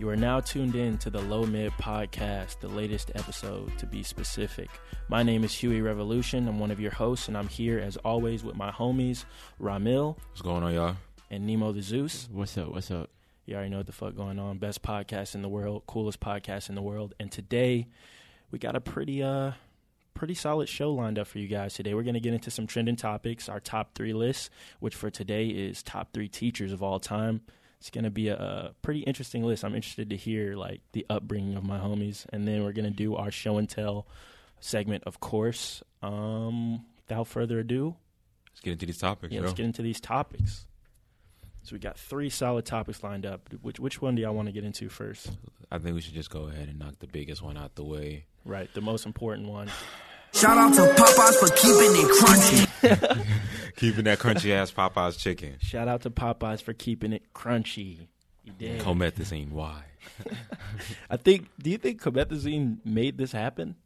You are now tuned in to the Low Mid Podcast, the latest episode to be specific. My name is Huey Revolution. I'm one of your hosts, and I'm here as always with my homies Ramil What's going on, y'all? and Nemo the Zeus. What's up? What's up? You already know what the fuck going on. Best podcast in the world, coolest podcast in the world. And today we got a pretty uh pretty solid show lined up for you guys today. We're gonna get into some trending topics, our top three lists, which for today is top three teachers of all time. It's gonna be a, a pretty interesting list. I'm interested to hear like the upbringing of my homies, and then we're gonna do our show and tell segment, of course. Um, without further ado, Let's get into these topics. yeah, yo. let's get into these topics. So we got three solid topics lined up. Which which one do y'all want to get into first? I think we should just go ahead and knock the biggest one out the way. Right, the most important one. Shout out to Popeyes for keeping it crunchy. Keeping that crunchy ass Popeyes chicken. Shout out to Popeyes for keeping it crunchy. You did. Comethazine, why? I think. Do you think Comethazine made this happen?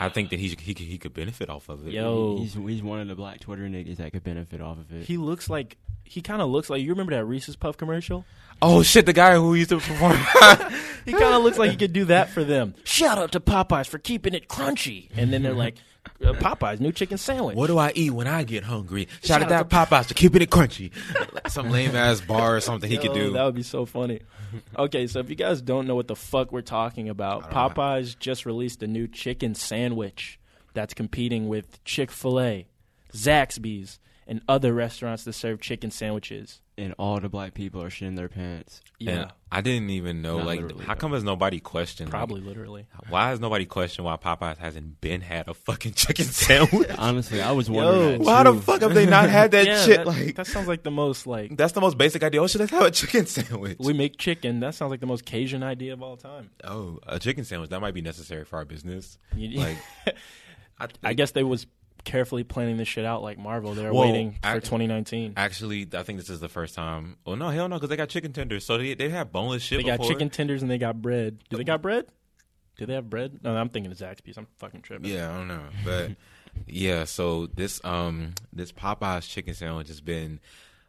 I think that he he could, he could benefit off of it. Yo. He's he's one of the black Twitter niggas that could benefit off of it. He looks like he kind of looks like you remember that Reese's Puff commercial. Oh shit, the guy who used to perform. He kind of looks like he could do that for them. Shout out to Popeyes for keeping it crunchy, and then they're like, uh, Popeyes new chicken sandwich. what do I eat when I get hungry? Shout, out to Popeyes for keeping it crunchy. Some lame ass bar or something he could do. That would be so funny. Okay, so if you guys don't know what the fuck we're talking about, Popeyes just released a new chicken sandwich that's competing with Chick fil A, Zaxby's, and other restaurants that serve chicken sandwiches. And all the black people are shitting their pants. Yeah, And I didn't even know. Not like, how come has nobody questioned? like, probably literally. why has nobody questioned why Popeyes hasn't been had a fucking chicken sandwich? Honestly, I was wondering. that why the fuck have they not had that yeah, shit? that, like that sounds like the most like that's the most basic idea. Oh, should let's have a chicken sandwich. we make chicken. That sounds like the most Cajun idea of all time. Oh, a chicken sandwich that might be necessary for our business. You- Like, I, I guess they was carefully planning this shit out like Marvel. They're Well, waiting for I- 2019. actually, I think this is the first time. Oh no, hell no, because they got chicken tenders, so they they have boneless shit. They got before. chicken tenders and they got bread. Do they got bread? Do they have bread? No, I'm thinking of Zaxby's. I'm fucking tripping. Yeah, I don't know, but yeah. So this um this Popeyes chicken sandwich has been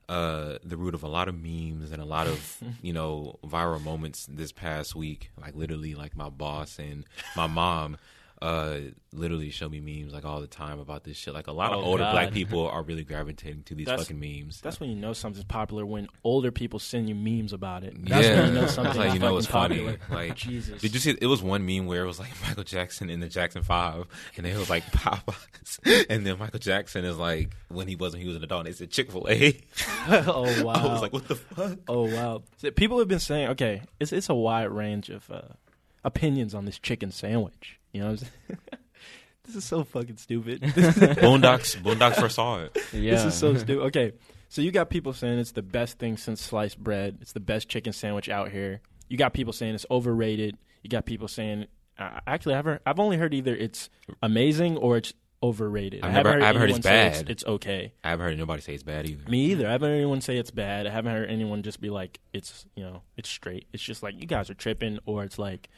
uh the root of a lot of memes and a lot of you know viral moments this past week. Like literally, like my boss and my mom. Uh, literally show me memes like all the time about this shit. Like a lot of Oh, older God. black people are really gravitating to these That's- fucking memes. That's when you know something's popular when older people send you memes about it. That's yeah, when you know that's something's how you know it's funny. popular. Like, Jesus. did you see? It was one meme where it was like Michael Jackson in the Jackson Five, and it was like Popeyes, and then Michael Jackson is like when he wasn't, he was an adult. And they said Chick Fil A. oh wow. I was like, what the fuck? oh wow. So people have been saying, okay, it's it's a wide range of uh, opinions on this chicken sandwich. You know, what I'm saying? this is so fucking stupid. Boondocks, Boondocks first saw it. Yeah. This is so stupid. Okay, so you got people saying it's the best thing since sliced bread. It's the best chicken sandwich out here. You got people saying it's overrated. You got people saying, uh, actually, I've heard, I've only heard either it's amazing or it's overrated. I've I haven't never- I've heard anyone it's bad. It's, it's okay. I haven't heard nobody say it's bad either. Me either. I haven't heard anyone say it's bad. I haven't heard anyone just be like, it's you know, it's straight. It's just like you guys are tripping, or it's like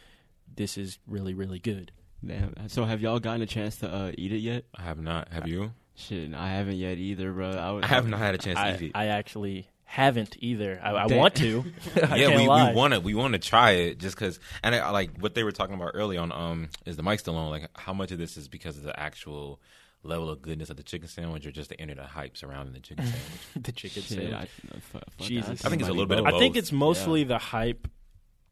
this is really really good. Damn. So have y'all gotten a chance to uh, eat it yet? I have not. Have you? Shit, I haven't yet either, bro. I, would, I have not had a chance to eat it. I actually haven't either. I, I want to. I yeah, can't we, lie. we want to we want to try it just because and I, like what they were talking about early on um is the mic still on like how much of this is because of the actual level of goodness of the chicken sandwich or just the internet hype surrounding the chicken sandwich the chicken Shit, sandwich. I, fuck. Jesus. I think it's a Might little be bit of both. I think it's mostly the hype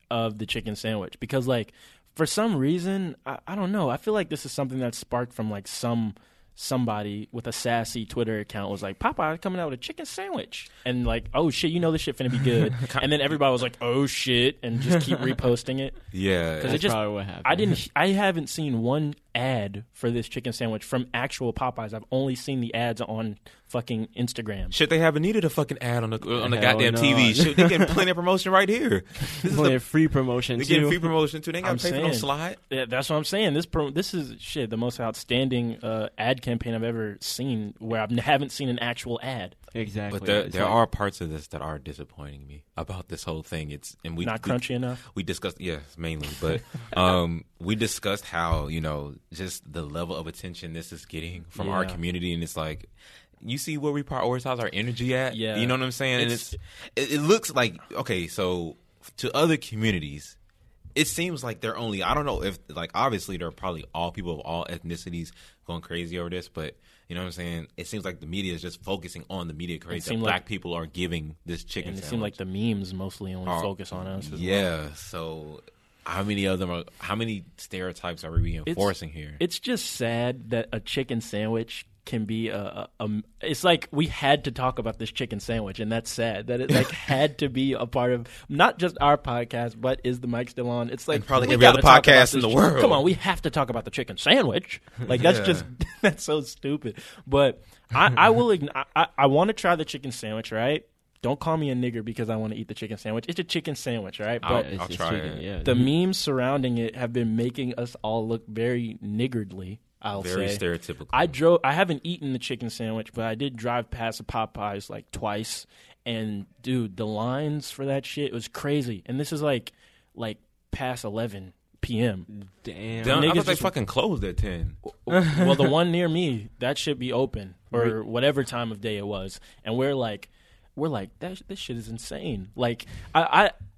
of the chicken sandwich because, like, for some reason, I, I don't know. I feel like this is something that sparked from like some somebody with a sassy Twitter account was like, Popeye coming out with a chicken sandwich, and like, oh shit, you know this shit finna be good, and then everybody was like, oh shit, and just keep reposting it yeah because That's it just. probably what happened. I didn't. I haven't seen one ad for this chicken sandwich from actual Popeyes. I've only seen the ads on fucking Instagram. Shit, they haven't needed a fucking ad on the on the Hell goddamn no. TV. Shit, they getting plenty of promotion right here. This is Plenty the, of free promotion they too. free promotion too. They ain't got I'm to pay for no slide. Yeah, that's what I'm saying. This pro- this is shit the most outstanding uh, ad campaign I've ever seen where I haven't seen an actual ad. Exactly. But there, It's there like- are parts of this that are disappointing me about this whole thing. It's and we Not we- crunchy enough. we discussed yes mainly but um we discussed how you know just the level of attention this is getting from our community and it's like you see where we prioritize our energy at Yeah. you know what i'm saying and It's- it's it, it looks like okay so to other communities it seems like they're only i don't know if like obviously there are probably all people of all ethnicities going crazy over this but you know what i'm saying it seems like the media is just focusing on the media craze that seemed black like- people are giving this chicken And it seems like the memes mostly only are- focus on us. as well. Yeah. So, how many of them are? How many stereotypes are we enforcing here? It's just sad that a chicken sandwich can be a, a, a. It's like we had to talk about this chicken sandwich, and that's sad that it like had to be a part of not just our podcast, but is the mic still on? It's like And probably we every other gotta talk about podcast in this the chi- world. Come on, we have to talk about the chicken sandwich. Like that's Yeah. just that's so stupid. But I, I will. ign- I, I, I want to try the chicken sandwich, right? Don't call me a nigger because I want to eat the chicken sandwich. It's a chicken sandwich, right? I'll- But it's, I'll try chicken, it. Yeah. the memes surrounding it have been making us all look very niggardly. I'll Very say. stereotypical. I drove. I haven't eaten the chicken sandwich, but I did drive past a Popeyes like twice, and dude, the lines for that shit was crazy. And this is like, like past eleven p.m. Damn. Damn, I niggas thought they just- fucking closed at ten. well, the one near me that should be open or whatever time of day it was, and we're like, we're like that. This shit is insane. Like, I,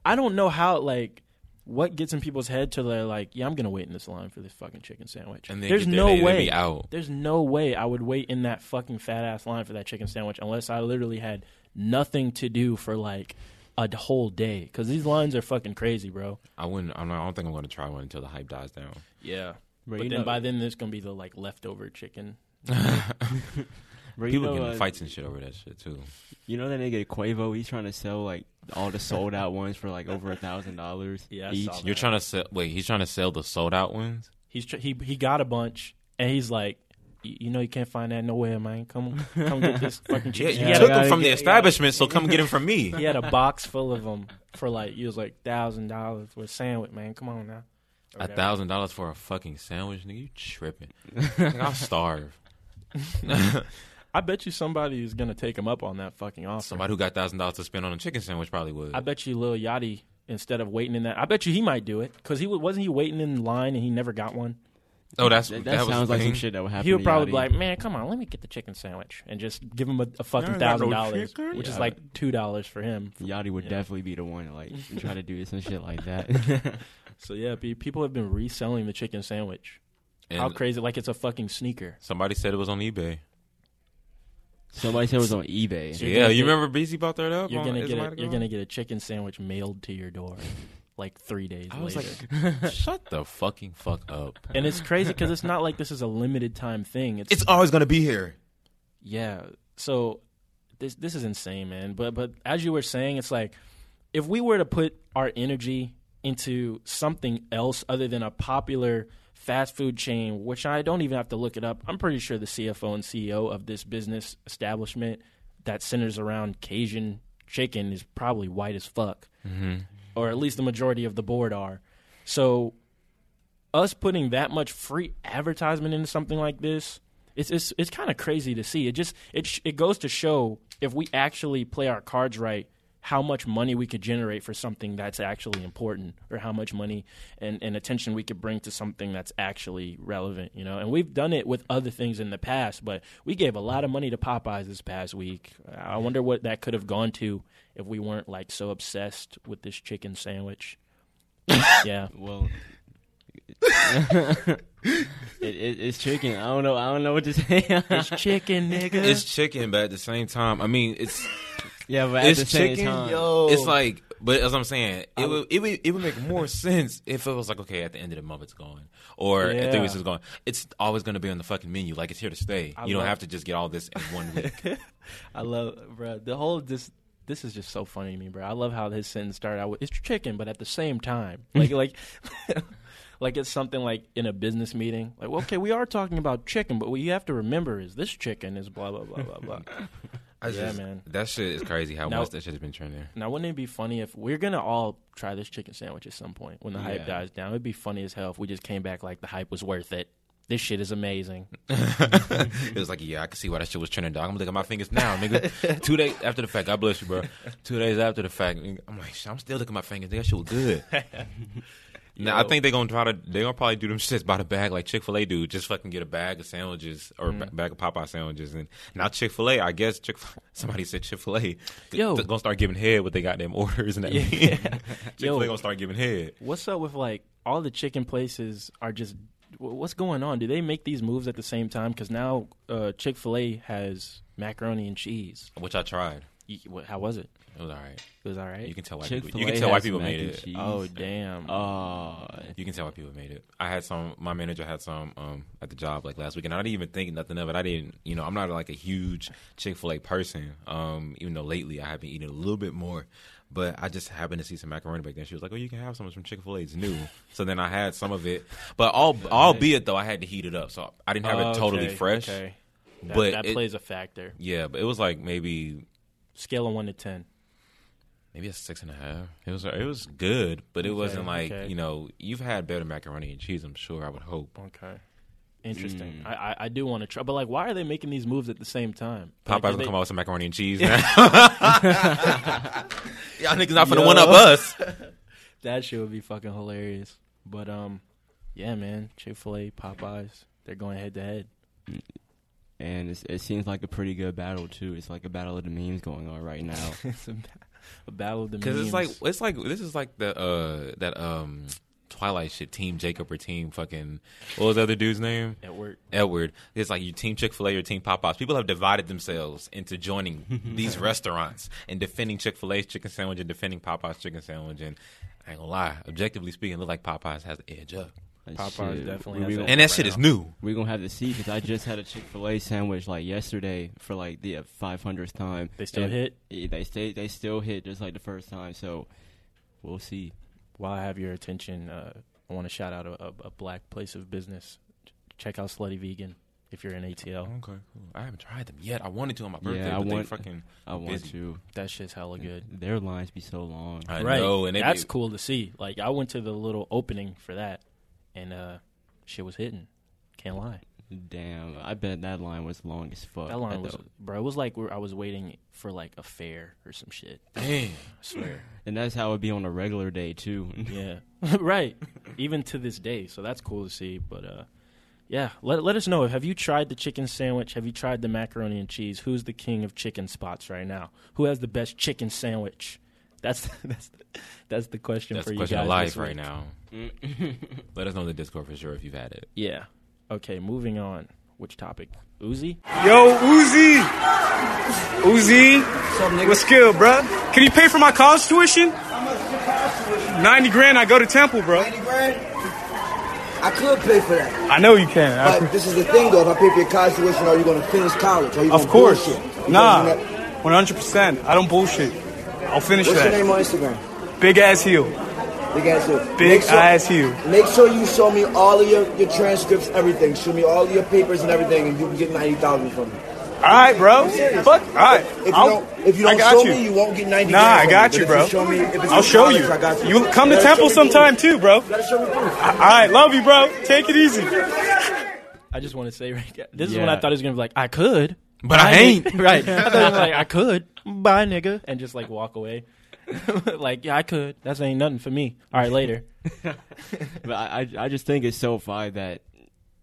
I, I don't know how like. What gets in people's head to they're like, yeah, I'm gonna wait in this line for this fucking chicken sandwich. And then There's get no they- they way be out. There's no way I would wait in that fucking fat ass line for that chicken sandwich unless I literally had nothing to do for like a whole day. Because these lines are fucking crazy, bro. I wouldn't. I'm not, I don't think I'm going to try one until the hype dies down. Yeah. Bro, but then know- by then there's gonna be the like leftover chicken. Bro, People know, getting uh, fights and shit over that shit too. You know that nigga Quavo? He's trying to sell like all the sold out ones for like over a thousand dollars Yeah, I each. saw that. You're trying to sell. Wait, he's trying to sell the sold out ones. He's tr- he he got a bunch and he's like, "Y- you know, you can't find that nowhere, man. Come come get this fucking Yeah, chicken. you he, had took a, them from the get- establishment, so come get them from me. he had a box full of them for like he was like thousand dollars with sandwich, man. Come on now. Or A whatever. thousand dollars for a fucking sandwich, nigga? You tripping? Like, I'll starve. I bet you somebody is gonna take him up on that fucking offer. Somebody who got thousand dollars to spend on a chicken sandwich probably would. I bet you Lil Yachty instead of waiting in that, I bet you he might do it because he wasn't he waiting in line and he never got one. oh, that's That, that, that sounds like some shit that would happen. He would to probably be like, "Man, come on, let me get the chicken sandwich," and just give him a, a fucking I ain't got no thousand dollars, chicken. which is like two dollars for him. Yachty would Yeah. definitely be the one to like try to do some shit like that. So yeah, people have been reselling the chicken sandwich. And How crazy! Like it's a fucking sneaker. Somebody said it was on eBay. Somebody said it was on eBay. You're yeah, gonna you get- remember BZ bought that up? You're gonna Is get a, Mighty you're Gone? gonna get a chicken sandwich mailed to your door, like three days I was later. like, shut the fucking fuck up. and it's crazy because it's not like this is a limited time thing. It's, It's always gonna be here. yeah. So this this is insane, man. But but as you were saying, it's like if we were to put our energy into something else other than a popular fast food chain, which I don't even have to look it up. I'm pretty sure the CFO and CEO of this business establishment that centers around Cajun chicken is probably white as fuck, Mm-hmm. or at least the majority of the board are. So, us putting that much free advertisement into something like this, it's it's, it's kind of crazy to see. It just it sh- it goes to show if we actually play our cards right, how much money we could generate for something that's actually important, or how much money and, and attention we could bring to something that's actually relevant. You know, and we've done it with other things in the past, but we gave a lot of money to Popeyes this past week. I wonder what that could have gone to if we weren't like so obsessed with this chicken sandwich. yeah. Well, it, it, it's chicken. I don't know. I don't know what to say. It's chicken, nigga. It's chicken, but at the same time, I mean, it's yeah, but at it's the same chicken. time, Yo. It's like, but as I'm saying, it would it would it would make more sense if it was like, okay, at the end of the month it's going, or at three Yeah. weeks it's going. It's always going to be on the fucking menu, like it's here to stay. I you don't have to just get all this in one week. I love, bro. The whole this this is just so funny to me, bro. I love how his sentence started out with it's chicken, but at the same time, like like like it's something like in a business meeting. Like, well, okay, we are talking about chicken, but what you have to remember is this chicken is blah blah blah blah blah. I Yeah, just- man. That shit is crazy how Now- much that shit has been trending. Now, wouldn't it be funny if we're gonna all try this chicken sandwich at some point when the hype dies down? It'd be funny as hell if we just came back like the hype was worth it. This shit is amazing. it was like, yeah, I can see why that shit was trending, dog. I'm looking at my fingers now, nigga. Two days after the fact, God bless you, bro. Two days after the fact, I'm like, I'm still looking at my fingers. That shit was good. Now I think they're gonna try to. they're gonna probably do them shits by the bag like Chick Fil A do. Just fucking get a bag of sandwiches or Mm. a bag of Popeye sandwiches, and now Chick Fil A. I guess Chick. Somebody said Chick Fil A. Yo. gonna start giving head with they got them orders and that. Yeah. Chick Fil A gonna start giving head. What's up with like all the chicken places are just what's going on? Do they make these moves at the same time? Because now uh, Chick Fil A has macaroni and cheese. Which I tried. You- what- How was it? It was all right. It was all right. You can tell white people. Chick-fil-A You can tell white people made it. cheese. oh damn! Oh, You can tell why people made it. I had some. My manager had some um, at the job like last week, and I didn't even think nothing of it. I didn't, you know, I'm not like a huge Chick Fil A person. Um, even though lately I have been eating a little bit more, but I just happened to see some macaroni back then. She was like, "Oh, you can have some It's from Chick Fil A. It's new." so then I had some of it, but all albeit though I had to heat it up, so I didn't have it totally Okay, fresh. Okay. That, But that it- plays a factor. Yeah, but it was like maybe Scale of one to ten. Maybe a six and a half. It was it was good, but it Okay, wasn't like okay. you know you've had better macaroni and cheese. I'm sure. I would hope. Okay. Interesting. Mm. I, I I do want to try, but like, why are they making these moves at the same time? Popeyes Like, gonna they- come out with some macaroni and cheese now. Y'all niggas not finna one up us. That shit would be fucking hilarious. But um, yeah, man, Chick Fil A, Popeyes, they're going head to head. and it's, it seems like a pretty good battle too. It's like a battle of the memes going on right now. It's a, ba- a battle of the Because it's like it's like this is like the uh that um Twilight shit. Team Jacob or Team fucking what was the other dude's name? work. Edward. It's like you Team Chick Fil A or Team Popeyes. People have divided themselves into joining these restaurants and defending Chick Fil A's chicken sandwich and defending Popeyes chicken sandwich. And I ain't gonna lie, objectively speaking, it look like Popeyes has the edge up. Like, Popeyes shit, definitely we, has we, that. And that right shit is new. We're gonna have to see because I just had a Chick Fil A sandwich like yesterday for like the five hundredth time. They still And hit? yeah, They stay. They still hit just like the first time. So we'll see. While I have your attention, uh, I want to shout out a, a, a black place of business. Check out Slutty Vegan if you're in ATL. Okay, cool. I haven't tried them yet. I wanted to on my birthday, Yeah, birthday, I but they want- fucking I want busy. to. That shit's hella good. Their lines be so long. I right. know, and That's be- cool to see. Like I went to the little opening for that, and uh, shit was hitting. Can't lie. Damn, I bet that line was long as fuck. That line was, bro. It was like I was waiting for like a fair or some shit. Damn. I swear. and that's how it'd be on a regular day too. yeah. right. Even to this day. So that's cool to see. But uh, yeah. Let let us know. Have you tried the chicken sandwich? Have you tried the macaroni and cheese? Who's the king of chicken spots right now? Who has the best chicken sandwich? That's that's that's the question That's for the you question guys of life right now. Mm. Let us know in the Discord for sure if you've had it. Yeah. Okay. Moving on. Which topic? Uzi. Yo, Uzi. Uzi. What's good, bruh? Can you pay for my college tuition? 90 grand, I go to Temple, bro. 90 grand? I could pay for that. I know you can. I But this is the thing, though. If I pay for your college tuition, are you going to finish college? Are you Of course. bullshit? You Nah, 100%. I don't bullshit. I'll finish What's your name on Instagram? Big ass heel. Big ass heel. Big Make sure- ass heel. Make sure you show me all of your, your transcripts, everything. Show me all of your papers and everything, and you can get 90000 from me. All right, bro. Fuck. All right. If you I'll- don't, if you don't show you. me, you won't get 90 Nah, I got you, But if bro. show me, if it's I'll show college, you. I got you. You come to gotta Temple show me proof. sometime too, bro. You gotta show me proof. All right, love you, bro. Take it easy. I just want to say right now, this is when I thought he was gonna be like, I could, But I ain't. right. I thought he was like, I could, bye nigga, and just like walk away. like, yeah, I could. That's ain't nothing for me. All right, later. But I, I, I just think it's so fine that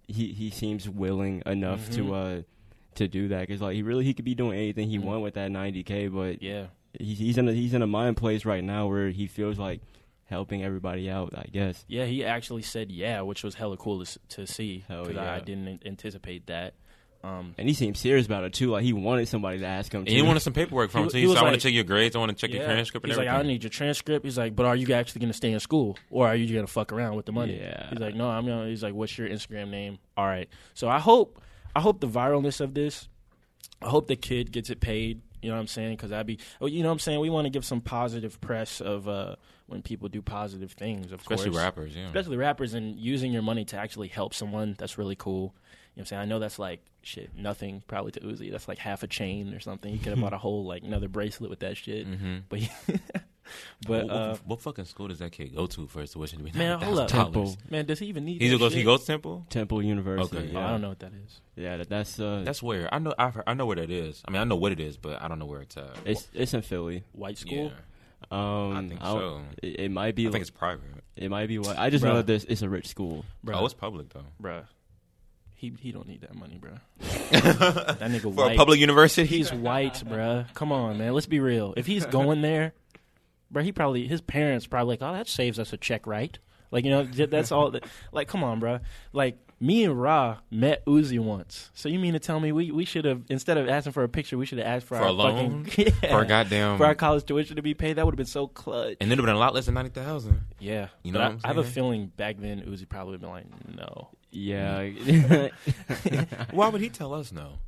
he, he seems willing enough to uh to do that because like he really he could be doing anything he want with that 90k, but Yeah. he's he's in a, he's in a mind place right now where he feels like helping everybody out. I guess. Yeah, he actually said yeah, which was hella cool to, to see because I, yeah. I didn't anticipate that. Um, And he seemed serious about it too. Like he wanted somebody to ask him. And to. you wanted some paperwork from He- him too. he He was said, I want to check your grades. I want to check your transcript and He's like, everything. I need your transcript. He's like, but are you actually gonna stay in school or are you gonna fuck around with the money? Yeah. He's like, no, I'm gonna. He's like, what's your Instagram name? All right. So I hope, I hope the viralness of this, I hope the kid gets it paid You know what I'm saying? Because I'd be, oh, you know what I'm saying. We want to give some positive press of uh, when people do positive things. Of Especially course, Especially rappers, yeah. especially rappers, and using your money to actually help someone. That's really cool. You know what I'm saying? I know that's like shit, nothing probably to Uzi. That's like half a chain or something. He could have bought a whole like another bracelet with that shit. Mm-hmm. But but what, uh, what, what fucking school does that kid go to for his tuition to be man, hold up, $9,000? Temple. man, does he even need? He that goes. He goes Temple. Temple University. Okay. Oh. I don't know what that is. Yeah, that, that's uh, That's where I know. I've heard, I know where that is. I mean, I know what it is, but I don't know where it's at. it's it's in Philly. White school. Yeah, Um, I think don't- so. It, it might be. I like, think it's private. it might be what I just know that this it's a rich school. Bruh, Oh, it's public though. bruh. He he don't need that money, bruh. that nigga For white. a public university, He's white, bruh. Come on, man. Let's be real. If he's going there, bruh, he probably his parents probably like, oh, that saves us a check, right? Like you know, that's all. That, like, come on, bruh. Like me and Ra met Uzi once. So you mean to tell me we we should have instead of asking for a picture, we should have asked for, For our a loan? fucking yeah, for a goddamn. for our college tuition to be paid? That would have been so clutch. and then it would have been a lot less than ninety thousand. Yeah, You know what I, I have a feeling back then Uzi probably would have been like, no, Yeah, Why would he tell us no?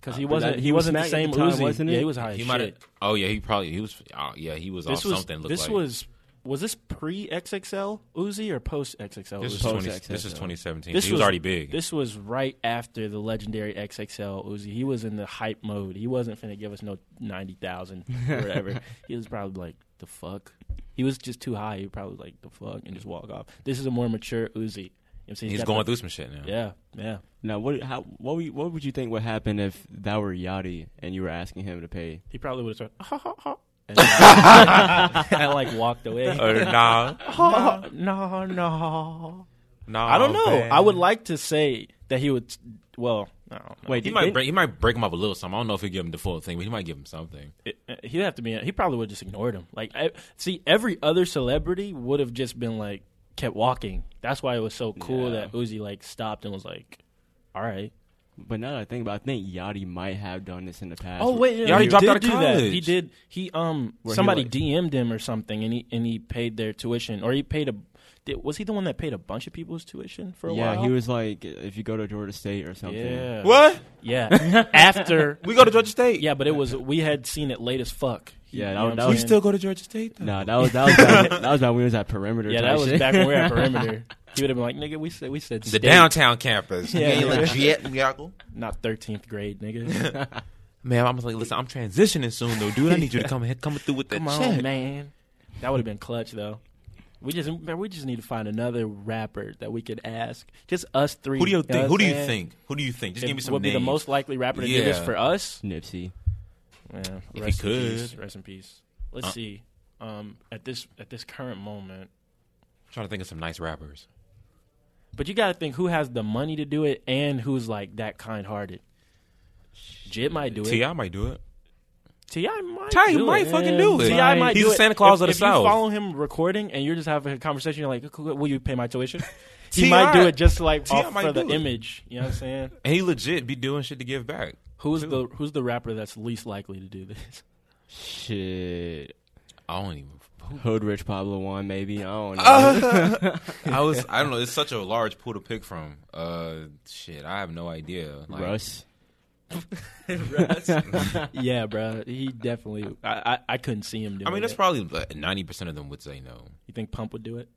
because he Uh, wasn't that- he, he was wasn't the smack at same the time, Uzi. wasn't Yeah, he? he was high as He might have. shit. Oh yeah, he probably he was. Oh yeah, he was This off was something. Looked this like. was was this pre XXL Uzi or post XXL? This is Uzi? twenty. Post This is XXL. twenty seventeen. This He was, was- already big. This was right after the legendary XXL Uzi. He was in the hype mode. He wasn't finna give us no ninety thousand or whatever. he was probably like the fuck. He was just too high. He was probably like the fuck and just walk off. This is a more mature Uzi. You know what I'm saying? He's going the- through some shit now. Yeah, yeah. now what? How? What? Would, what would you think would happen if that were Yachty and you were asking him to pay? He probably would have started. Ha, ha, ha, and, and like walked away. Uh, nah, Oh, no, no. nah. I don't know. man. I would like to say that he would. Well, I. Wait, He did- might did- break. He might break him up a little. Something. I don't know if he give him the full thing, but he might give him something. It- it- he'd have to be. He probably would have just ignored him. Like, I, see, every other celebrity would have just been like kept walking. That's why it was so cool Yeah. that Uzi like stopped and was like, "All right." But now that I think about, it, I think Yachty might have done this in the past. Oh wait, He already dropped out of do that. He did. He um Where he, somebody like- DM'd him or something, and he and he paid their tuition, or he paid a. Did, was he the one that paid a bunch of people's tuition for a while? yeah, while? he was like, if you go to Georgia State or something. Yeah. What? Yeah. After We go to Georgia State. Yeah, but it was we had seen it late as fuck. He- Yeah, you that know was- that I'm was- saying? still go to Georgia State. Though? No, that was that was back, that was back when we was at perimeter. yeah, type that was shit. back when we were at perimeter. He would have been like, "Nigga, we said we said the state, downtown campus. Yeah, you yeah. legit, Yago? not thirteenth grade, nigga. Man, I was like, listen, I'm transitioning soon, though, dude. I need you to come ahead, coming through with that Come on, check. man. That would have been clutch though. We just man, we just need to find another rapper that we could ask. Just us three. Who do you know think? what Who do you saying? think? Who do you think? Just It give me some would names. be the most likely rapper to do this Yeah. for us. Nipsey. Yeah, If rest he in peace. could. Rest in peace. Let's Uh, see. Um, at this at this current moment, trying to think of some nice rappers. But you got to think who has the money to do it and who's like that kind hearted. Jit might do it. T.I. might do it. T.I. might. T.I. do might it. fucking do it. T.I. Right. might. He's do the it. Santa Claus if, of the if South. you follow him recording and you're just having a conversation, you're like, "Will you pay my tuition?" he T.I. might do it just like T.I. off might for the do it. image. You know what I'm saying? And he legit be doing shit to give back. Who's the Who's the rapper that's least likely to do this? Shit. I don't even. Hoodrich Pablo Juan maybe. I don't know. I was. I don't know. It's such a large pool to pick from. Uh, shit. I have no idea. Like, Russ. yeah, bro. He definitely. I, I I couldn't see him doing. I mean, that's it. probably ninety percent of them would say no. You think Pump would do it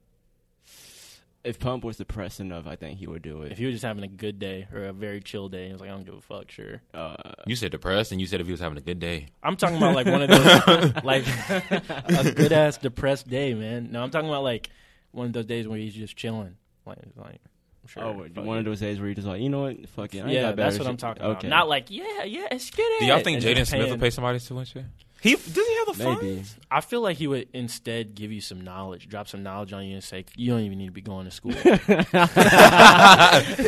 If Pump was depressed enough, I think he would do it. if it. he was just having a good day or a very chill day? He was like, I don't give a fuck. Sure. Uh, You said depressed, and you said if he was having a good day. I'm talking about like one of those like a good ass depressed day, man. No, I'm talking about like one of those days where he's just chilling, like like. Sure, oh, fuck one it. of those days where you're just like, you know what? Fuck it. I Yeah, got that's better what I'm shit. talking about. Okay. Not like yeah, yeah, it's get it. Do y'all think Jaden just Smith paying- would pay somebody's tuition? He does he have the funds? I feel like he would instead give you some knowledge, drop some knowledge on you, and say you don't even need to be going to school.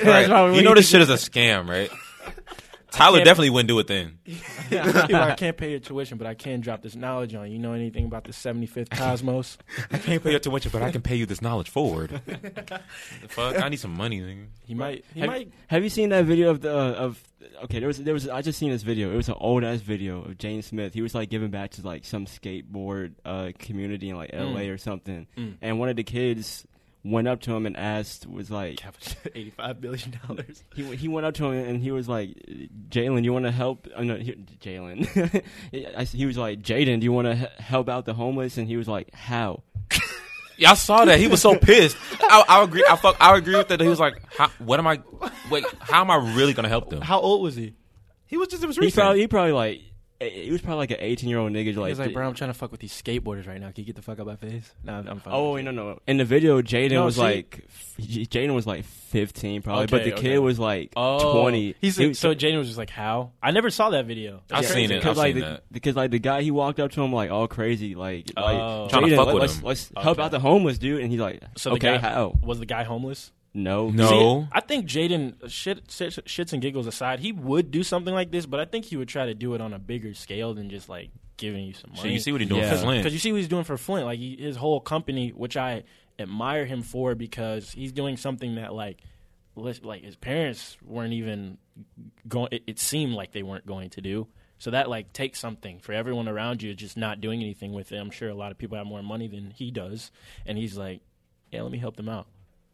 Right. You know this shit is a scam, right? Tyler definitely wouldn't do it then. He's like, I can't pay your tuition, but I can drop this knowledge on you. You know anything about the 75th Cosmos? I can't pay your tuition, but I can pay you this knowledge forward. the fuck? I need some money, nigga. He might. He have, might. have you seen that video of the uh, of? Okay, there was there was I just seen this video. It was an old ass video of Jaden Smith. He was like giving back to like some skateboard uh, community in like L.A. or something. Mm. And one of the kids went up to him and asked, was like, eighty-five billion dollars. he he went up to him and he was like, Jalen, you want to help? Oh, no, he- Jalen. He was like, Jaden, do you want to help out the homeless? And he was like, how? Yeah, I saw that. He was so pissed. I, I agree. I fuck. I agree with that. He was like, how, "What am I? Wait, how am I really gonna help them?" How old was he? He was just. It was He recent. probably, he probably like, he was probably like an 18 year old nigga. He Like, was like, bro, I'm trying to fuck with these skateboarders right now. Can you get the fuck out my face? No, I'm fine. Oh wait, no, no. In the video, Jaden No, was see- like, Jaden was like 15 probably, Okay, but the okay. kid was like Oh, 20. He's He was- so Jaden was just like, how? I never saw that video. I've That's seen it. I've like seen the, that. because like the guy he walked up to him like all crazy like like Oh. Trying to Jaden, fuck let- with let's, him. let's help out the homeless dude and he's like So okay guy how was the guy homeless? No No. I think Jaden uh, shit, shit, shits and giggles aside, he would do something like this, but I think he would try to do it on a bigger scale than just like giving you some So money. you see what he's doing Yeah. for Flint. Because you see what he's doing for Flint, like he, his whole company, which I admire him for, because he's doing something that like, like his parents weren't even going. It, it seemed like they weren't going to do. So that like takes something for everyone around you, just not doing anything with it. I'm sure a lot of people have more money than he does, and he's like, yeah, let me help them out.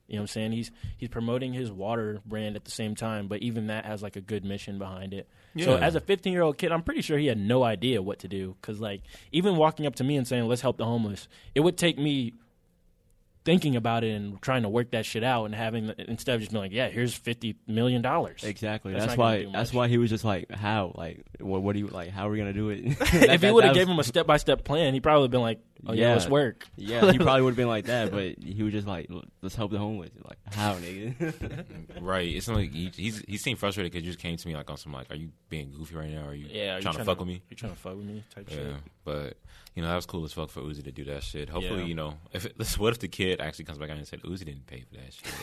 You know what I'm saying? He's he's promoting his water brand at the same time, but even that has like a good mission behind it. So as a 15 year old kid, I'm pretty sure he had no idea what to do because like even walking up to me and saying let's help the homeless, it would take me thinking about it and trying to work that shit out and having instead of just being like yeah here's 50 million dollars. exactly That's that's, why that's why he was just like how like what what do you like how are we gonna do it if he would have gave him a step by step plan, he probably been like oh yeah, Yeah. let's work. yeah he probably would have been like that but he was just like let's help the homeless like how nigga Right. It's not like he, he's he seemed frustrated because you just came to me like on some like, are you being goofy right now? Are you Yeah, are you trying, to fuck with me? You trying to fuck with me? Type Yeah, shit. but you know that was cool as fuck for Uzi to do that shit. Hopefully, Yeah. you know, if it, what if the kid actually comes back out and said Uzi didn't pay for that shit?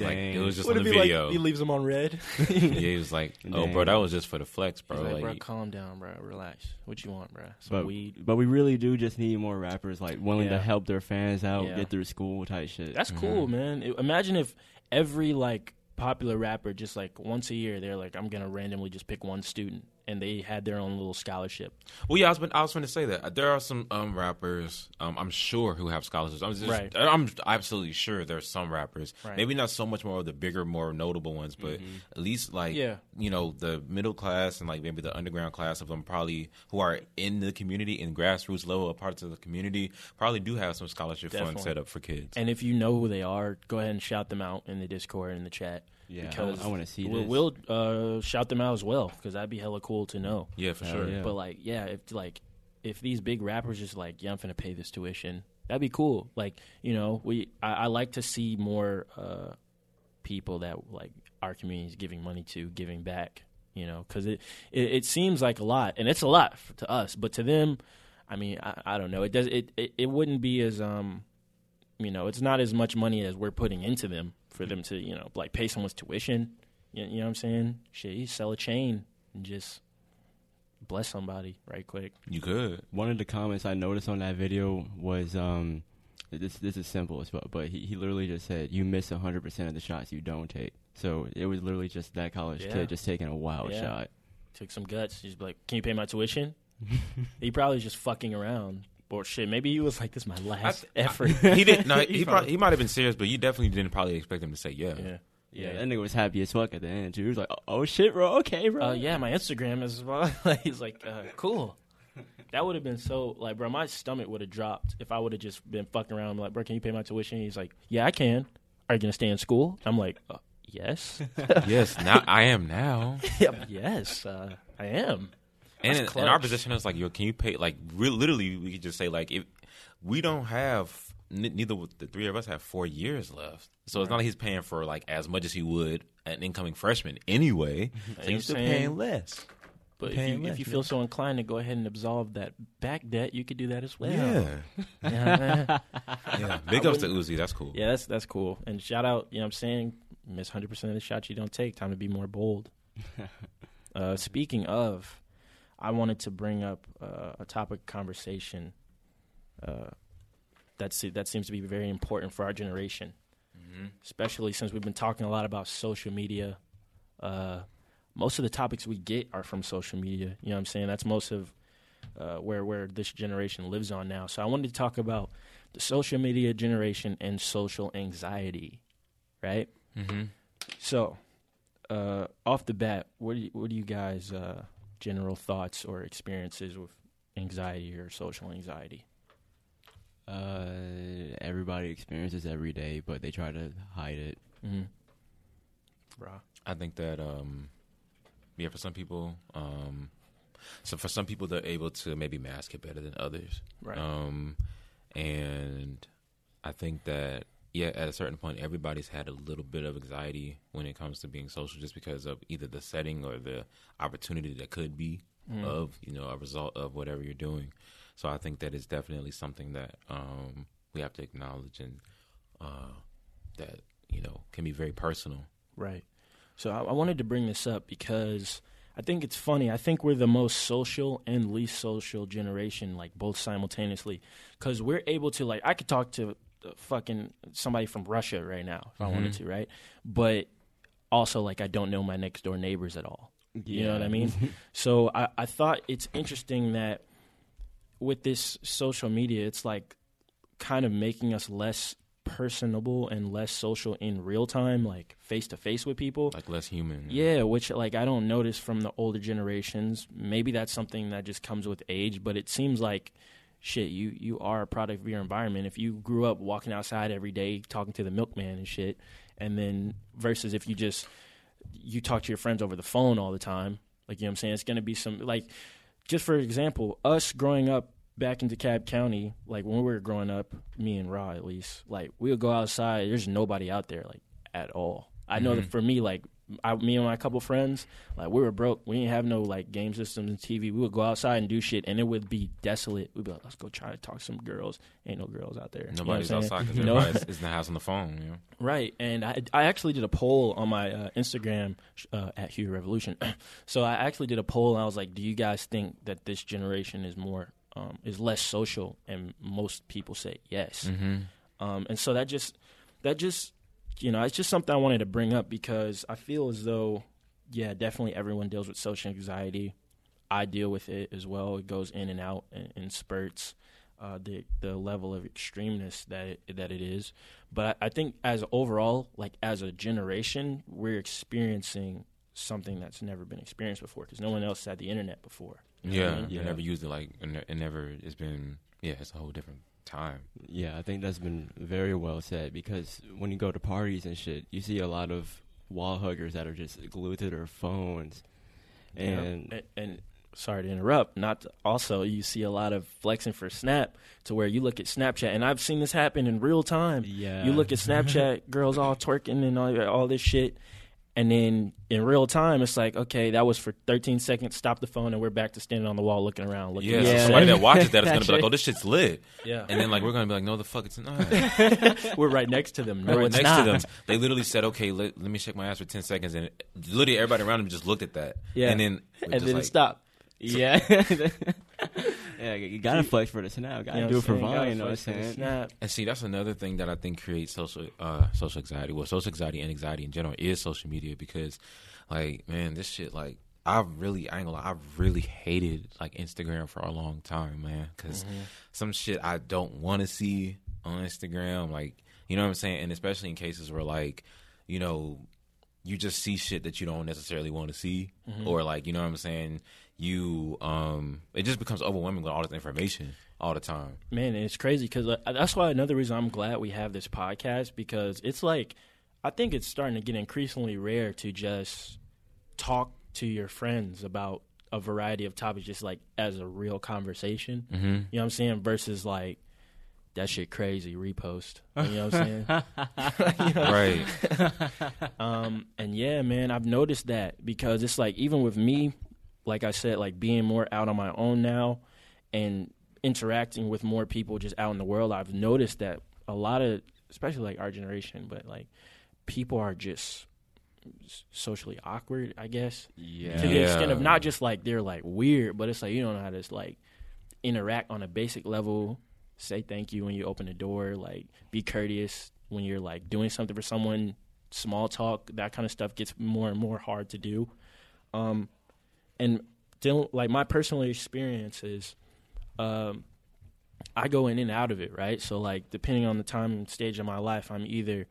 Like it was just What on if the he video. like he leaves them on red? yeah, he was like, "Oh, bro, that was just for the flex, bro." He's like, Like, bro, calm down, bro. Relax. What you want, bro? Some but weed. but we really do just need more rappers like willing Yeah. to help their fans out Yeah. get through school type shit That's Mm-hmm. cool, man. It- imagine if every like popular rapper just like once a year they're like, I'm gonna randomly just pick one student and they had their own little scholarship. Well, yeah, I was, I was going to say that there are some um, rappers, um, I'm sure, who have scholarships. I'm just, Right. I'm absolutely sure there's some rappers, Right. maybe not so much more of the bigger, more notable ones, but at least like, Yeah. you know, the middle class and like maybe the underground class of them probably who are in the community in grassroots level of parts of the community probably do have some scholarship funds set up for kids. And if you know who they are, go ahead and shout them out in the Discord in the chat. Yeah, I because I wanna see we'll, this. we'll uh, shout them out as well because that'd be hella cool to know. yeah, for sure. yeah. But like, yeah, if like if these big rappers just like, yeah, I'm finna pay this tuition, that'd be cool. Like, you know, we I, I like to see more uh, people that like our community is giving money to, giving back. You know, because it, it it seems like a lot, and it's a lot to us, but to them, I mean, I, I don't know. It does it, it it wouldn't be as um, you know, it's not as much money as we're putting into them for them to you know like pay someone's tuition. You, you know what I'm saying? Shit, you sell a chain and just bless somebody right quick. You could. one of the comments I noticed on that video was um this this is simple as fuck, but he, he literally just said you miss hundred percent of the shots you don't take. So it was literally just that college Yeah. kid just taking a wild Yeah. shot. Took some guts. Just be like, can you pay my tuition? he probably was just fucking around. Or shit, maybe he was like, this is my last I- effort. He didn't. No, He he probably- probably, he might have been serious, but you definitely didn't probably expect him to say yeah. yeah. Yeah, that nigga was happy as fuck at the end too. He was like, "Oh, shit, bro, okay, bro." Uh, yeah, my Instagram is well. he's like, uh, cool. That would have been so like, bro. My stomach would have dropped if I would have just been fucking around. I'm like, bro, can you pay my tuition? He's like, yeah, I can. Are you gonna stay in school? I'm like, uh, yes, yes, now I am now. Yep, yes, uh, I am. And in, in our position, it's like, yo, can you pay? Like, re- literally, we could just say, like, if we don't have, n- neither of the three of us have four years left, so it's not like he's paying for like as much as he would an incoming freshman anyway. so I'm he's still paying less. But if you, less, if you yeah. feel so inclined to go ahead and absolve that back debt, you could do that as well. Yeah, You know what I mean? yeah. Big ups to Uzi. That's cool. Yeah, that's that's cool. And shout out, you know what I'm saying? Miss 100% of the shots you don't take. Time to be more bold. uh, speaking of, I wanted to bring up uh, a topic of conversation uh, that's, that seems to be very important for our generation, especially since we've been talking a lot about social media. Uh, most of the topics we get are from social media. You know what I'm saying? That's most of uh, where where this generation lives on now. So I wanted to talk about the social media generation and social anxiety, right? Mm-hmm. So, uh, off the bat, what do you, what do you guys uh, general thoughts or experiences with anxiety or social anxiety? Uh, everybody experiences every day, but they try to hide it. Mm-hmm. Bro. I think that um, yeah, for some people, um, so for some people they're able to maybe mask it better than others, Right. Um, and I think that yeah, at a certain point, everybody's had a little bit of anxiety when it comes to being social, just because of either the setting or the opportunity that could be of you know a result of whatever you're doing. So I think that is definitely something that um, we have to acknowledge and uh, that you know can be very personal. Right. So I, I wanted to bring this up because I think it's funny. I think we're the most social and least social generation, like both simultaneously, because we're able to like I could talk to fucking somebody from Russia right now if I wanted mm-hmm. to, right? But also like I don't know my next door neighbors at all. You know what I mean? so I, I thought it's interesting that with this social media, it's like kind of making us less personable and less social in real time, like face to face with people. like less human. Yeah, which like I don't notice from the older generations. Maybe that's something that just comes with age, but it seems like shit, you you are a product of your environment. If you grew up walking outside every day talking to the milkman and shit, and then versus if you just you talk to your friends over the phone all the time, like you know what I'm saying, it's gonna be some like just for example, us growing up back in DeKalb County, like when we were growing up, me and Raw at least, like we would go outside, there's nobody out there like at all. I know that mm-hmm. for me, like I, me and my couple friends, like we were broke. We didn't have no like game systems and TV. We would go outside and do shit, and it would be desolate. We'd be like, let's go try to talk to some girls. Ain't no girls out there. You know Nobody's outside because everybody's is in the house on the phone. You know? Right, and I I actually did a poll on my uh, Instagram uh, at Hugh Revolution. so I actually did a poll, and I was like, "Do you guys think that this generation is more um, is less social?" And most people say yes. Um, and so that just that just you know it's just something I wanted to bring up because I feel as though yeah, definitely everyone deals with social anxiety. I deal with it as well. It goes in and out in, in spurts. Uh, the the level of extremeness that it, that it is, but I, I think as overall, like as a generation, we're experiencing something that's never been experienced before because no one else had the internet before. You know what I Yeah, mean? yeah. Never used it like it it never. It's been yeah. It's a whole different time. Yeah, I think that's been very well said because when you go to parties and shit, you see a lot of wall huggers that are just glued to their phones. And and, and sorry to interrupt. Not to- also you see a lot of flexing for Snap to where you look at Snapchat, and I've seen this happen in real time. Yeah. you look at Snapchat, girls all twerking and all, all this shit. And then in real time, it's like, okay, that was for 13 seconds. Stop the phone, and we're back to standing on the wall, looking around, looking. Yeah, at so Yeah. somebody that watches that is gonna be like, "Oh, this shit's lit," Yeah. and then like we're gonna be like, "No, the fuck it's not." we're right next to them. No, right it's next not. to them, they literally said, "Okay, let, let me shake my ass for ten seconds," and literally everybody around them just looked at that, Yeah. and then and then like, it stopped. Yeah. yeah, you gotta flex for the snap. Gotta You know do it for I'm saying? Gotta Vine, you know what I'm flex for the saying? Snap. And see, that's another thing that I think creates social uh, social anxiety. Well, social anxiety and anxiety in general is social media because, like, man, this shit, like, I really, I ain't gonna lie, I really hated like Instagram for a long time, man, because some shit I don't want to see on Instagram, like, you know what I'm saying, and especially in cases where like, you know, you just see shit that you don't necessarily want to see, or like, you know what I'm saying, you, um, it just becomes overwhelming with all this information all the time. Man, and it's crazy because uh, that's why another reason I'm glad we have this podcast because it's like I think it's starting to get increasingly rare to just talk to your friends about a variety of topics, just like as a real conversation. Mm-hmm. You know what I'm saying? Versus like that shit crazy repost. You know what I'm saying? Right. Um, and yeah, man, I've noticed that because it's like even with me, like I said, like being more out on my own now and interacting with more people just out in the world, I've noticed that a lot of, especially like our generation, but like people are just socially awkward, I guess. Yeah. To the extent of not just like they're like weird, but it's like you don't know how to like interact on a basic level. Say thank you when you open the door. Like be courteous when you're like doing something for someone. Small talk, that kind of stuff gets more and more hard to do. Um, and dealing like my personal experience is, um, I go in and out of it, right? So like depending on the time and stage of my life, I'm either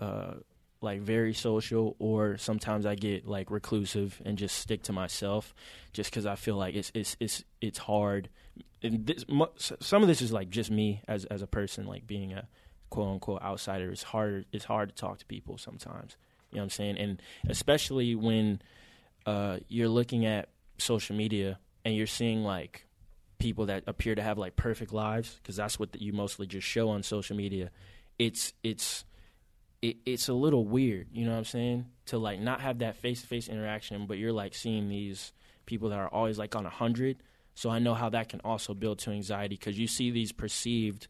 uh, like very social or sometimes I get like reclusive and just stick to myself just cuz I feel like it's it's it's it's hard. And this, some of this is like just me as as a person like being a quote unquote outsider. It's hard it's hard to talk to people sometimes. You know what I'm saying? And especially when uh, you're looking at social media and you're seeing like people that appear to have like perfect lives because that's what you mostly just show on social media. It's it's it, it's a little weird, you know what I'm saying? To like not have that face to face interaction, but you're like seeing these people that are always like on a hundred. So I know how that can also build to anxiety because you see these perceived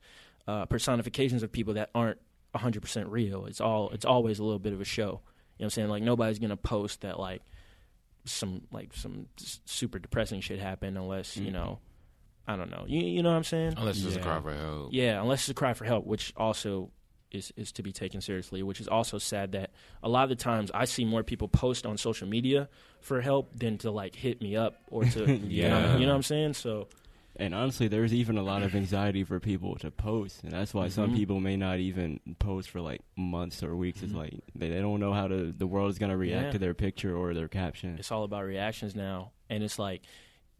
uh, personifications of people that aren't 100% real. It's all it's always a little bit of a show. You know what I'm saying? Like nobody's gonna post that like some like some super depressing shit happened unless you mm-hmm. know I don't know. You you know what I'm saying? Unless it's a Yeah. cry for help. Yeah, unless it's a cry for help, which also is is to be taken seriously. Which is also sad that a lot of the times I see more people post on social media for help than to like hit me up or to you, know, Yeah. you know what I'm saying. So And honestly, there's even a lot of anxiety for people to post, and that's why some Mhm. people may not even post for like months or weeks. It's like they, they don't know how to the world is gonna react Yeah. to their picture or their caption. it's all about reactions now, and it's like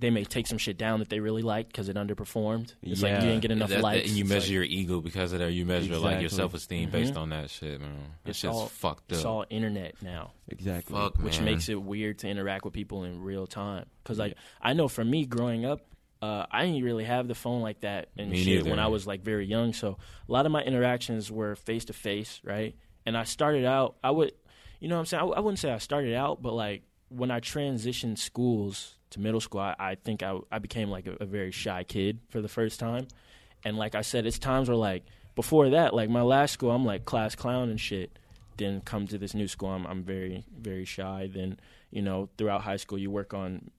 they may take some shit down that they really liked because it underperformed. It's like you didn't get enough That- that- likes. and you measure like- your ego because of that. You measure like your self esteem based Mhm. on that shit, man. That It's shit's all- fucked up. It's all internet now. Exactly. Fuck, which man. makes it weird to interact with people in real time. Because like I know for me growing up, uh, I didn't really have the phone like that and Me shit neither. when I was like very young. So a lot of my interactions were face to face, right? And I started out, I would, you know, what I'm saying I, I wouldn't say I started out, but like when I transitioned schools to middle school, I, I think I, I became like a, a very shy kid for the first time. And like I said, it's times where like before that, like my last school, I'm like class clown and shit. Then come to this new school, I'm I'm very very shy. Then you know throughout high school, you work on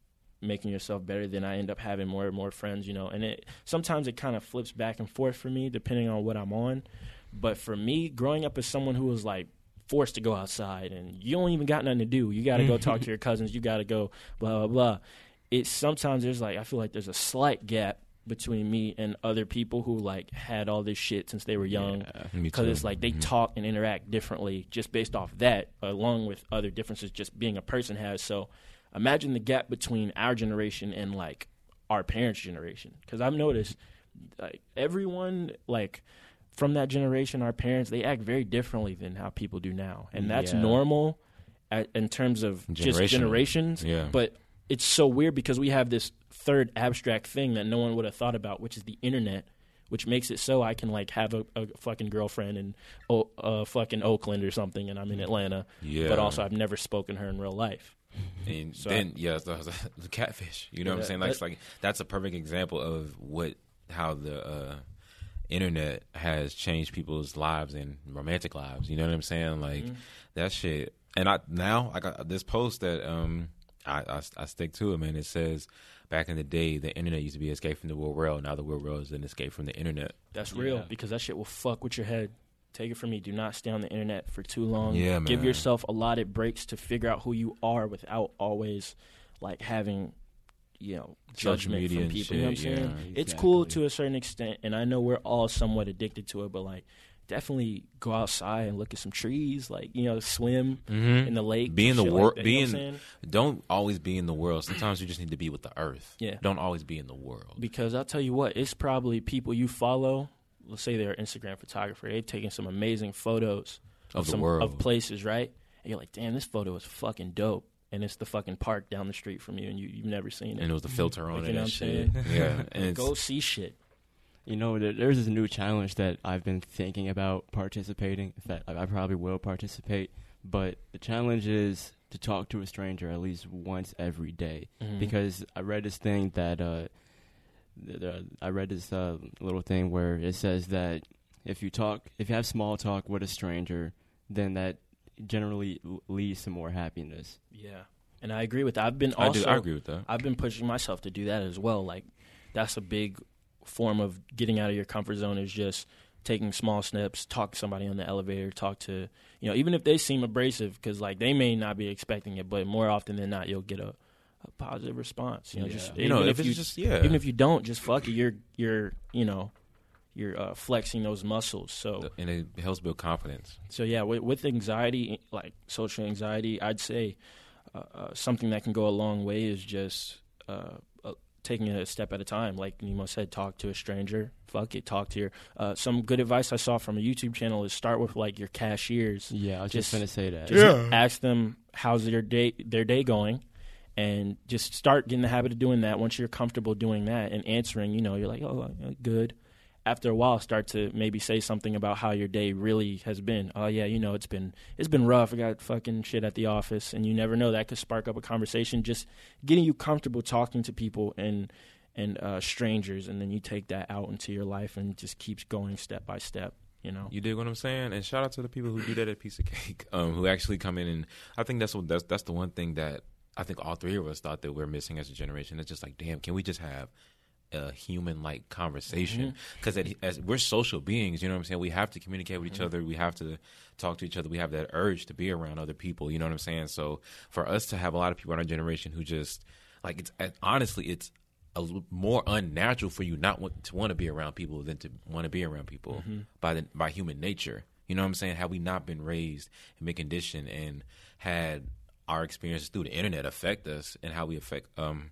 making yourself better. Then I end up having more and more friends. You know, and it sometimes it kind of flips back and forth for me depending on what I'm on. But for me, growing up as someone who was like forced to go outside and you don't even got nothing to do, you got to go talk to your cousins, you got to go blah blah blah. It sometimes there's like I feel like there's a slight gap between me and other people who like had all this shit since they were young because too. it's like they mm-hmm. talk and interact differently just based off that along with other differences just being a person has so imagine the gap between our generation and like our parents generation because i've noticed like everyone like from that generation our parents they act very differently than how people do now and that's Yeah. normal at, in terms of just generations Yeah. but it's so weird because we have this third abstract thing that no one would have thought about which is the internet which makes it so I can like have a, a fucking girlfriend in o- uh, fucking Oakland or something, and I'm in Atlanta. Yeah. But also, I've never spoken her in real life. And So then yeah, the, the catfish. You know what I'm saying? Like, it's that- like that's a perfect example of what how the uh, internet has changed people's lives and romantic lives. You know what I'm saying? Like Mm-hmm. that shit. And I now I got this post that um I, I I stick to it, man. It says back in the day the internet used to be escape from the real world. Now the real world is an escape from the internet. That's real Yeah. because that shit will fuck with your head. Take it from me. Do not stay on the internet for too long. Yeah, man. Give yourself allotted breaks to figure out who you are without always like having you know Social judgment media from people. You know what I'm shit, saying? yeah. It's cool to a certain extent, and I know we're all somewhat addicted to it, but like definitely go outside and look at some trees, like you know, swim mm-hmm. in the lake, Be in the shit like world. be you know what in. don't always be in the world. Sometimes you just need to be with the earth. Yeah. Don't always be in the world. Because I'll tell you what, it's probably people you follow. Let's say they're an Instagram photographer. They've taken some amazing photos Of the some, world. of places, right? And you're like, damn, this photo is fucking dope. And it's the fucking park down the street from you, and you, you've never seen it. and it was the filter on Like, it you know and what I'm shit. saying? Yeah, and Go see shit. You know, there, there's this new challenge that I've been thinking about participating. In fact, I, I probably will participate. But the challenge is to talk to a stranger at least once every day. Mhm. Because I read this thing that uh, th- th- I read this uh, little thing where it says that if you talk, if you have small talk with a stranger, then that generally leads to more happiness. Yeah, and I agree with that. I've been also, I do. I agree with that. I've been pushing myself to do that as well. Like that's a big form of getting out of your comfort zone is just taking small steps, talk to somebody on the elevator, talk to you know even if they seem abrasive because like they may not be expecting it, but more often than not you'll get a, a positive response. You know, just You know, even if it's you just- yeah. even if you don't, just fuck it. You're you're you know you're uh, flexing those muscles. So and it helps build confidence. so yeah, with, with anxiety, like social anxiety, I'd say uh, uh, something that can go a long way is just uh, uh, taking it a step at a time. Like Nemo said, talk to a stranger. Fuck it, talk to your. Uh, some good advice I saw from a YouTube channel is start with like your cashiers. Yeah, I was just, Just- gonna say that. Just ask them how's their day their day going, and just start getting the habit of doing that. Once you're comfortable doing that and answering, you know, you're like, oh, uh, good. After a while, start to maybe say something about how your day really has been. Oh yeah, you know, it's been it's been rough. I got fucking shit at the office, and you never know that could spark up a conversation. Just getting you comfortable talking to people and and uh, strangers, and then you take that out into your life and just keeps going step by step. You know. You dig what I'm saying? And shout out to the people who do that at Piece of Cake, um, who actually come in and I think that's what that's that's the one thing that I think all three of us thought that we're missing as a generation. It's just like, damn, can we just have a human like conversation? Mm-hmm. Because as we're social beings, you know what I'm saying. We have to communicate with each mm-hmm. other. We have to talk to each other. We have that urge to be around other people. You know what I'm saying? So for us to have a lot of people in our generation who just like it's honestly, it's a more unnatural for you not want, to want to be around people than to want to be around people mm-hmm. by the by human nature. You know what I'm saying? Have we not been raised and been conditioned and had our experiences through the internet affect us and how we affect um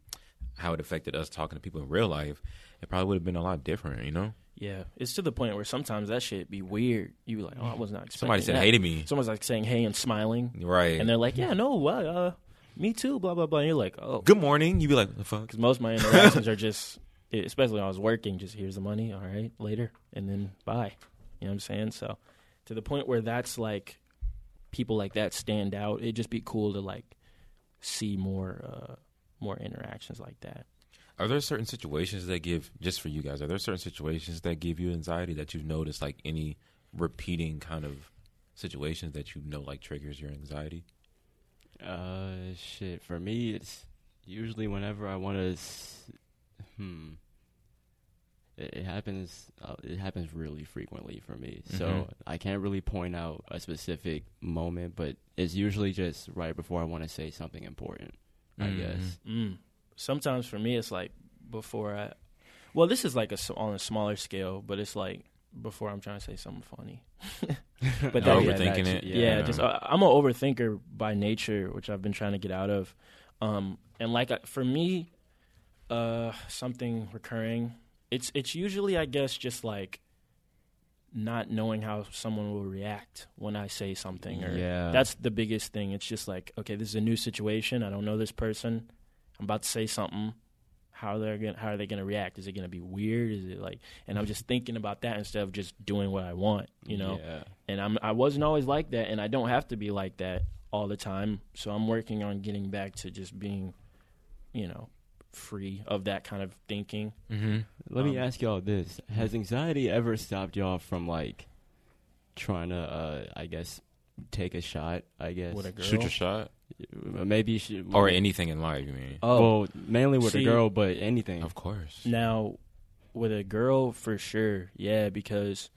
how it affected us talking to people in real life, it probably would have been a lot different. You know, Yeah, it's to the point where sometimes that shit be weird. You be like, oh, I was not expecting somebody said that. hey to me, Someone's like saying hey and smiling, right? and they're like, yeah, no, what, uh, me too, blah blah blah. And you're like, oh, good morning. You be like, the fuck? because most of my interactions are just, especially when I was working, just here's the money, all right, later, and then bye. You know what I'm saying? So, to the point where that's like, people like that stand out. It'd just be cool to like see more, uh, more interactions like that. Are there certain situations that give just for you guys? Are there certain situations that give you anxiety that you've noticed, like any repeating kind of situations that you know like triggers your anxiety? Uh, shit. For me, it's usually whenever I want to. S- hmm. It, it happens. Uh, it happens really frequently for me. So Mhm. I can't really point out a specific moment, but it's usually just right before I want to say something important. I Mhm. guess. Mm. Sometimes for me, it's like before I. Well, this is like a on a smaller scale, but it's like before I'm trying to say something funny. but that, Overthinking yeah, it? Yeah, Yeah. just uh, I'm an overthinker by nature, which I've been trying to get out of. Um, and like uh, for me, uh, something recurring. It's it's usually I guess just like not knowing how someone will react when I say something. Or Yeah. that's the biggest thing. It's just like okay, this is a new situation. I don't know this person. I'm about to say something. How they're gonna how are they gonna react? Is it gonna be weird? Is it like? And I'm just mm-hmm. thinking about that instead of just doing what I want. You know Yeah. and I'm I wasn't always like that, and I don't have to be like that all the time. So I'm working on getting back to just being, you know, free of that kind of thinking. Mm-hmm. Let me Um, ask y'all this: Has anxiety ever stopped y'all from like trying to, uh, I guess, take a shot? I guess With a girl. Shoot your shot, maybe she, or anything in life. You mean? Oh, well, mainly with see- a girl, but anything. Of course. now with a girl for sure, yeah, because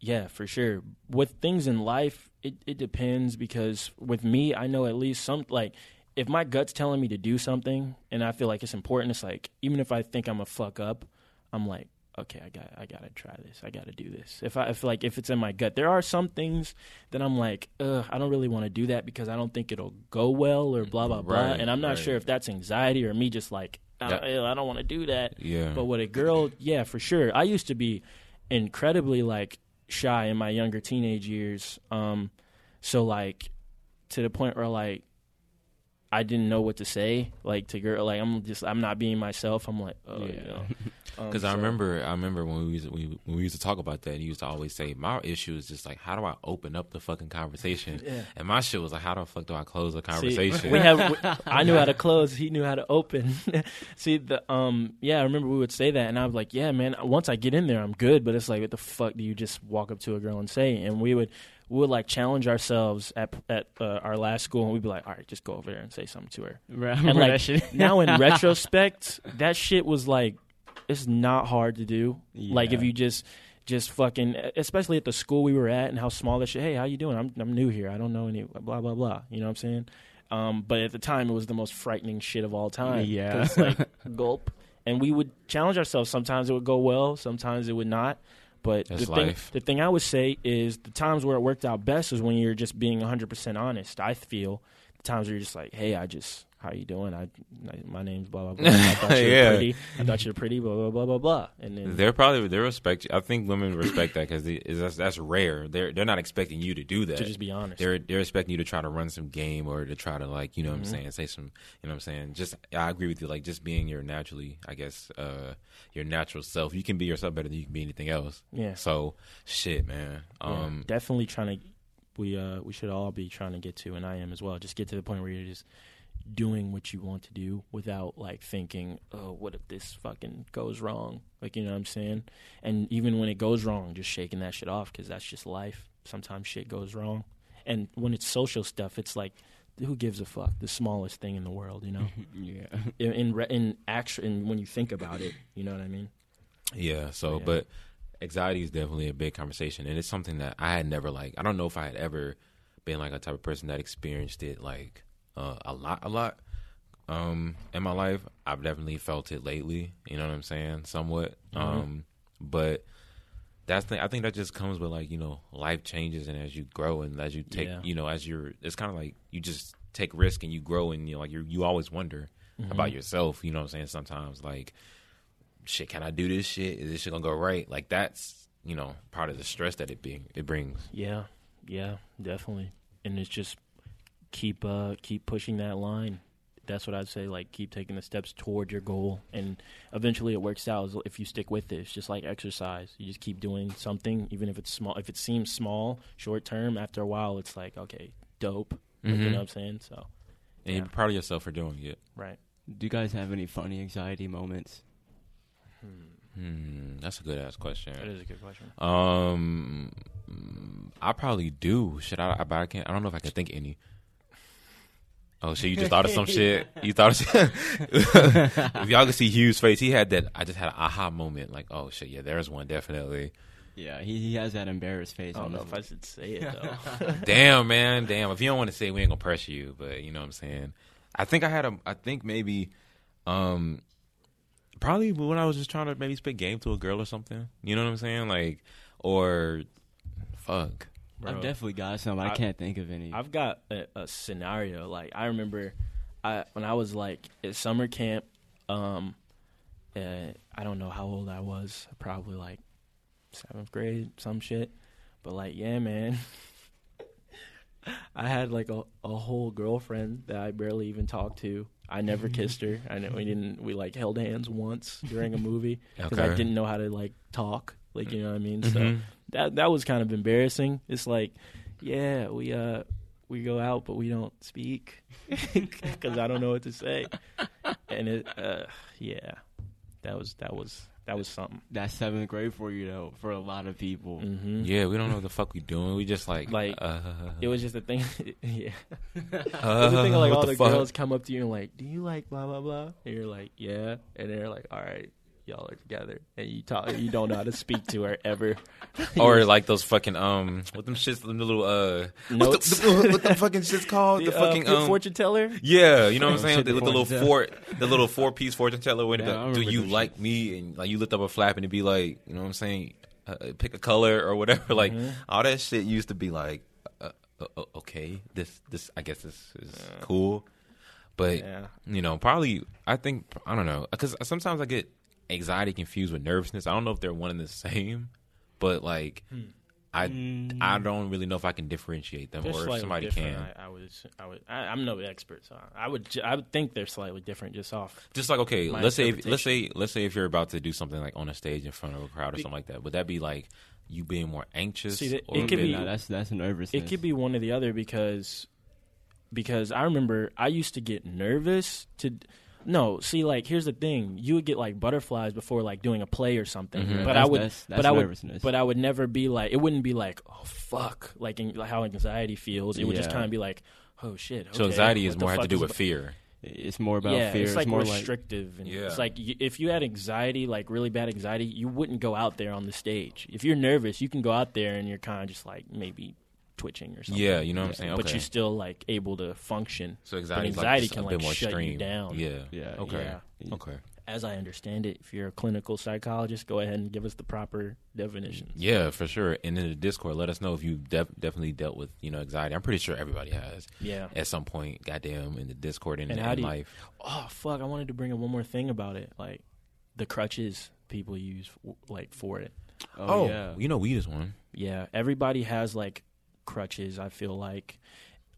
yeah, for sure. With things in life, it it depends because with me, I know at least some like. If my gut's telling me to do something and I feel like it's important, it's like even if I think I'm a fuck up, I'm like, okay, I got I gotta try this. I gotta do this. If I if like if it's in my gut, there are some things that I'm like, ugh, I don't really want to do that because I don't think it'll go well or blah blah blah. Right, And I'm not right. sure if that's anxiety or me just like, I That- I don't want to do that. Yeah. But with a girl, yeah, for sure. I used to be incredibly like shy in my younger teenage years. Um, so like to the point where like I didn't know what to say. Like to girl, like I'm just I'm not being myself. I'm like, oh, Yeah. you know. Um, Because I so- remember, I remember when we used to, we, when we used to talk about that. He used to always say, "My issue is just like, how do I open up the fucking conversation?" Yeah. And my shit was like, "How the fuck do I close a See, conversation?" we have. we- I knew how to close. He knew how to open. See the um. Yeah, I remember we would say that, and I was like, "Yeah, man. Once I get in there, I'm good." But it's like, what the fuck do you just walk up to a girl and say? And we would we would like challenge ourselves at at uh, our last school, and we'd be like, "All right, just go over there and say something to her." Remember And like now in retrospect, that shit was like, it's not hard to do. Like if you just just fucking, especially at the school we were at and how small that shit. Hey, how you doing? I'm I'm new here. I don't know any blah blah blah. You know what I'm saying? Um, but at the time, it was the most frightening shit of all time. Yeah. like gulp. and we would challenge ourselves. Sometimes it would go well, sometimes it would not. But That's the thing, life. the thing I would say is the times where it worked out best is when you're just being 100% honest. I feel the times where you're just like, "Hey, I just how you doing? I my name's blah blah blah. I thought you were Yeah. pretty. I thought you were pretty. Blah blah blah blah blah." And then They're probably they respect. you. I think women respect that because that's, that's rare. They're they're not expecting you to do that. to just be honest. They're they're expecting you to try to run some game or to try to like you know what I'm Mm-hmm. saying say some you know what I'm saying. Just I agree with you. Like just being your naturally I guess uh your natural self. You can be yourself better than you can be anything else. Yeah. So shit, man. Yeah, Um. definitely trying to. We uh we should all be trying to get to, and I am as well. Just get to the point where you're just doing what you want to do without like thinking, oh, what if this fucking goes wrong? Like you know what I'm saying? And even when it goes wrong, just shaking that shit off because that's just life. Sometimes shit goes wrong, and when it's social stuff, it's like. Who gives a fuck? The smallest thing in the world, you know. yeah. in in, re- in action, in when you think about it, you know what I mean. Yeah. So, Yeah. but anxiety is definitely a big conversation, and it's something that I had never like. I don't know if I had ever been like a type of person that experienced it like uh, a lot, a lot. Um, in my life, I've definitely felt it lately. You know what I'm saying? Somewhat. Um, but that's the. I think that just comes with like you know life changes, and as you grow, and as you take, Yeah. you know, as you're, it's kind of like you just take risk and you grow, and you know, like you you always wonder about yourself. You know what I'm saying? Sometimes like shit, can I do this shit? Is this shit gonna go right? Like that's you know part of the stress that it being it brings. Yeah, yeah, definitely. And it's just keep uh keep pushing that line. That's what I'd say. Like keep taking the steps toward your goal, and eventually it works out if you stick with it. It's just like exercise. You just keep doing something, even if it's small. If it seems small, short term, after a while, it's like okay, dope. Like, you know what I'm saying? So And Yeah. you're proud of yourself for doing it. right. Do you guys have any funny anxiety moments? Hmm, that's a good ass question. That is a good question. Um, I probably do. Should I? But I can't. I don't know if I can think any. Oh shit! You just thought of some shit. You thought of shit. if y'all can see Hugh's face, he had that. I just had an aha moment. Like, oh shit, yeah, there's one definitely. Yeah, he, he has that embarrassed face I don't know his if I should say it though. damn, man, damn. If you don't want to say, it, we ain't gonna pressure you. But you know what I'm saying. I think I had a. I think maybe, um, probably when I was just trying to maybe spit game to a girl or something. You know what I'm saying? Like, or, fuck. Bro. I've definitely got some. I, I- can't think of any. I've got a, a scenario. Like I remember, I when I was like at summer camp. Um, uh, I don't know how old I was. Probably like seventh grade, some shit. But like, yeah, man. I had like a, a whole girlfriend that I barely even talked to. I never kissed her. I know we didn't. We like held hands once during a movie because I didn't know how to like talk. Like you know what I mean. So Mhm. That that was kind of embarrassing. It's like, yeah, we uh we go out, but we don't speak because I don't know what to say. And it, uh, yeah, that was that was that was something. That's seventh grade for you, though, for a lot of people. hmm Yeah, we don't know what the fuck we doing. We just like, Like, uh, It was just a thing. yeah, uh, it was a thing. Of, like all the the, girls come up to you and like, do you like blah blah blah? And you're like, yeah, and they're like, all right. Y'all are together, and you talk. You don't know how to speak to her ever, or like those fucking um, what them shits, them little uh, what Notes. the, the, what the fucking shits called? The, the, uh, fucking um, fortune teller. yeah, you know what I'm saying? shit, The, the with the little four, the little four piece fortune teller. When Yeah, the- do you like me? And like you lift up a flap and it'd be like, you know what I'm saying? Uh, pick a color or whatever. Like Mm-hmm. all that shit used to be like, uh, uh, uh, okay, this this I guess this is cool, but Yeah. you know, probably I think I don't know because sometimes I get anxiety confused with nervousness. I don't know if they're one and the same, but like hmm. I I hmm. don't really know if I can differentiate them They're or if somebody different, can. I, I would, I would, I, I'm no expert, so I would, ju- I would think they're slightly different just off. Just like okay, let's say if, let's say let's say if you're about to do something like on a stage in front of a crowd or something like that, would that be like you being more anxious? See, that- or it could be- No, that's that's nervousness. It could be one or the other because, because I remember I used to get nervous to. No, see, like here's the thing: you would get like butterflies before like doing a play or something. Mhm. But I would, that's- but that's I would, but I would never be like. It wouldn't be like, oh fuck, like, in, like how anxiety feels. It would just kind of be like, oh shit. so anxiety what is the more have to do with ab- fear. It's more about yeah, fear. it's like more like restrictive. and Yeah. It's like y- if you had anxiety, like really bad anxiety, you wouldn't go out there on the stage. If you're nervous, you can go out there and you're kind of just like maybe twitching or something. Yeah, you know what I'm saying? But Okay. you're still like able to function. So but anxiety, anxiety like, can just a like bit more shut extreme. you down. Yeah. Yeah, Okay. Yeah. Okay. as I understand it, if you're a clinical psychologist, go ahead and give us the proper definitions. Yeah, for sure. And in the Discord, let us know if you def- definitely dealt with you know anxiety. I'm pretty sure everybody has. Yeah. At some point, goddamn, in the Discord and, And in how do you- life. Oh fuck! I wanted to bring up one more thing about it, like the crutches people use, like for it. Oh, oh yeah. you know we use one. Yeah, everybody has like crutches. I feel like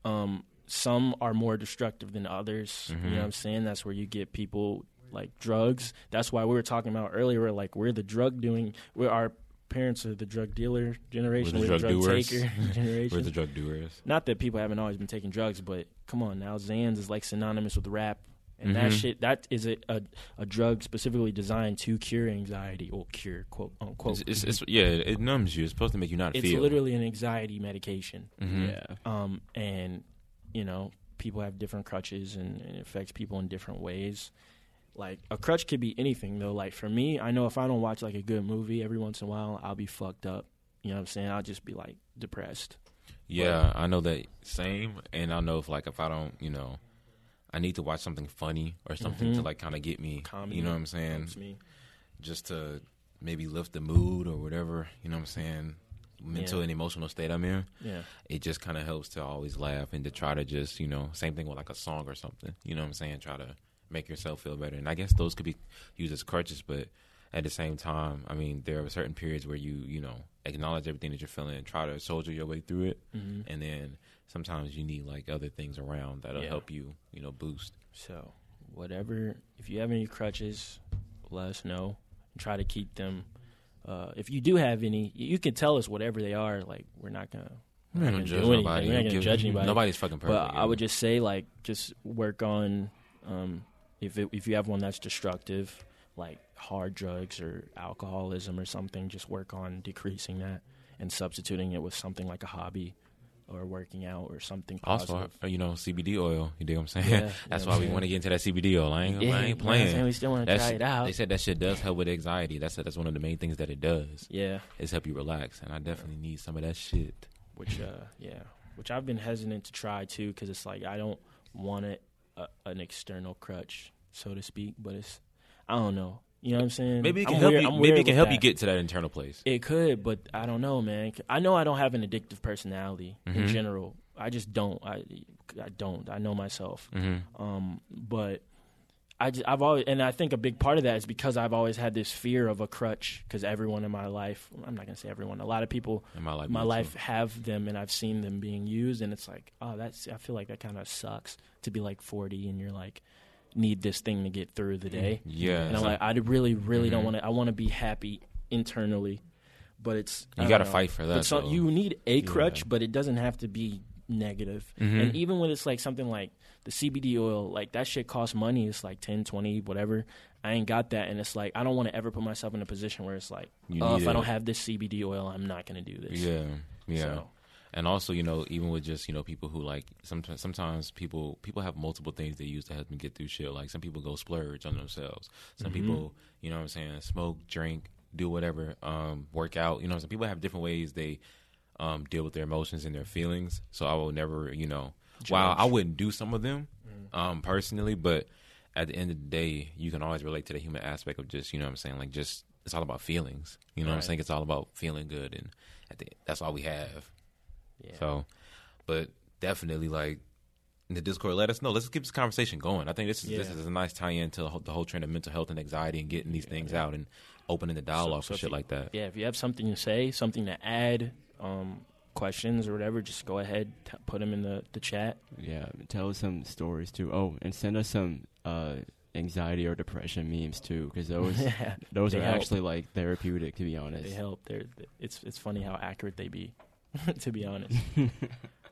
um, some are more destructive than others. You know what I'm saying? That's where you get people like drugs. That's why we were talking about earlier. Like we're the drug doing. We're our parents are the drug dealer generation. We're the drug doers. taker generation. We're the drug doers. Not that people haven't always been taking drugs, but come on now, Xans is like synonymous with rap. And that Mhm. shit, that is a, a a drug specifically designed to cure anxiety or cure quote unquote. It's, it's, it's yeah, it numbs you. It's supposed to make you not It's feel. It's literally an anxiety medication. Mhm. Yeah. Um, and you know, people have different crutches, and, and it affects people in different ways. Like a crutch could be anything though. Like for me, I know if I don't watch like a good movie every once in a while, I'll be fucked up. You know what I'm saying? I'll just be like depressed. Yeah, I know that same, and I know if like if I don't, you know, I need to watch something funny or something to Mhm. like kind of get me. Comedy You know what I'm saying? Just to maybe lift the mood or whatever. You know what I'm saying? Mental Yeah. and emotional state I'm in. Yeah. It just kind of helps to always laugh and to try to just you know same thing with like a song or something. You know what I'm saying? Try to make yourself feel better. And I guess those could be used as crutches, but at the same time, I mean, there are certain periods where you, you know, acknowledge everything that you're feeling and try to soldier your way through it. Mhm. And then sometimes you need like other things around that'll Yeah. help you, you know, boost. So, whatever, if you have any crutches, let us know. Try to keep them. Uh, if you do have any, you can tell us whatever they are. Like we're not gonna, We're not gonna do judge anything. nobody. We're not gonna Give- judge anybody. nobody's fucking perfect, But I would just say like just work on um, if it, if you have one that's destructive, like hard drugs or alcoholism or something, just work on decreasing that and substituting it with something like a hobby or working out or something Also, positive. uh, you know, CBD oil. You dig what I'm saying? Yeah, That's why we want to get into that CBD oil. I ain't, Yeah, I ain't know playing. saying? We still wanna That try it out. They said that shit does help with anxiety. That's that's one of the main things that it does. Yeah. is help you relax, and I definitely need some of that shit. which uh yeah which i've been hesitant to try too because it's like i don't want it uh, an external crutch so to speak but it's i don't know you know what i'm saying Maybe it can I'm help weird- you. I'm Maybe it can help you get to that internal place. it could but i don't know man i know i don't have an addictive personality in Mhm. general i just don't i i don't i know myself Mhm. um but I just, I've always, and I think a big part of that is because I've always had this fear of a crutch. Because everyone in my life, I'm not gonna say everyone, a lot of people In my life, my too. life have them, and I've seen them being used, and it's like, oh, that's. I feel like that kind of sucks to be like 40 and you're like, need this thing to get through the day. Yeah, and I'm like, I really, really don't Mhm. want to. I want to be happy internally, but it's You gotta fight for that, so- you need a Yeah. crutch, but it doesn't have to be negative. Mhm. And even when it's like something like the CBD oil, like that shit costs money. It's like 10, 20, whatever. I ain't got that, and it's like I don't want to ever put myself in a position where it's like, You oh, if I don't have this CBD oil, I'm not gonna do this. Yeah, yeah. So- And also, you know, even with just you know people who like sometimes sometimes people people have multiple things they use to help them get through shit. Like some people go splurge on themselves. Some Mhm. people, you know, what I'm saying, smoke, drink, do whatever, um, work out. You know, some people have different ways they um, deal with their emotions and their feelings. So I will never, you know, while I wouldn't do some of them um, personally, but at the end of the day, you can always relate to the human aspect of just, you know what I'm saying, like just it's all about feelings. You know what I'm saying? It's all about feeling good and at the, that's all we have. Yeah. So, but definitely like in the Discord, let us know. Let's keep this conversation going. I think this is this is a nice tie into the whole, the whole trend of mental health and anxiety and getting these things out and opening the dialogue So- so for if shit you- like that. Yeah, if you have something to say, something to add, um, questions or whatever, just go ahead, t- put them in the, the chat. Yeah, tell us some stories too. Oh, and send us some uh, anxiety or depression memes too, because those Yeah, those are help. actually like therapeutic. To be honest, They help. They're, it's it's funny how accurate they be, to be honest.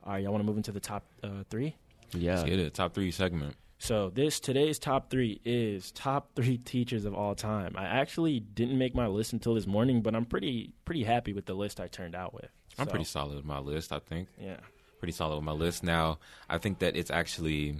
All right, y'all want to move into the top uh, three? Yeah, Let's get it. Top three segment. So this today's top three is top three teachers of all time. I actually didn't make my list until this morning, but I'm pretty pretty happy with the list I turned out with. I'm So, pretty solid with my list. I think. Yeah. Pretty solid with my list. Now, I think that it's actually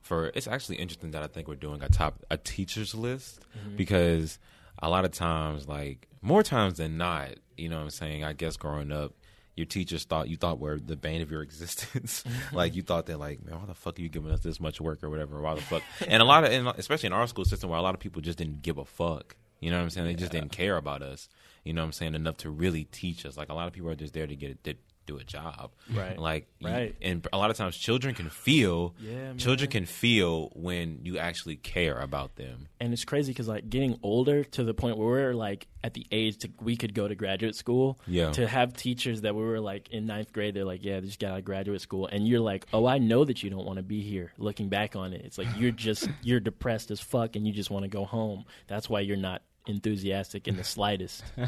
for it's actually interesting that I think we're doing a top a teachers list Mhm. because a lot of times, like more times than not, you know what I'm saying. I guess growing up, your teachers thought you thought were the bane of your existence. Mm-hmm. like you thought that like, man, why the fuck are you giving us this much work or whatever? Why the fuck? and a lot of, and especially in our school system, where a lot of people just didn't give a fuck. You know what I'm saying? They just didn't care about us. You know what I'm saying? Enough to really teach us. Like a lot of people are just there to get. To, do a job. Right. like you- Right. and a lot of times children can feel Yeah, children can feel when you actually care about them. And it's crazy because like getting older to the point where we're like at the age to, we could go to graduate school. Yeah. to have teachers that we were like in ninth grade they're like yeah they just got out of graduate school. And you're like oh i know that you don't want to be here looking back on it. It's like you're just you're depressed as fuck and you just want to go home. That's why you're not enthusiastic in the slightest.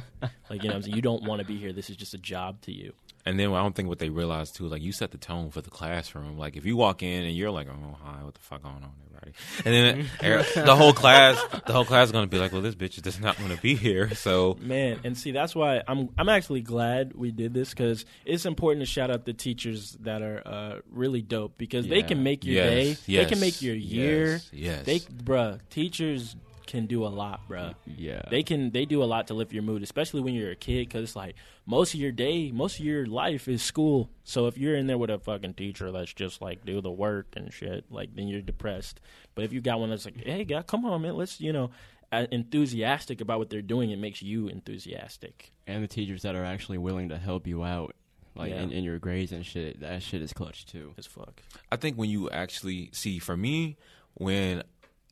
Like you know what I'm saying? you don't want to be here. This is just a job to you And then I don't think what they realize too, like you set the tone for the classroom. Like if you walk in and you're like, "Oh hi, what the fuck going on, everybody?" And then er, the whole class, the whole class is gonna be like, "Well, this bitch is just not gonna be here." So Man, and see that's why I'm I'm actually glad we did this because it's important to shout out the teachers that are uh, really dope because they can make your Yes, day, they can make your year. yes, yes. They, bruh, teachers can do a lot, bruh. Yeah. They can they do a lot to lift your mood, especially when you're a kid, because it's like most of your day, most of your life is school. So if you're in there with a fucking teacher that's just like do the work and shit, like then you're depressed. But if you got one that's like, hey, guy, come on, man, let's you know, enthusiastic about what they're doing, it makes you enthusiastic. and the teachers that are actually willing to help you out, like Yeah. in, in your grades and shit. That shit is clutch too. As fuck. I think when you actually see, for me, when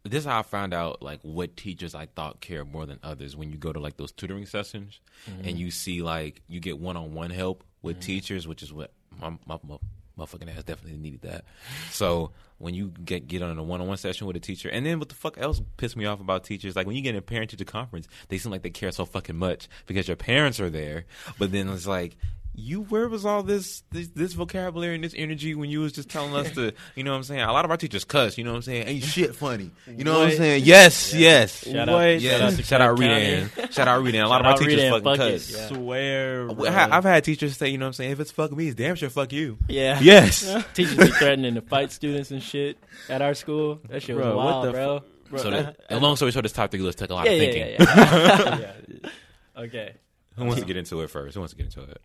this is how I found out like what teachers I thought care more than others. When you go to like those tutoring sessions and mm-hmm. you see like you get one on one help with mm-hmm. teachers, which is what my, my, my motherfucking ass definitely needed that. So when you get get on a one on one session with a teacher, and then what the fuck else pissed me off about teachers? Like when you get in a parent teacher conference, they seem like they care so fucking much because your parents are there, but then it's like. You where was all this, this this vocabulary and this energy when you was just telling us to you know what I'm saying? A lot of our teachers cuss, you know what I'm saying? Ain't shit funny. You know what, I'm saying? Yes, yes. Shout out- What? shout out Yes. Shout out Clark Redan. Shout out Redan. A lot of our teachers Redan, fucking fuck it. cuss. Yeah. Swear, I ha- I've had teachers say, you know what I'm saying, if it's fuck me, it's damn sure fuck you. Yeah. Yes. Teachers be threatening to fight students and shit at our school. That shit was Bro, what wild, the bro. So that, and long story short, this top three list took a lot yeah, of yeah, thinking. yeah, yeah. okay. Who wants to get into it first? Who wants to get into it?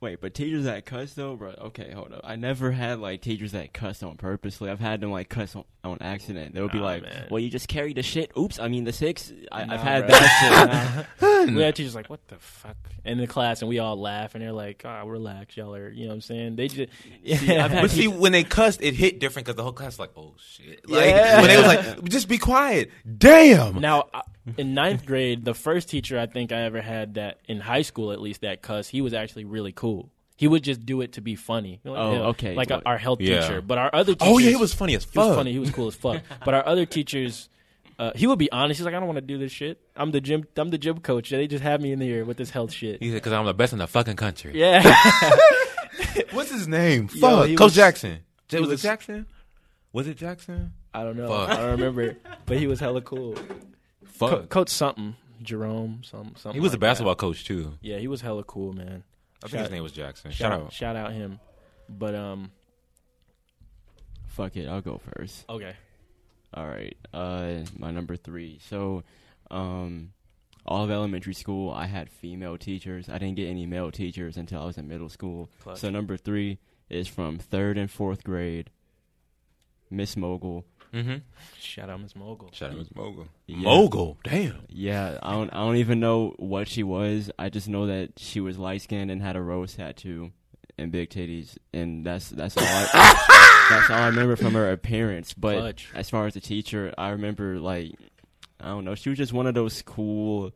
Wait, but teachers that cuss though, bro. Okay, hold up. I never had like teachers that cuss on purposely. I've had them like cuss on, on accident. They would be Nah, like, man. "Well, you just carried the shit." Oops, I mean the six. I, Nah, I've had bro. that shit. we had teachers like, what the fuck? In the class, and we all laugh, and they're like, oh, relax, y'all are, you know what I'm saying? They just, yeah. I've had But see, when they cussed, it hit different because the whole class was like, oh shit. Like, Yeah. when they was like, just be quiet. Damn. Now, uh, in ninth grade, the first teacher I think I ever had that, in high school at least, that cuss, he was actually really cool. He would just do it to be funny. Like, Oh, you know, okay. Like Well, our health yeah. teacher. But our other teachers. Oh, yeah, he was funny as He was fuck. funny. He was cool as fuck. but our other teachers, uh, he would be honest. He's like, I don't want to do this shit. I'm the gym. I'm the gym coach. They just have me in here with this health shit. He said, because I'm the best in the fucking country. Yeah. What's his name? Yo, Fuck. he Coach was- Jackson. Was, was- it Jackson? Was it Jackson? I don't know. Fuck. I don't remember. But he was hella cool. Fuck. Co- coach something. Jerome. Some. Something. he was a like that. basketball coach too. Yeah, he was hella cool, man. I think his name was Jackson. Shout, Shout out. Shout out him. But um. Fuck it, I'll go first. Okay. All right. Uh, my number three. So, um, all of elementary school, I had female teachers. I didn't get any male teachers until I was in middle school. Clutch. So number three is from third and fourth grade. Miss Mogul. Mm-hmm. Shout out Miss Mogul. Shout out Miss Mogul. Yeah. Mogul. Damn. Yeah, I don't. I don't even know what she was. I just know that she was light skinned and had a rose tattoo and big titties, and that's that's all. I, that's all I remember from her appearance. But Clutch. as far as the teacher, I remember like I don't know. She was just one of those cool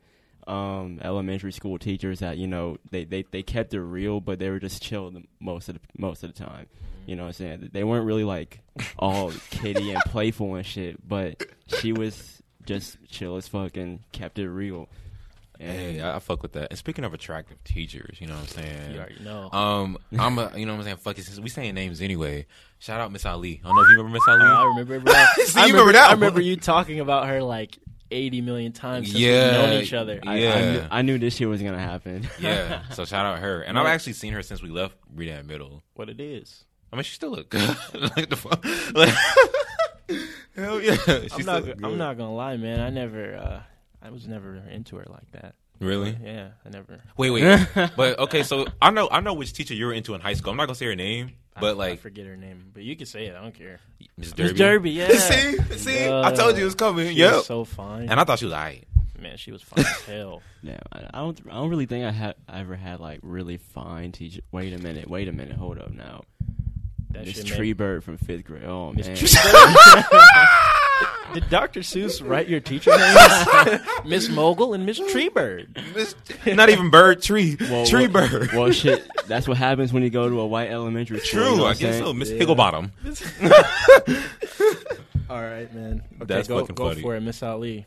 um elementary school teachers that you know they, they they kept it real but they were just chill the, most of the most of the time you know what i'm saying they weren't really like all kitty and playful and shit but she was just chill as fuck and kept it real and Hey, I, I fuck with that. And speaking of attractive teachers, you know what I'm saying? You already know. Um, I'm a, you know what I'm saying? Fuck it, since we saying names anyway. Shout out Miss Ali. I don't know if you remember Miss Ali. Oh, I remember, bro. See, I you remember that I remember you talking about her like 80 million times since Yeah, we've known each other. I, yeah. I, knew, I knew this shit was gonna happen yeah, so shout out her. And I've actually seen her since we left Redan Middle. What it is. I mean, she still look good. like the fuck? Like, hell yeah. She I'm not. look I'm not gonna lie, man. I never. Uh, I was never into her like that. Really? Yeah, I never. Wait, wait. but okay, so I know I know which teacher you were into in high school. I'm not gonna say her name, but I, I like forget her name, but you can say it. I don't care. Miss Miss Derby. Derby, yeah. see, see, I told you it was coming. She Yeah. was so fine. And I thought she was alright. Man, she was fine as hell. Yeah, I, I don't. I don't really think I had I ever had like really fine teacher. Wait a minute. Wait a minute. Hold up now. That Miss shit made- Treebird from fifth grade. Oh Miss man. Did Dr. Seuss write your teacher names? Miss Mogul and Miss Treebird. Miss- Not even bird tree. Well, tree well- bird. well, shit. That's what happens when you go to a white elementary school. you True, know I guess saying? so. Miss Higglebottom. All right, man. Okay, That's go, fucking go funny. for it, Miss Ali.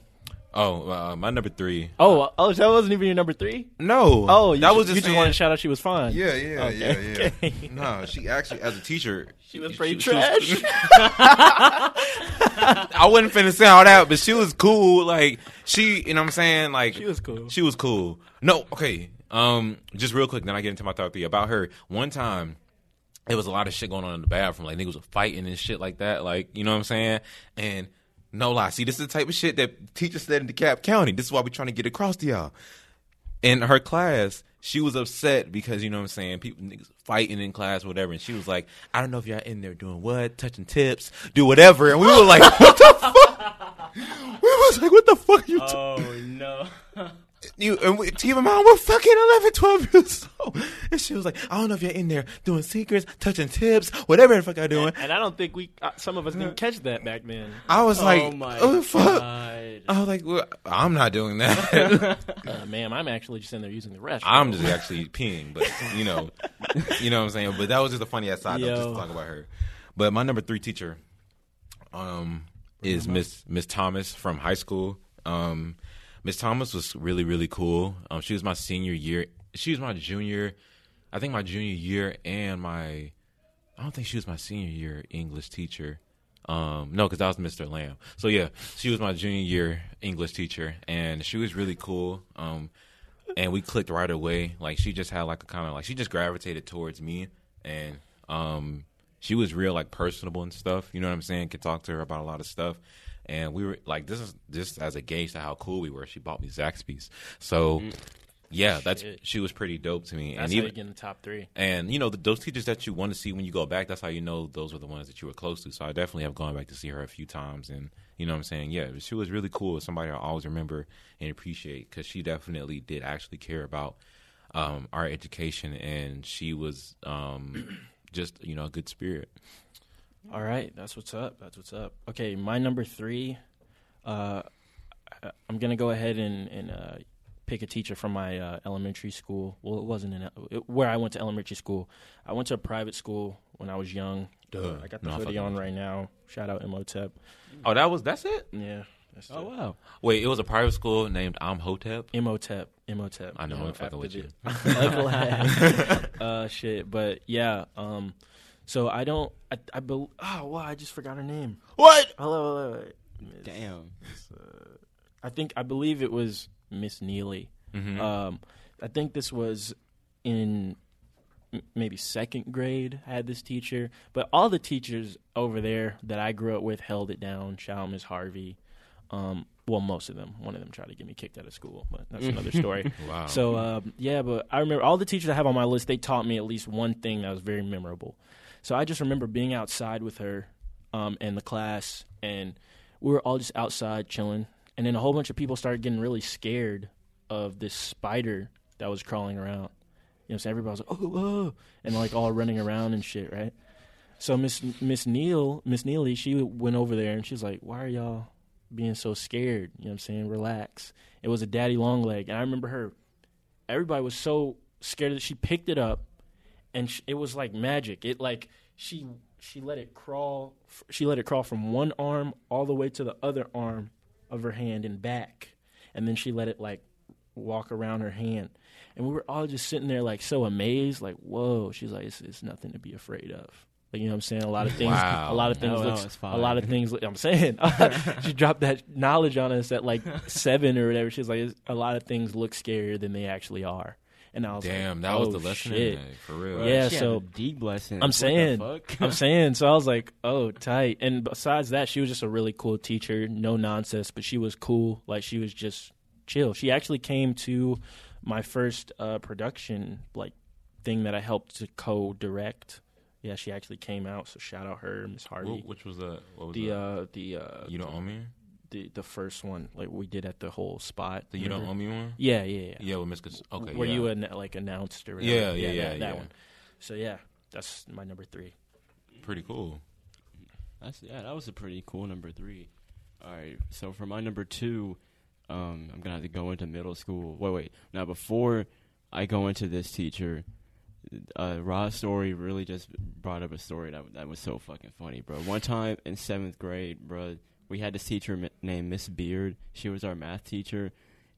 Oh, uh, my number three. Oh, oh, that wasn't even your number three. No. Oh, you that just, was you just just wanted to shout out she was fine. Yeah, yeah, Okay, yeah, yeah. okay. No, she actually, as a teacher, She was pretty she was- trash. I wasn't finna say all that, but she was cool. Like she, you know what I'm saying? Like She was cool. She was cool. No, okay. Um, just real quick, then I get into my top three about her. One time, it was a lot of shit going on in the bathroom. Like niggas were fighting and shit like that. Like you know what I'm saying? And no lie, see, this is the type of shit that teachers said in DeKalb County. This is why we're trying to get across to y'all. In her class, she was upset because you know what I'm saying, people niggas fighting in class, whatever. And she was like, "I don't know if y'all in there doing what, touching tips, do whatever." And we were like, "What the fuck?" We was like, "What the fuck you?" ta- Oh no. you and we, keep in mind we're fucking 11 12 years old. And she was like i don't know if you're in there doing secrets touching tips whatever the fuck i'm doing. And I don't think we, uh, some of us didn't catch that back then. i was like oh my oh fuck? God. i was like well, i'm not doing that. Uh, ma'am, I'm actually just in there using the restroom. i'm just actually peeing but you know you know what i'm saying? But that was just a funny ass side note just to talk about her. But my number three teacher um is miss miss thomas from high school. Um miss thomas was really really cool. Um she was my senior year she was my junior i think my junior year and my i don't think she was my senior year english teacher. Um no because that was mr lamb. So yeah she was my junior year english teacher and she was really cool. Um and we clicked right away. Like she just had like a kind of like she just gravitated towards me and um she was real like personable and stuff. You know what i'm saying? Could talk to her about a lot of stuff and we were like this is just as a gauge to how cool we were. She bought me zaxby's. So yeah that's Shit. she was pretty dope to me. That's and how even you get in the top three. and you know the, those teachers that you want to see when you go back that's how you know those were the ones that you were close to. So i definitely have gone back to see her a few times and you know what i'm saying? Yeah she was really cool. Somebody i always remember and appreciate because she definitely did actually care about um, our education and she was um, just you know a good spirit All right, that's what's up. That's what's up. Okay, my number three. Uh, I'm gonna go ahead and, and uh, pick a teacher from my uh, elementary school. Well, it wasn't in it, where I went to elementary school. I went to a private school when I was young. Duh. I got the No, hoodie on right now. Shout out Imhotep. oh that was that's it Yeah. That's Oh it. wow. wait it was a private school named amhotep Imhotep. Imhotep. I know, you I'm fucking with the- you. Uncle uh, shit, but yeah. Um, so I don't. I, I bel Oh, wow! I just forgot her name. what Hello, hello. Miss- Damn. I think I believe it was Miss Neely. Mhm. Um, I think this was in m- maybe second grade. I had this teacher, but all the teachers over there that I grew up with held it down. Shout out Miss Harvey. Um, well, most of them. One of them tried to get me kicked out of school, but that's another story. wow So um, yeah, but I remember all the teachers I have on my list. They taught me at least one thing that was very memorable. So I just remember being outside with her um, and the class, and we were all just outside chilling. And then a whole bunch of people started getting really scared of this spider that was crawling around. You know, so everybody was like, "Oh, oh," and like all running around and shit, right? So Miss Miss Neal, Miss Neely, she went over there and she's like, "Why are y'all being so scared?" You know what I'm saying? Relax. It was a daddy long leg, and I remember her. Everybody was so scared that she picked it up, and sh- it was like magic. It like she she let it crawl. She let it crawl from one arm all the way to the other arm of her hand and back, and then she let it like walk around her hand. And we were all just sitting there like so amazed, like, whoa. She's like, it's, it's nothing to be afraid of. Like, you know what I'm saying? A lot of things, Wow. a lot of things, No, no, looks- it's a lot of things. I'm saying, she dropped that knowledge on us at like seven or whatever. She's like, a lot of things look scarier than they actually are. And I was like damn like, that was oh, the lesson shit. in for real Yeah, she so- deep blessing. I'm saying. I'm saying. So I was like, oh, tight. And besides that, she was just a really cool teacher. No nonsense, but she was cool. Like she was just chill. She actually came to my first uh, production like thing that I helped to co-direct. Yeah, she actually came out. So shout out her, Miss Hardy. Wh- which was the what was the the, uh, the uh, you don't own me? the the first one like we did at the whole spot. The you don't remember? own me one? Yeah, yeah, yeah. Yeah, with Miss. Cas- Okay, Where yeah. you an, like announced or Yeah, whatever. yeah, yeah, that, that yeah. one. So yeah, that's my number three. pretty cool. That's yeah, that was a pretty cool number three. All right, so for my number two, um, I'm gonna have to go into middle school. Wait, wait. Now before I go into this teacher, uh, Rod's story really just brought up a story that that was so fucking funny, bro. One time in seventh grade, bro, we had this teacher named Miss Beard. She was our math teacher.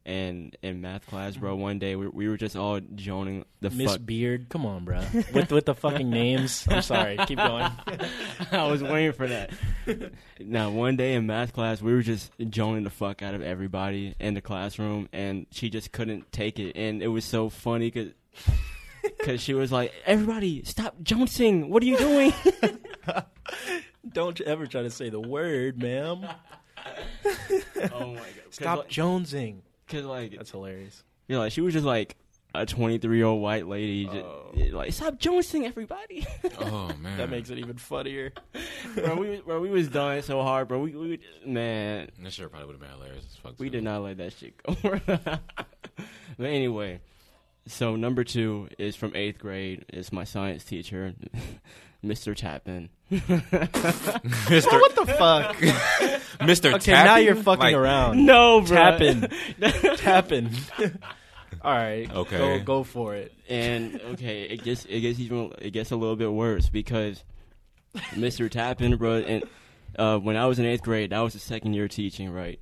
And in math class, bro, one day we, we were just all joning the Miss fuck. Beard, come on, bro. with with the fucking names. I'm sorry. Keep going. I was waiting for that. now, one day in math class, we were just joning the fuck out of everybody in the classroom, and she just couldn't take it. And it was so funny because she was like, "Everybody, stop jonesing! What are you doing?" Don't ever try to say the word, ma'am. oh my god! Stop jonesing. Because like, That's hilarious. you know, like she was just like a 23 year old white lady, just, Oh. Eh, like, "Stop jonesing, everybody!" Oh man, That makes it even funnier. bro, we was- bro, we was dying so hard, bro. We, we man, that sure probably would have been hilarious as fuck. We too. did not let that shit go. but anyway, so number two is from eighth grade. It's my science teacher, Mr. Tappan. Mr. What the fuck? Mr. Okay, now you're fucking Like, around. No, bro. Tapping. Tapping. All right. Okay. Go go for it. and okay, it gets it gets even it gets a little bit worse because Mr. Tappan, bro, and uh, when I was in eighth grade, that was the second year teaching, right?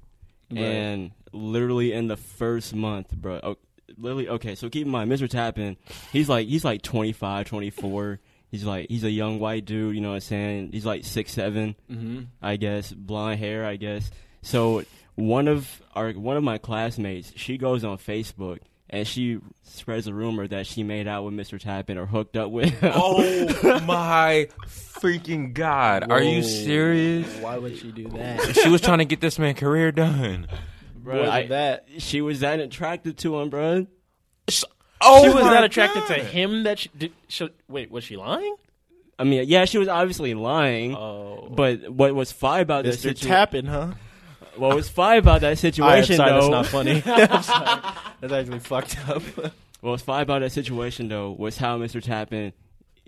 Right. And literally in the first month, bro. Oh, literally, okay. So keep in mind, Mr. Tappan, he's like he's like 25, 24. He's like he's a young white dude. You know what I'm saying? He's like six seven, Mm-hmm. I guess, blonde hair, I guess. So one of our one of my classmates, she goes on Facebook and she spreads a rumor that she made out with Mr. Tappan or hooked up with him. Oh my freaking god! Are you serious? Why would she do that? she was trying to get this man career done. Bro. More than I- that. She was that attracted to him, bro. Oh, she was my that attracted to him that she did. She, wait, was she lying? I mean, yeah, she was obviously lying. Oh, But what was fine about that Mr. situation? Tapping, huh? What was fine about that All right, situation, sorry, though? that's not funny. I'm sorry. That's actually fucked up. What was fine about that situation though was how Mr. Tappan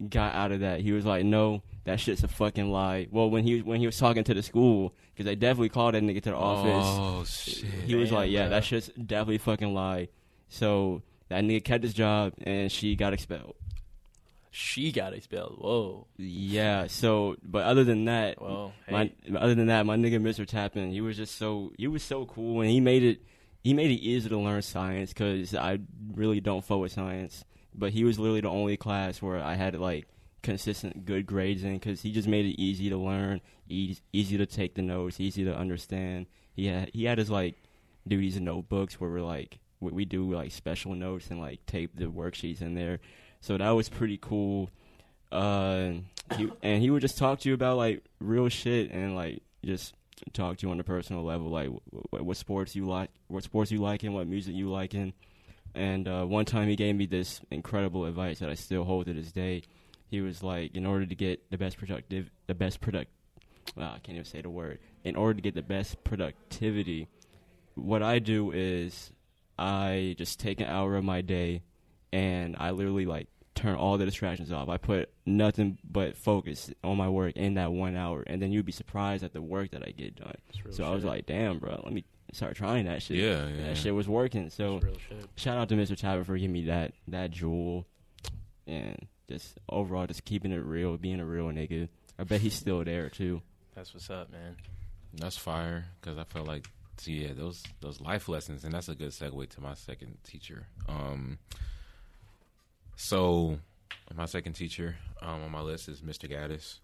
got out of that. He was like, "No, that shit's a fucking lie." Well, when he when he was talking to the school, because they definitely called that nigga to the office, Oh shit! he was damn, like, "Yeah, bro. that shit's definitely fucking lie." So that nigga kept his job and she got expelled. she got expelled. Whoa. Yeah. So, but other than that, Well, my other than that, my nigga Mr. Tappan, he was just so he was so cool and he made it he made it easy to learn science because I really don't fuck with science. But he was literally the only class where I had like consistent good grades in because he just made it easy to learn, easy, easy to take the notes, easy to understand. He had he had his like duties and notebooks where we're like we, we do like special notes and like tape the worksheets in there. So that was pretty cool. Uh, he, and he would just talk to you about like real shit and like just talk to you on a personal level, like what, what sports you like, what sports you like, and what music you like. And and uh, one time he gave me this incredible advice that I still hold to this day. He was like, in order to get the best productive, the best product, wow, I can't even say the word. In order to get the best productivity, what I do is I just take an hour of my day and I literally like turn all the distractions off. I put nothing but focus on my work in that one hour, and then you'd be surprised at the work that I get done. real So I was like, damn, bro, let me start trying that shit. Yeah, yeah. That shit was working. So shit. shout out to Mr. Tappan for giving me that that jewel, and just overall just keeping it real, being a real nigga. I bet he's still there too. That's what's up, man. That's fire because I felt like, see, yeah, those those life lessons, and that's a good segue to my second teacher. Um, so my second teacher um, on my list is Mr. Gaddis.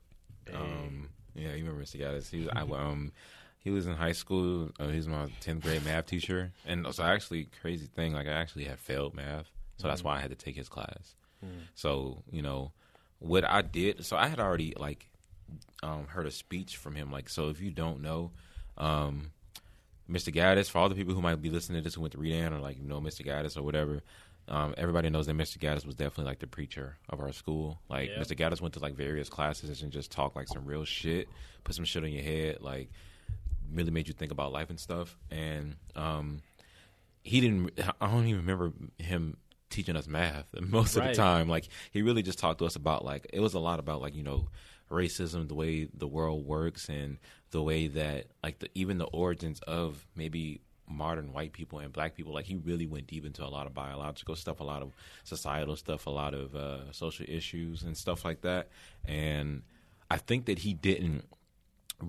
Um, yeah, you remember Mr. Gaddis? He was I, um he was in high school. Uh, he was my tenth grade math teacher, and so actually crazy thing like I actually had failed math, so that's why I had to take his class. So you know what I did. So I had already like um, heard a speech from him. Like, so if you don't know, um, Mr. Gaddis, for all the people who might be listening to this who went to Redan or like you know Mr. Gaddis or whatever, um, everybody knows that Mr. Gaddis was definitely like the preacher of our school. Like Yeah. Mr. Gaddis went to like various classes and just talked like some real shit, put some shit on your head, like really made you think about life and stuff. And um, he didn't. I don't even remember him teaching us math most of the time. Like he really just talked to us about like it was a lot about like you know racism, the way the world works, and the way that like the, even the origins of maybe modern white people and black people. Like he really went deep into a lot of biological stuff, a lot of societal stuff, a lot of uh, social issues and stuff like that. And I think that he didn't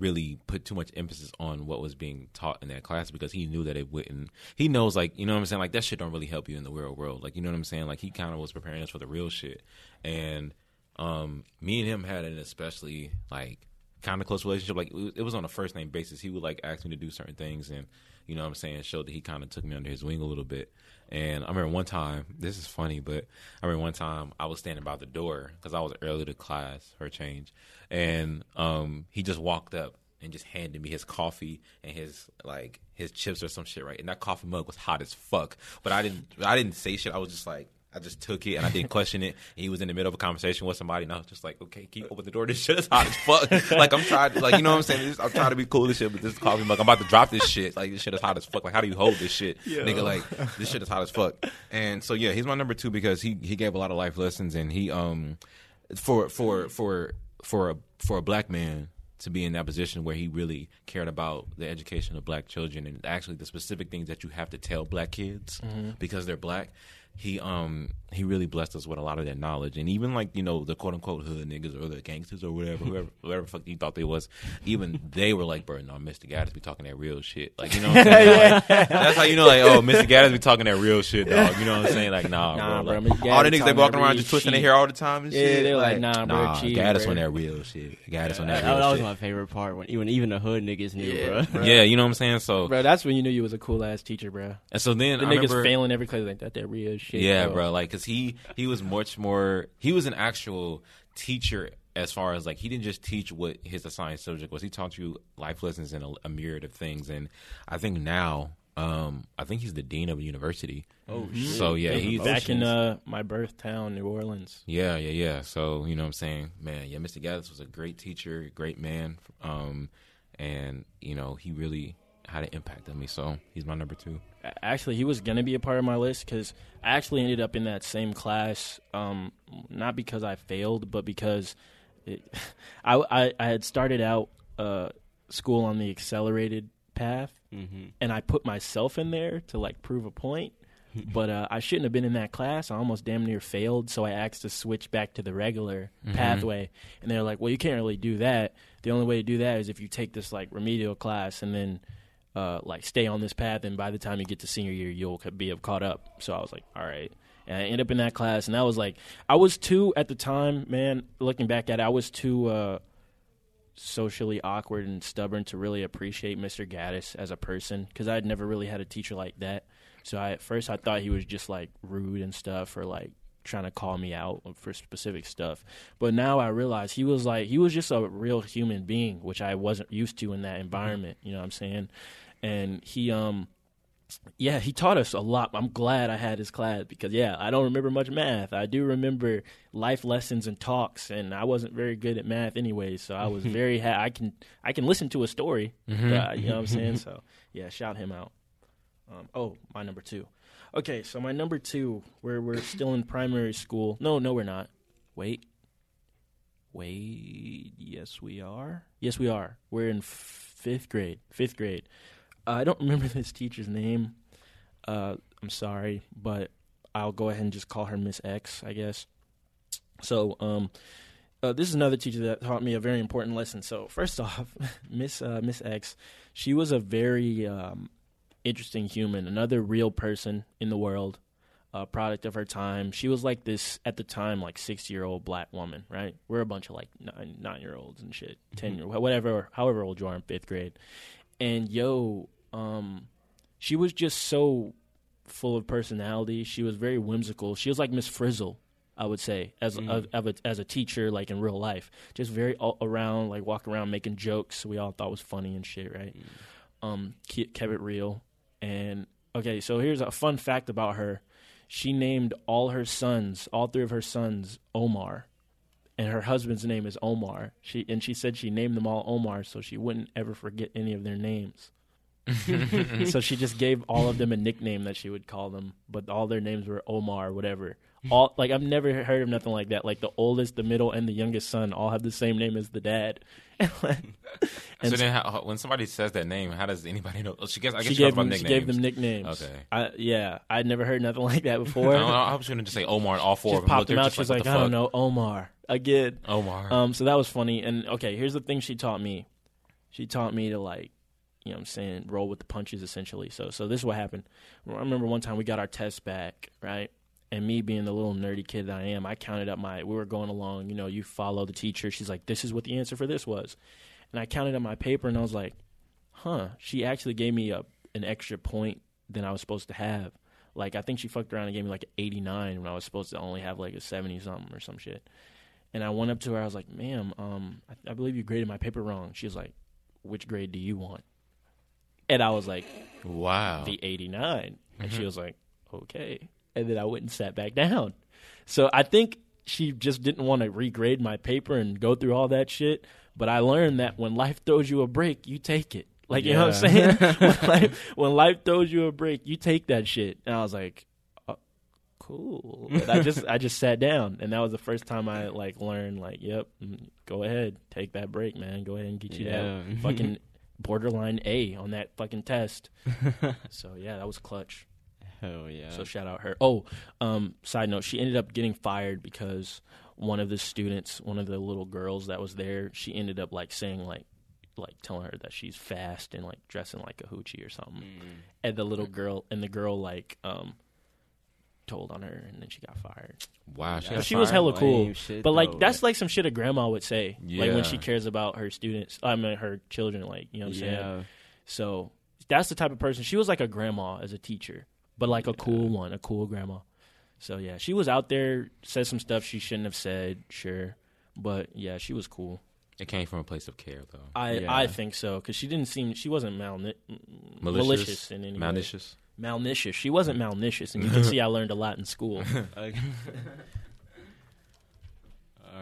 really put too much emphasis on what was being taught in that class because he knew that it wouldn't he knows like you know what i'm saying? Like that shit don't really help you in the real world. Like you know what i'm saying? Like he kind of was preparing us for the real shit. And um me and him had an especially like kind of close relationship. Like it was- it was on a first name basis. He would like ask me to do certain things and you know what i'm saying showed that he kind of took me under his wing a little bit. And i remember one time this is funny but i remember one time i was standing by the door because i was early to class for change and um he just walked up and just handed me his coffee and his like his chips or some shit right? And that coffee mug was hot as fuck but i didn't i didn't say shit. I was just like I just took it and I didn't question it. And he was in the middle of a conversation with somebody, and I was just like, "Okay, keep open the door. This shit is hot as fuck. like I'm trying, to, like you know what I'm saying. This, I'm trying to be cool and shit, but this coffee mug, I'm about to drop this shit. Like this shit is hot as fuck. Like how do you hold this shit, nigga? Like this shit is hot as fuck. And so yeah, he's my number two because he he gave a lot of life lessons and he um for for for for a for a black man to be in that position where he really cared about the education of black children and actually the specific things that you have to tell black kids because they're black he um he really blessed us with a lot of that knowledge and even like you know the quote unquote hood niggas or the gangsters or whatever whoever whoever fuck you thought they was even they were like bro no Mr. Gaddis be talking that real shit like you know what I'm saying? Like, that's how you know like oh Mr. Gaddis be talking that real shit dog you know what I'm saying like nah, Nah, bro, bro, like, Mr. all the niggas they walking around just twisting shit. their hair all the time and Yeah, shit they're like, nah, bro, nah cheese, Gaddis bro. on that real shit Gaddis on that That, real that was shit my favorite part when even even the hood niggas knew, bro. yeah you know what I'm saying so Bro, that's when you knew you was a cool ass teacher, bro. and so then The I niggas remember, failing every class like that. That real shit. Yeah, bro. Like, cause he he was much more. He was an actual teacher as far as like he didn't just teach what his assigned subject was. He taught you life lessons and a, a myriad of things. And I think now, um, I think he's the dean of a university. Oh, so yeah, he's back in uh, my birth town, New Orleans. yeah, yeah, yeah. So you know what I'm saying, man. Yeah, Mr. Gaddis was a great teacher, great man, um, and you know he really had an impact on me. So he's my number two. Actually, he was gonna be a part of my list because I actually ended up in that same class. Um, not because I failed, but because it, I, I I had started out uh, school on the accelerated path, hmm and I put myself in there to like prove a point. But uh, I shouldn't have been in that class. I almost damn near failed, so I asked to switch back to the regular pathway. And they're like, "Well, you can't really do that. The only way to do that is if you take this like remedial class and then uh, like stay on this path. And by the time you get to senior year, you'll be caught up." So I was like, "All right." And I ended up in that class, and that was like, I was too at the time, man. Looking back at it, I was too. Uh, socially awkward and stubborn to really appreciate Mr. Gaddis as a person because I had never really had a teacher like that. So I, at first I thought he was just like rude and stuff or like trying to call me out for specific stuff. But now I realize he was like he was just a real human being, which I wasn't used to in that environment. You know what I'm saying? And he um yeah, he taught us a lot. I'm glad I had his class because yeah, I don't remember much math. I do remember life lessons and talks, and I wasn't very good at math anyway. So I was very ha- I can I can listen to a story. but, you know what I'm saying? So yeah, shout him out. Um, oh, my number two. Okay, so my number two, where we're still in primary school. No, no, we're not. Wait, wait. Yes, we are. Yes, we are. We're in f- fifth grade. Fifth grade. Uh, I don't remember this teacher's name. Uh, I'm sorry, but I'll go ahead and just call her Miss X, I guess. So, um, uh, this is another teacher that taught me a very important lesson. So, first off, Miss uh, Miss X, she was a very um, interesting human, another real person in the world, a product of her time. She was like this at the time, like six year old black woman, right? We're a bunch of like nine nine year olds and shit, ten year whatever, however old you are in fifth grade, and yo, um, she was just so full of personality. She was very whimsical. She was like Miss Frizzle, I would say, as a, of a, as a teacher, like in real life, just very all around, like walk around making jokes. We all thought was funny and shit, right? um, ke- kept it real. And okay, so here's a fun fact about her: she named all her sons, all three of her sons, Omar, and her husband's name is Omar. She and she said she named them all Omar so she wouldn't ever forget any of their names. so she just gave all of them a nickname that she would call them, but all their names were Omar, whatever. All like I've never heard of nothing like that. Like the oldest, the middle, and the youngest son all have the same name as the dad. and so then, how, when somebody says that name, how does anybody know? She guess I guess she she, gave them, she nicknames. gave them nicknames. Okay. I, yeah, I'd never heard nothing like that before. I, I was going to just say Omar and all four Just of them. popped them out. She was what like, the I don't know, Omar again. Omar. Um, so that was funny. And okay, here's the thing she taught me. She taught me to like, you know what I'm saying, roll with the punches essentially. So so this is what happened. I remember one time we got our test back, right? And me being the little nerdy kid that I am, I counted up my we were going along, you know, you follow the teacher. She's like, This is what the answer for this was. And I counted up my paper and I was like, Huh, she actually gave me a an extra point than I was supposed to have. Like I think she fucked around and gave me like an 89 when I was supposed to only have like a 70 something or some shit. And I went up to her. I was like, "Ma'am, um, I, I believe you graded my paper wrong." She was like, "Which grade do you want?" And I was like, wow. "The 89." And she was like, "Okay." And then I went and sat back down. So I think she just didn't want to regrade my paper and go through all that shit. But I learned that when life throws you a break, you take it. Like you know what I'm saying? when, life, when life throws you a break, you take that shit. And I was like, oh, cool. And I just I just sat down, and that was the first time I like learned like, yep, mm, go ahead, take that break, man. Go ahead and get you Yeah. that fucking borderline A on that fucking test. so yeah, that was clutch. Hell yeah. So shout out her. Oh, um, side note, she ended up getting fired because one of the students, one of the little girls that was there, she ended up like saying like like telling her that she's fast and like dressing like a hoochie or something. And the little girl and the girl like um told on her and then she got fired. wow. She got she was hella cool. Shit, but like though. that's like some shit a grandma would say. Like when she cares about her students I mean her children, like, you know what I'm saying? yeah. So that's the type of person. She was like a grandma as a teacher, but like a cool one, a cool grandma. So yeah, she was out there, said some stuff she shouldn't have said, sure, but yeah, she was cool. It came from a place of care, though. I Yeah. I think so because she didn't seem she wasn't malni- Malicious, malicious in any way. malicious. Malnicious. She wasn't malnicious, and you can see I learned a lot in school. All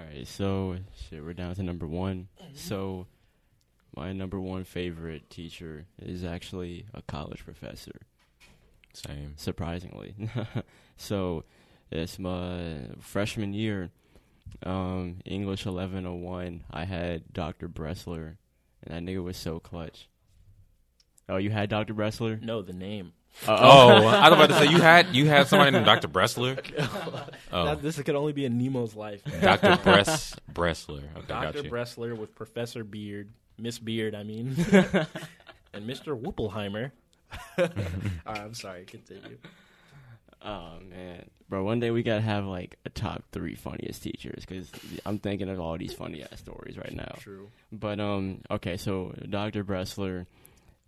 right, so shit, we're down to number one. Mm-hmm. So, my number one favorite teacher is actually a college professor. Same. Surprisingly, so it's my freshman year, um, English eleven oh one. I had Dr. Bressler, and that nigga was so clutch. Oh, you had Dr. Bressler? no, the name. Oh, I was about to say you had you had somebody named Dr. Bressler. Oh, That- this could only be in Nemo's life. Dr. Bress Bressler. Okay, got Dr. you. Bressler with Professor Beard, Miss Beard, I mean, and Mr. Whoopelheimer. All right, I'm sorry. Continue. Oh man, bro! One day we gotta have like a top three funniest teachers because I'm thinking of all these funny ass stories right now. True. But um, okay, so Dr. Bressler.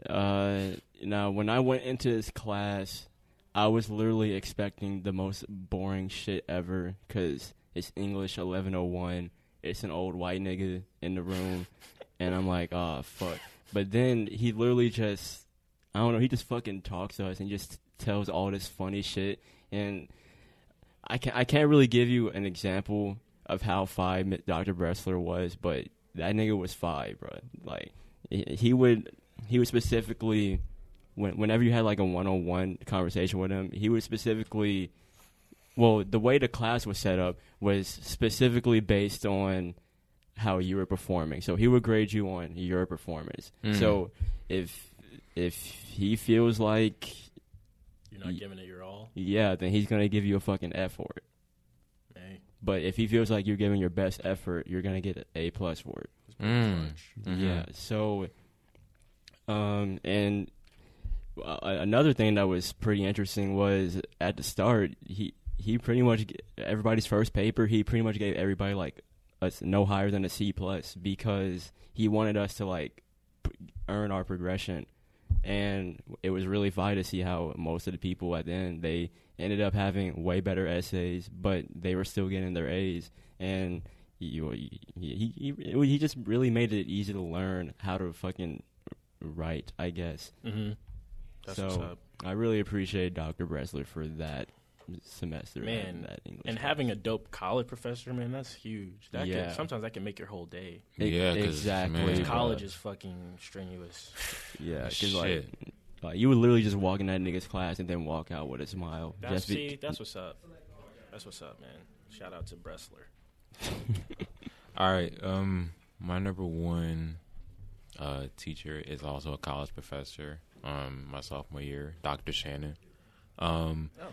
Uh, now when I went into his class, I was literally expecting the most boring shit ever because it's English 1101. It's an old white nigga in the room, and I'm like, oh fuck. But then he literally just, I don't know, he just fucking talks to us and just tells all this funny shit, and I can't, I can't really give you an example of how five Dr. Bressler was, but that nigga was five, bro. Like he, would, he would specifically, when, whenever you had like a one-on-one conversation with him, he would specifically, well, the way the class was set up was specifically based on how you were performing. So he would grade you on your performance. Mm. So if if he feels like You're not giving it your all. yeah, then he's gonna give you a fucking F for it. Hey, But if he feels like you're giving your best effort, you're gonna get an A plus for it. Mm. Mhm. Yeah. So, um, and uh, another thing that was pretty interesting was at the start he he pretty much everybody's first paper he pretty much gave everybody like a s- no higher than a C plus because he wanted us to like p- earn our progression. And it was really fun to see how most of the people at the end they ended up having way better essays, but they were still getting their A's. And he, he, he, he he just really made it easy to learn how to fucking write, I guess. Mm-hmm. That's what's so up. I really appreciate Dr. Bressler for that semester Man, and that English And class. having a dope college professor, man, that's huge. That Yeah. could, sometimes that can make your whole day. yeah exactly. man, Yeah. College is fucking strenuous. yeah, because Shit. like, like you would literally just walk in that nigga's class and then walk out with a smile. That's just be- see, that's what's up. That's what's up, man. Shout out to Bressler. All right. Um, my number one uh, teacher is also a college professor. Um, my sophomore year, Dr. Shannon. Um, Oh.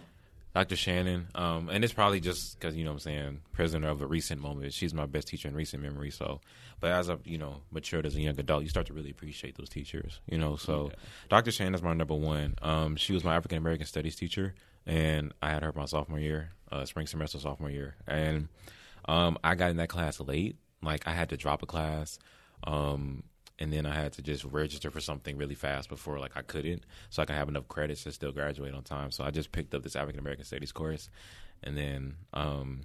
Dr. Shannon. Um, and it's probably just because you know what I'm saying, prisoner of a recent moment. She's my best teacher in recent memory. So, but as I've you know matured as a young adult, you start to really appreciate those teachers. You know, so Dr. Shannon is my number one. Um, she was my African American studies teacher, and I had her my sophomore year, uh, spring semester sophomore year, and um, I got in that class late. Like I had to drop a class, um, and then I had to just register for something really fast before like I couldn't, so I could have enough credits to still graduate on time. So I just picked up this African American Studies course, and then um,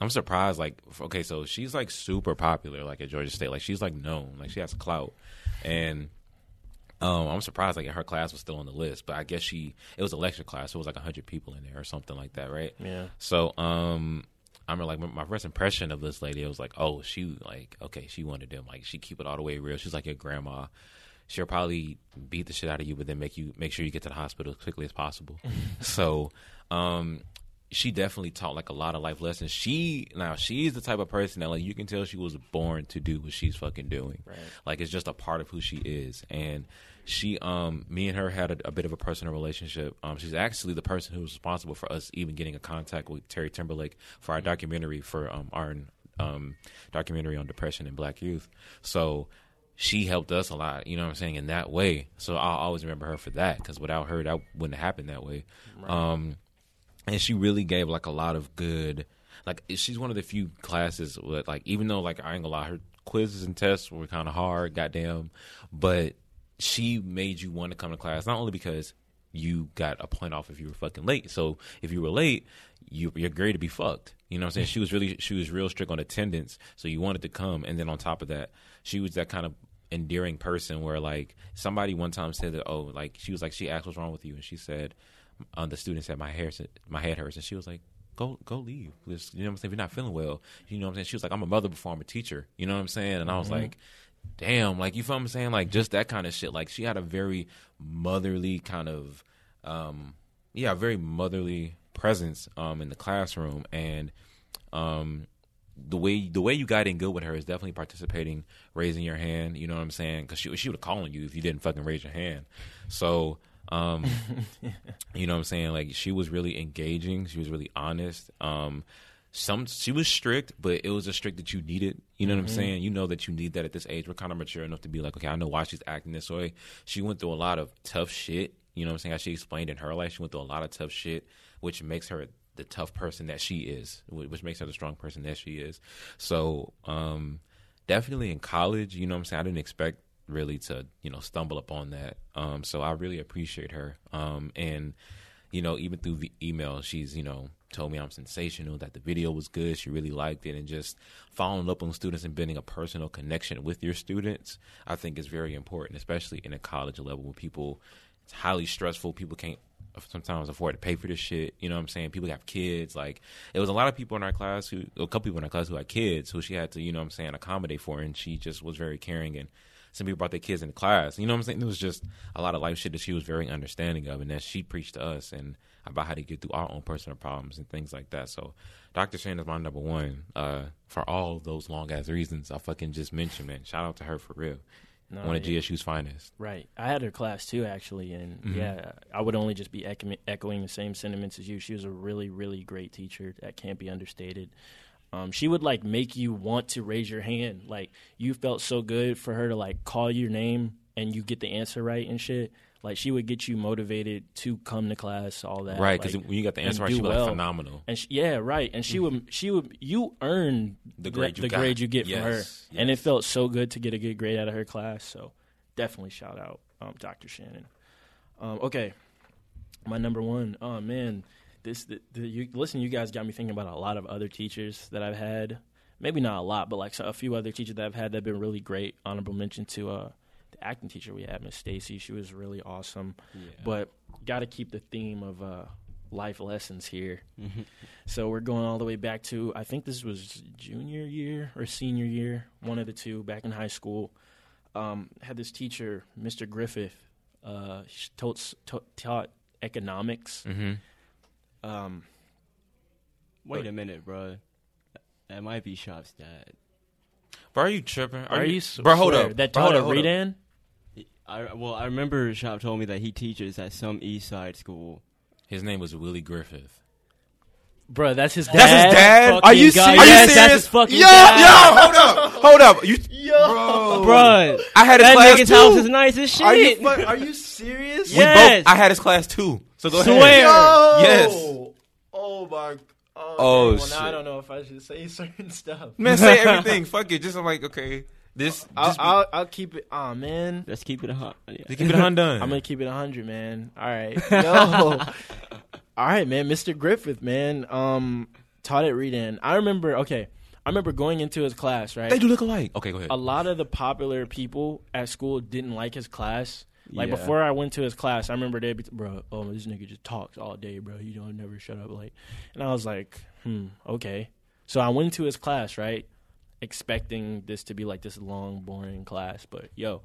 I'm surprised. Like okay, so she's like super popular, like at Georgia State. Like she's like known, like she has clout, and um, I'm surprised like her class was still on the list, but I guess she it was a lecture class, so it was like hundred people in there or something like that, right? Yeah. So um, I remember like my first impression of this lady, It was like, oh, she like okay, she wanted them like she keep it all the way real. She's like your grandma. She'll probably beat the shit out of you, but then make you make sure you get to the hospital as quickly as possible. so, um, she definitely taught like a lot of life lessons. She now she's the type of person that like you can tell she was born to do what she's fucking doing. Right. Like it's just a part of who she is. And she um me and her had a, a bit of a personal relationship. Um she's actually the person who was responsible for us even getting a contact with Terry Timberlake for our documentary for um our um documentary on depression and black youth. So she helped us a lot, you know what I'm saying, in that way. So I'll always remember her for that because without her, that wouldn't have happened that way. Um, and she really gave like a lot of good like she's one of the few classes with like even though like I ain't gonna lie, her quizzes and tests were kind of hard, goddamn, but she made you want to come to class not only because you got a point off if you were fucking late. So if you were late, you your grade to be fucked. You know what I'm saying? She was really she was real strict on attendance, so you wanted to come. And then on top of that, she was that kind of endearing person where like somebody one time said that oh like she was like she asked what's wrong with you and she said um, the student said my hair my head hurts and she was like go go leave Just, you know what I'm saying if you're not feeling well you know what I'm saying she was like I'm a mother before I'm a teacher you know what I'm saying and I was like damn like you feel what I'm saying like just that kind of shit like she had a very motherly kind of um yeah very motherly presence um in the classroom and um the way the way you got in good with her is definitely participating, raising your hand. You know what I'm saying? Because she she would have calling you if you didn't fucking raise your hand. So, um, you know what I'm saying? Like she was really engaging. She was really honest. Um, some she was strict, but it was a strict that you needed. You know what I'm saying? You know that you need that at this age. We're kind of mature enough to be like, okay, I know why she's acting this way. She went through a lot of tough shit. You know what I'm saying? As she explained in her life, she went through a lot of tough shit, which makes her the tough person that she is, which makes her the strong person that she is. So, um, definitely in college, you know what I'm saying? I didn't expect really to, you know, stumble upon that. Um, so I really appreciate her. Um, and, you know, even through v- email, she's, you know, told me I'm sensational, that the video was good. She really liked it. And just following up on students and building a personal connection with your students, I think is very important, especially in a college level where people, it's highly stressful. People can't sometimes afford to pay for this shit. You know what I'm saying? People have kids. Like it was a lot of people in our class who, a couple people in our class who had kids who she had to, you know what I'm saying, accommodate for. And she just was very caring. And some people brought their kids into class. You know what I'm saying? It was just a lot of life shit that she was very understanding of and that she preached to us and about how to get through our own personal problems and things like that. So Dr. Shane is my number one uh, for all those long ass reasons I fucking just mentioned, man. Shout out to her for real. No, One of yeah. GSU's finest. Right. I had her class too, actually, and Mm-hmm. yeah, I would only just be echoing the same sentiments as you. She was a really, really great teacher. That can't be understated. Um, she would like make you want to raise your hand. Like you felt so good for her to like call your name and you get the answer right and shit. Like she would get you motivated to come to class, all that. Right, because like, when you got the answer right, she was well. like phenomenal. And she, yeah, right. And she would, she would, you earned The grade you the got. grade you get from her, Yes, and it felt so good to get a good grade out of her class. So definitely shout out, um, Dr. Shannon. Um, okay, my number one. Oh man, this the, the you, listen. You guys got me thinking about a lot of other teachers that I've had. Maybe not a lot, but like so a few other teachers that I've had that have been really great. Honorable mention to uh, the acting teacher we had, Miss Stacy. She was really awesome. But got to keep the theme of uh, life lessons here. so we're going all the way back to I think this was junior year or senior year, one of the two, back in high school. Um, had this teacher, Mr. Griffith. Uh, taught, taught economics. Mm-hmm. Um, Wait But- a minute, bro. That might be Shop's dad. Bro, are you tripping? are you s- bro? Hold swear up. That Bro, taught hold at up, hold up. Redan? I well, I remember Shop told me that he teaches at some East Side school. His name was Willie Griffith. Bro, that's his dad. That's his dad? Fucking Are you God, serious? yes, Are you that's serious? his fucking Yo, dad. yo, hold up, hold up. You, bro, Bro, I had his that class nigga's too. house is nice as shit. Are you, are you serious? We Yes. both. I had his class too. So go Swear. ahead. Yo! Yes. Oh my. Oh, well, now shit. I don't know if I should say certain stuff. Man, say everything. Fuck it. Just I'm like, okay, this. I'll, Just be- I'll, I'll keep it. Oh man, Let's keep it a hot. Yeah. keep it undone. I'm gonna keep it a hundred, man. All right, yo, all right, man. Mr. Griffith, man. Um, taught at Redan. I remember. Okay, I remember going into his class. Right, they do look alike. Okay, go ahead. a lot of the popular people at school didn't like his class. Like Yeah. before I went to his class, I remember they'd be, bro, oh this nigga just talks all day, bro. You don't never shut up, like. And I was like, hmm, okay. So I went to his class, right, expecting this to be like this long, boring class, but yo,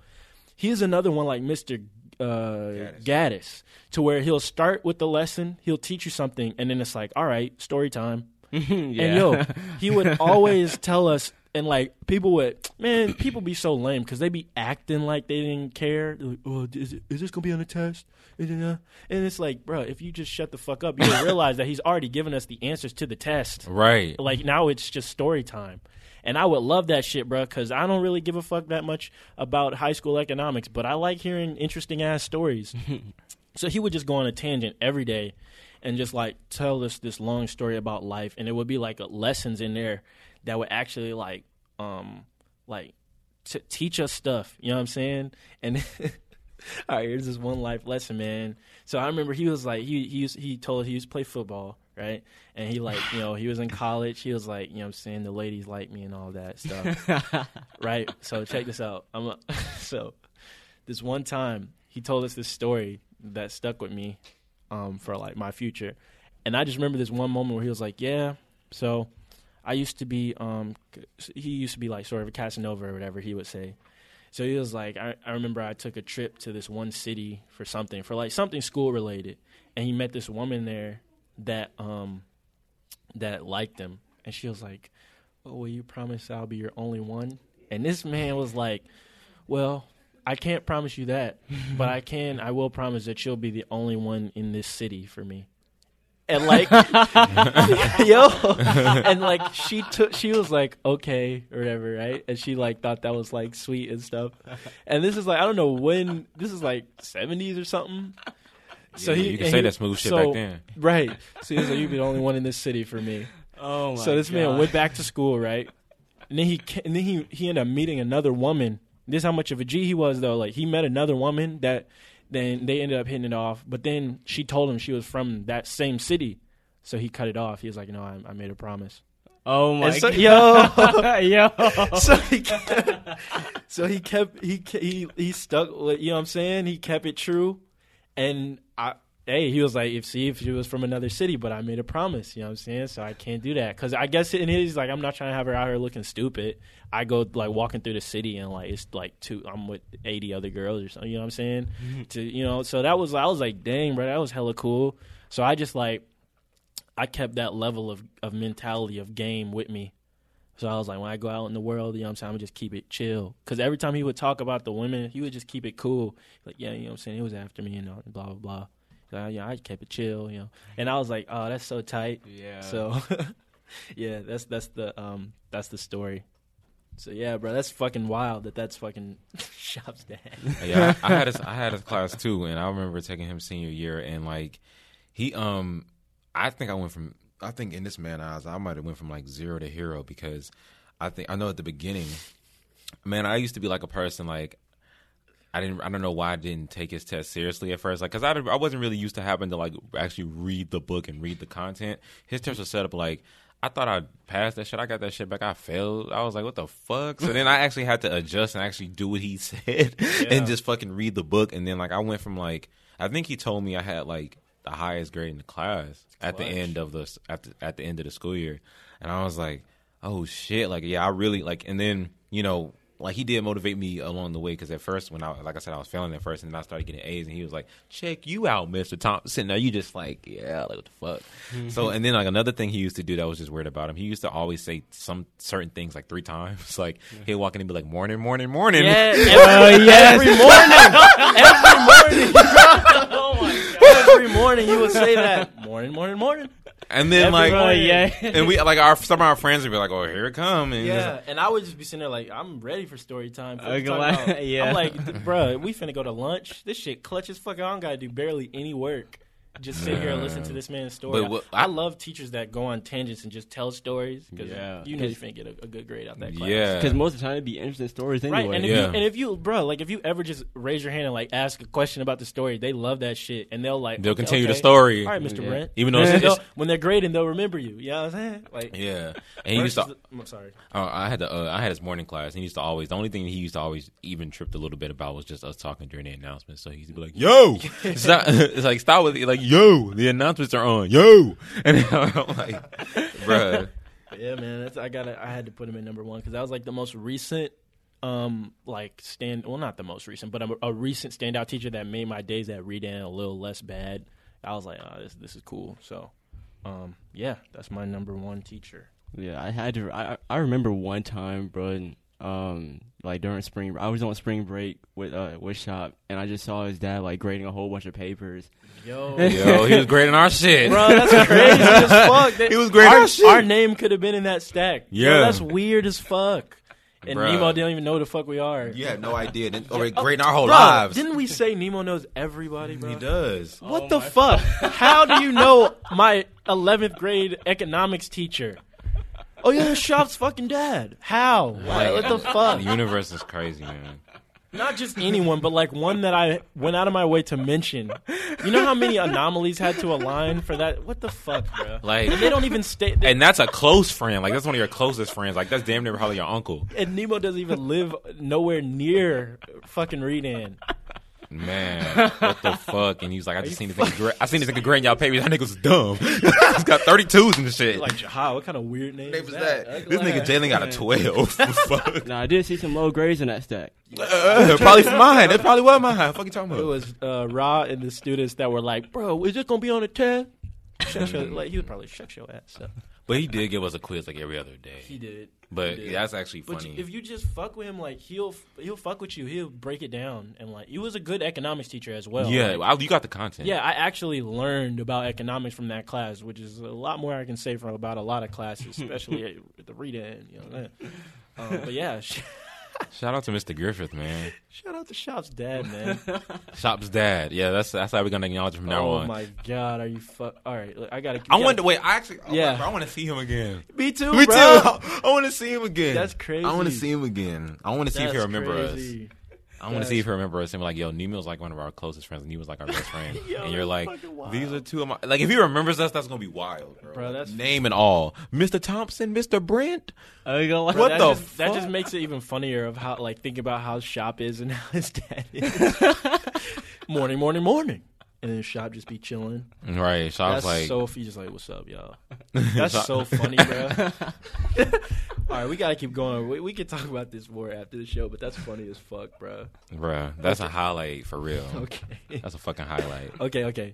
he's another one like Mister uh, Gaddis, to where he'll start with the lesson, he'll teach you something, and then it's like, all right, story time. yeah. And yo, he would always tell us, and like people would, man, people be so lame because they be acting like they didn't care. They're like, oh, is, it, is this gonna be on the test? Is it, uh?" And it's like, bro, if you just shut the fuck up, you realize that he's already given us the answers to the test. right. Like now it's just story time. And I would love that shit, bro, because I don't really give a fuck that much about high school economics, but I like hearing interesting ass stories. so he would just go on a tangent every day and just like tell us this long story about life, and it would be like lessons in there that would actually like, um, like t- teach us stuff. You know what I'm saying? And all right, here's this one life lesson, man. So I remember he was like, he he used, he told he used to play football, right? And he like, you know, he was in college. He was like, you know, what I'm saying the ladies like me and all that stuff, right? So check this out. I'm a, so this one time he told us this story that stuck with me um, for like my future, and I just remember this one moment where he was like, yeah, so I used to be, um, he used to be like sort of a Casanova or whatever he would say. So he was like, I, I remember I took a trip to this one city for something, for like something school related, and he met this woman there that um that liked him, and she was like, "Oh, will you promise I'll be your only one?" And this man was like, "Well, I can't promise you that, but I can. I will promise that you'll be the only one in this city for me." And like, yo, and like she took, she was like, okay, or whatever, right? And she like thought that was like sweet and stuff. And this is like, I don't know when. This is like seventies or something. So Yeah, he, you can say he- that smooth shit so- back then. right? So he was like, "You'll be the only one in this city for me." oh my so this man went back to school, right? And then he and then he he ended up meeting another woman. This is how much of a G he was though. Like he met another woman that then they ended up hitting it off. But then she told him she was from that same city, so he cut it off. He was like, "No, I, I made a promise." Oh my so, God. yo, yo. so he kept, so he kept he he he stuck with you know what I'm saying he kept it true and I hey he was like if see if she was from another city but I made a promise you know what I'm saying so I can't do that because I guess in his like I'm not trying to have her out here looking stupid I go like walking through the city and like it's like two I'm with 80 other girls or something you know what I'm saying mm-hmm. to you know so that was I was like dang bro that was hella cool so I just like I kept that level of, of mentality of game with me. So I was like, when I go out in the world, you know what I'm saying, I'm gonna just keep it chill. Because every time he would talk about the women, he would just keep it cool. Like, yeah, you know what I'm saying, he was after me and blah, blah, blah. So, I- yeah, I kept it chill, you know. And I was like, oh, that's so tight. Yeah. So, yeah, that's that's the um that's the story. So yeah, bro, that's fucking wild that that's fucking Shop's dad. yeah, I, I had his, I had his class too, and I remember taking him senior year, and like he um, I think I went from I think in this man eyes I might have went from like zero to hero because I think I know at the beginning, man, I used to be like a person like. I didn't. I don't know why I didn't take his test seriously at first. Like, cause I, I wasn't really used to having to like actually read the book and read the content. His test was set up like I thought I passed that shit. I got that shit back. I failed. I was like, what the fuck? So then I actually had to adjust and actually do what he said and just fucking read the book. And then like I went from like I think he told me I had like the highest grade in the class at the end of the at the, at the end of the school year, and I was like, oh shit, like yeah, I really like. And then you know. Like he did motivate me along the way because at first when I like I said I was failing at first and then I started getting A's and he was like check you out Mister Thompson now you just like yeah like what the fuck mm-hmm. so and then like another thing he used to do that was just weird about him he used to always say some certain things like three times like he'd walk in and be like morning morning morning Yeah, every, oh, every morning, every morning. oh my god! Every morning you would say that. Morning, morning, morning. And then Every like morning. yeah. and we like our some of our friends would be like oh here it come and Yeah, just- and I would just be sitting there like, I'm ready for story time. What you talking glad- about? yeah. I'm like, bruh, we finna go to lunch. This shit clutch as fuck. I don't gotta do barely any work. Just sit here and listen to this man's story. But what- I, I- love teachers that go on tangents and just tell stories because Yeah. you know you're finna get a, a good grade out that class. yeah Because most of the time it'd be interesting stories Right, anyway. and if Yeah. you and if you, bro, like if you ever just raise your hand and like ask a question about the story, they love that shit, and they'll like They'll okay, continue the story. All right, Mr. Yeah. Brent. Even though it's- it's- when they're grading, they'll remember you. You know what I'm saying? Like, yeah and he used to the- I'm sorry. Uh, I had the uh, I had his morning class. And he used to always the only thing he used to always even tripped a little bit about was just us talking during the announcements. So he'd be like, "Yo," stop, it's like stop with it. like, "Yo," the announcements are on. Yo, and I'm like, "Bruh, Yeah, man. That's I got. to I had to put him in number one because that was like the most recent, um, like stand. Well, not the most recent, but a, a recent standout teacher that made my days at Redan a little less bad. I was like, oh, this this is cool. So, um, yeah, that's my number one teacher. Yeah, I had to. I I remember one time, bro. and, Um, like during spring, I was on spring break with uh with shop, and I just saw his dad like grading a whole bunch of papers. Yo, yo, he was grading our shit." bro, that's crazy as fuck. That- He was grading our, our shit. our name could have been in that stack. Yo, Yeah. that's weird as fuck. And Bruh. Nemo didn't even know who the fuck we are. You had no idea. Then, or grading our whole Bro, lives. didn't we say Nemo knows everybody, bro? he does. What the fuck? How do you know my 11th grade economics teacher? Oh yeah, the Shop's fucking dead. How? Like, what the fuck? The universe is crazy, man. Not just anyone, but like one that I went out of my way to mention. You know how many anomalies had to align for that? What the fuck, bro? Like- and they don't even stay. And that's a close friend. Like that's one of your closest friends. Like that's damn near probably your uncle. and Nemo doesn't even live nowhere near fucking Redan. Man, what the fuck? And he was like, I just seen this nigga. Gra- I seen this nigga grading y'all papers. That nigga was dumb. He's got 32s and shit. Like Jahal, what kind of weird name, name is was that? that? This nigga Jalen got a 12. fuck. Now I did see some low grades in that stack. Uh, probably for mine. That probably was mine. Fuck you talking about? It was uh, Ra and the students that were like, "Bro, is this gonna be on the test?" Shut your, like he was probably shut your ass up. But he did give us a quiz like every other day. He did. But did. that's actually funny. But if you just fuck with him, like he'll he'll fuck with you. He'll break it down and like he was a good economics teacher as well. yeah, Like, well, you got the content. yeah. I actually learned about economics from that class, which is a lot more I can say from about a lot of classes, especially at the Redan. You know, that. um, but yeah, Shout out to Mr. Griffith, man. shout out to Shop's dad, man. Shop's dad. Yeah, that's that's how we're gonna acknowledge him from now oh on. my god, are you fuck? All right, look, I gotta. I gotta- want to wait. I actually, oh, Yeah. bro, I want to see him again. Me too, Me bro. too. I want to see him again. That's crazy. I want to see him again. I want to see if he That's remember us. Crazy. I want to see if he remember us and be like, "Yo, Nemo's like one of our closest friends, and he was like our best friend." Yo, and you're like, "These are two of my." Like, if he remembers us, that's gonna be wild, bro. Bro, that's- name and all, Mr. Thompson, Mr. Brent. I go like, Bro, What the just, That just makes it even funnier of how like think about how Shop is and how his dad is. morning, morning, morning, and then Shop just be chilling. Right. So I was That's like, so he's just like, "What's up, y'all?" That's so funny, bro. All right, we gotta keep going. We, we could talk about this more after the show, but that's funny as fuck, bro. "Bruh, that's a highlight for real. Okay, That's a fucking highlight." okay, okay.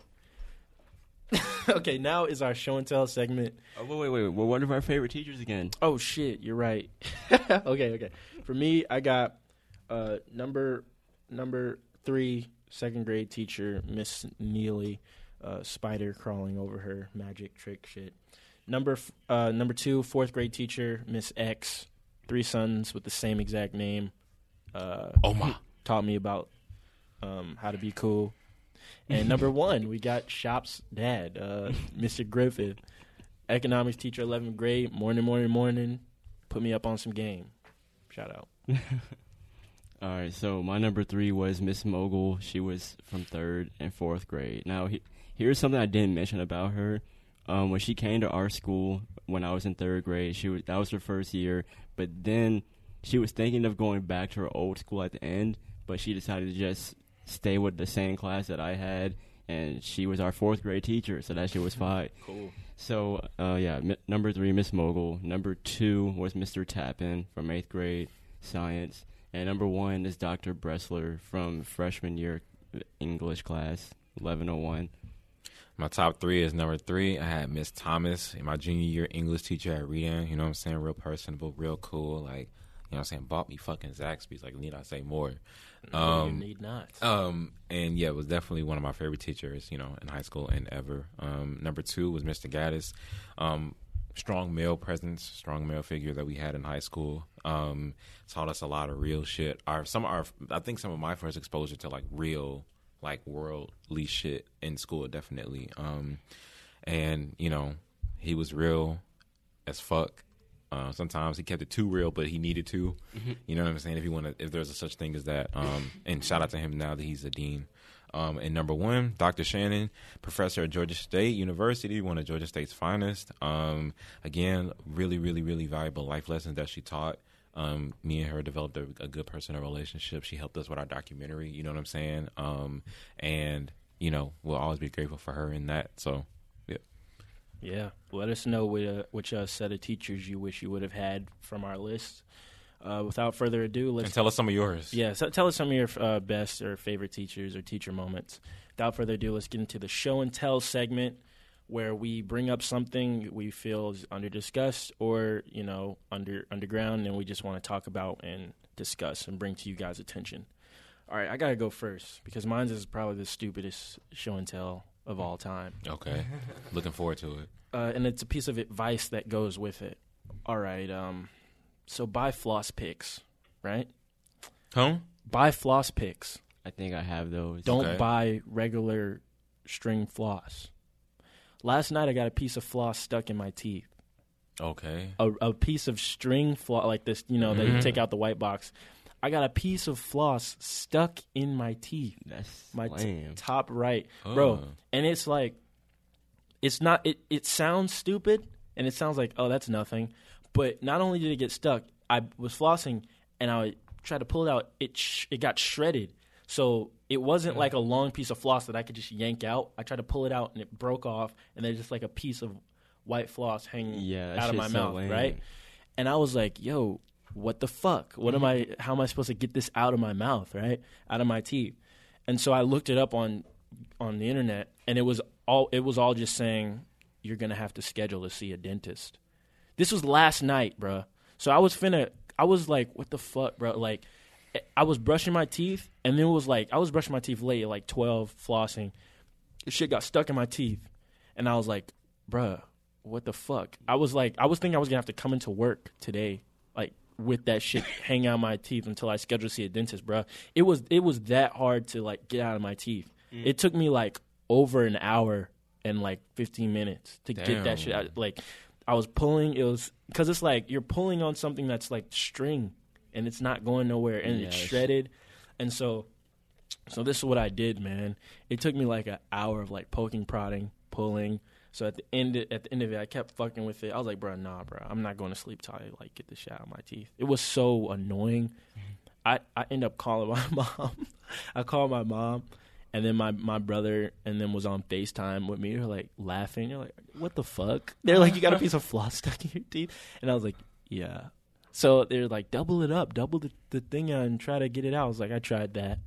okay, now is our show and tell segment. Oh, wait, wait, wait. Well, one of our favorite teachers again. Oh shit, you're right. okay, okay. For me, I got uh number number three second grade teacher Miss Neely, uh, spider crawling over her magic trick shit. Number f- uh number two fourth grade teacher Miss X, three sons with the same exact name. Uh, Oh my. taught me about um, how to be cool. And number one, we got Shop's dad, uh, Mr. Griffith, economics teacher, 11th grade, morning, morning, morning. Put me up on some game. Shout out. All right, so my number three was Miss Mogul. She was from third and fourth grade. Now, he, here's something I didn't mention about her. um, when she came to our school when I was in third grade, she was that was her first year. But then she was thinking of going back to her old school at the end, but she decided to just stay with the same class that I had, and she was our fourth grade teacher, so that shit was fine. Cool. So, uh, yeah, m- number three, Miss Mogul. Number two was Mr. Tappan from eighth grade science, and number one is Dr. Bressler from freshman year English class, eleven oh one. My top three is number three. I had Miss Thomas, my junior year English teacher at Redan. You know what I'm saying? Real personable, real cool. Like, you know what I'm saying? Bought me fucking Zaxby's. Like, need I say more? No, Um, you need not. Um, and yeah, it was definitely one of my favorite teachers, you know, in high school and ever. Um, number two was Mr. Gaddis. Um, strong male presence, strong male figure that we had in high school. Um, taught us a lot of real shit. Our some of our, I think some of my first exposure to like real, like worldly shit in school, definitely. Um, and you know, he was real as fuck. Uh, sometimes he kept it too real, but he needed to. You know what I'm saying? If you want to, if there's a such thing as that, um, and shout out to him now that he's a dean. Um, and number one, Dr. Shannon, professor at Georgia State University, one of Georgia State's finest. Um, again, really, really, really valuable life lessons that she taught. Um, me and her developed a, a good personal relationship. She helped us with our documentary. You know what I'm saying? Um, and you know, we'll always be grateful for her in that. So, yeah. Yeah, let us know which, uh, which uh, set of teachers you wish you would have had from our list. Uh, without further ado, let's And tell us some of yours. Yeah, so tell us some of your uh, best or favorite teachers or teacher moments. Without further ado, let's get into the show and tell segment where we bring up something we feel is under discussed or you know under underground, and we just want to talk about and discuss and bring to you guys' attention. All right, I gotta go first because mine is probably the stupidest show and tell of all time. Okay. Looking forward to it. uh, and it's a piece of advice that goes with it. All right, um, so buy floss picks, right? Huh? Buy floss picks. I think I have those. Don't Okay. buy regular string floss. Last night I got a piece of floss stuck in my teeth. Okay. A, a piece of string floss, like this, you know, that you Mhm. take out the white box. I got a piece of floss stuck in my teeth, That's my t- top right, bro. And it's like, it's not. It it sounds stupid, and it sounds like oh that's nothing, but not only did it get stuck, I was flossing and I tried to pull it out. It sh- it got shredded, so it wasn't like a long piece of floss that I could just yank out. I tried to pull it out and it broke off, and there's just like a piece of white floss hanging Yeah, out of my mouth, lame. right? And I was like, yo, what the fuck? What am I how am I supposed to get this out of my mouth, right? Out of my teeth. And so I looked it up on on the internet and it was all it was all just saying you're going to have to schedule to see a dentist. This was last night, bruh. So I was finna I was like, what the fuck, bro? Like I was brushing my teeth and then it was like I was brushing my teeth late like 12 flossing. This shit got stuck in my teeth. And I was like, bruh, what the fuck? I was like, I was thinking I was gonna have to come into work today, like with that shit hanging out of my teeth until I scheduled to see a dentist, bruh. It was it was that hard to like get out of my teeth. Mm. It took me like over an hour and like 15 minutes to get that shit out. Like I was pulling, it was because it's like you're pulling on something that's like string and it's not going nowhere and Yeah, it's it's- shredded, and so so this is what I did, man. It took me like an hour of like poking, prodding, pulling. So at the end, at the end of it, I kept fucking with it. I was like, bro, nah, bro, I'm not going to sleep till I like get the shit out of my teeth. It was so annoying. Mm-hmm. I I end up calling my mom. I called my mom, and then my my brother, and then was on Facetime with me. They're like laughing. They're like, what the fuck? They're like, you got a piece of floss stuck in your teeth, and I was like, yeah. So they're like, double it up, double the, the thing and try to get it out. I was like, I tried that.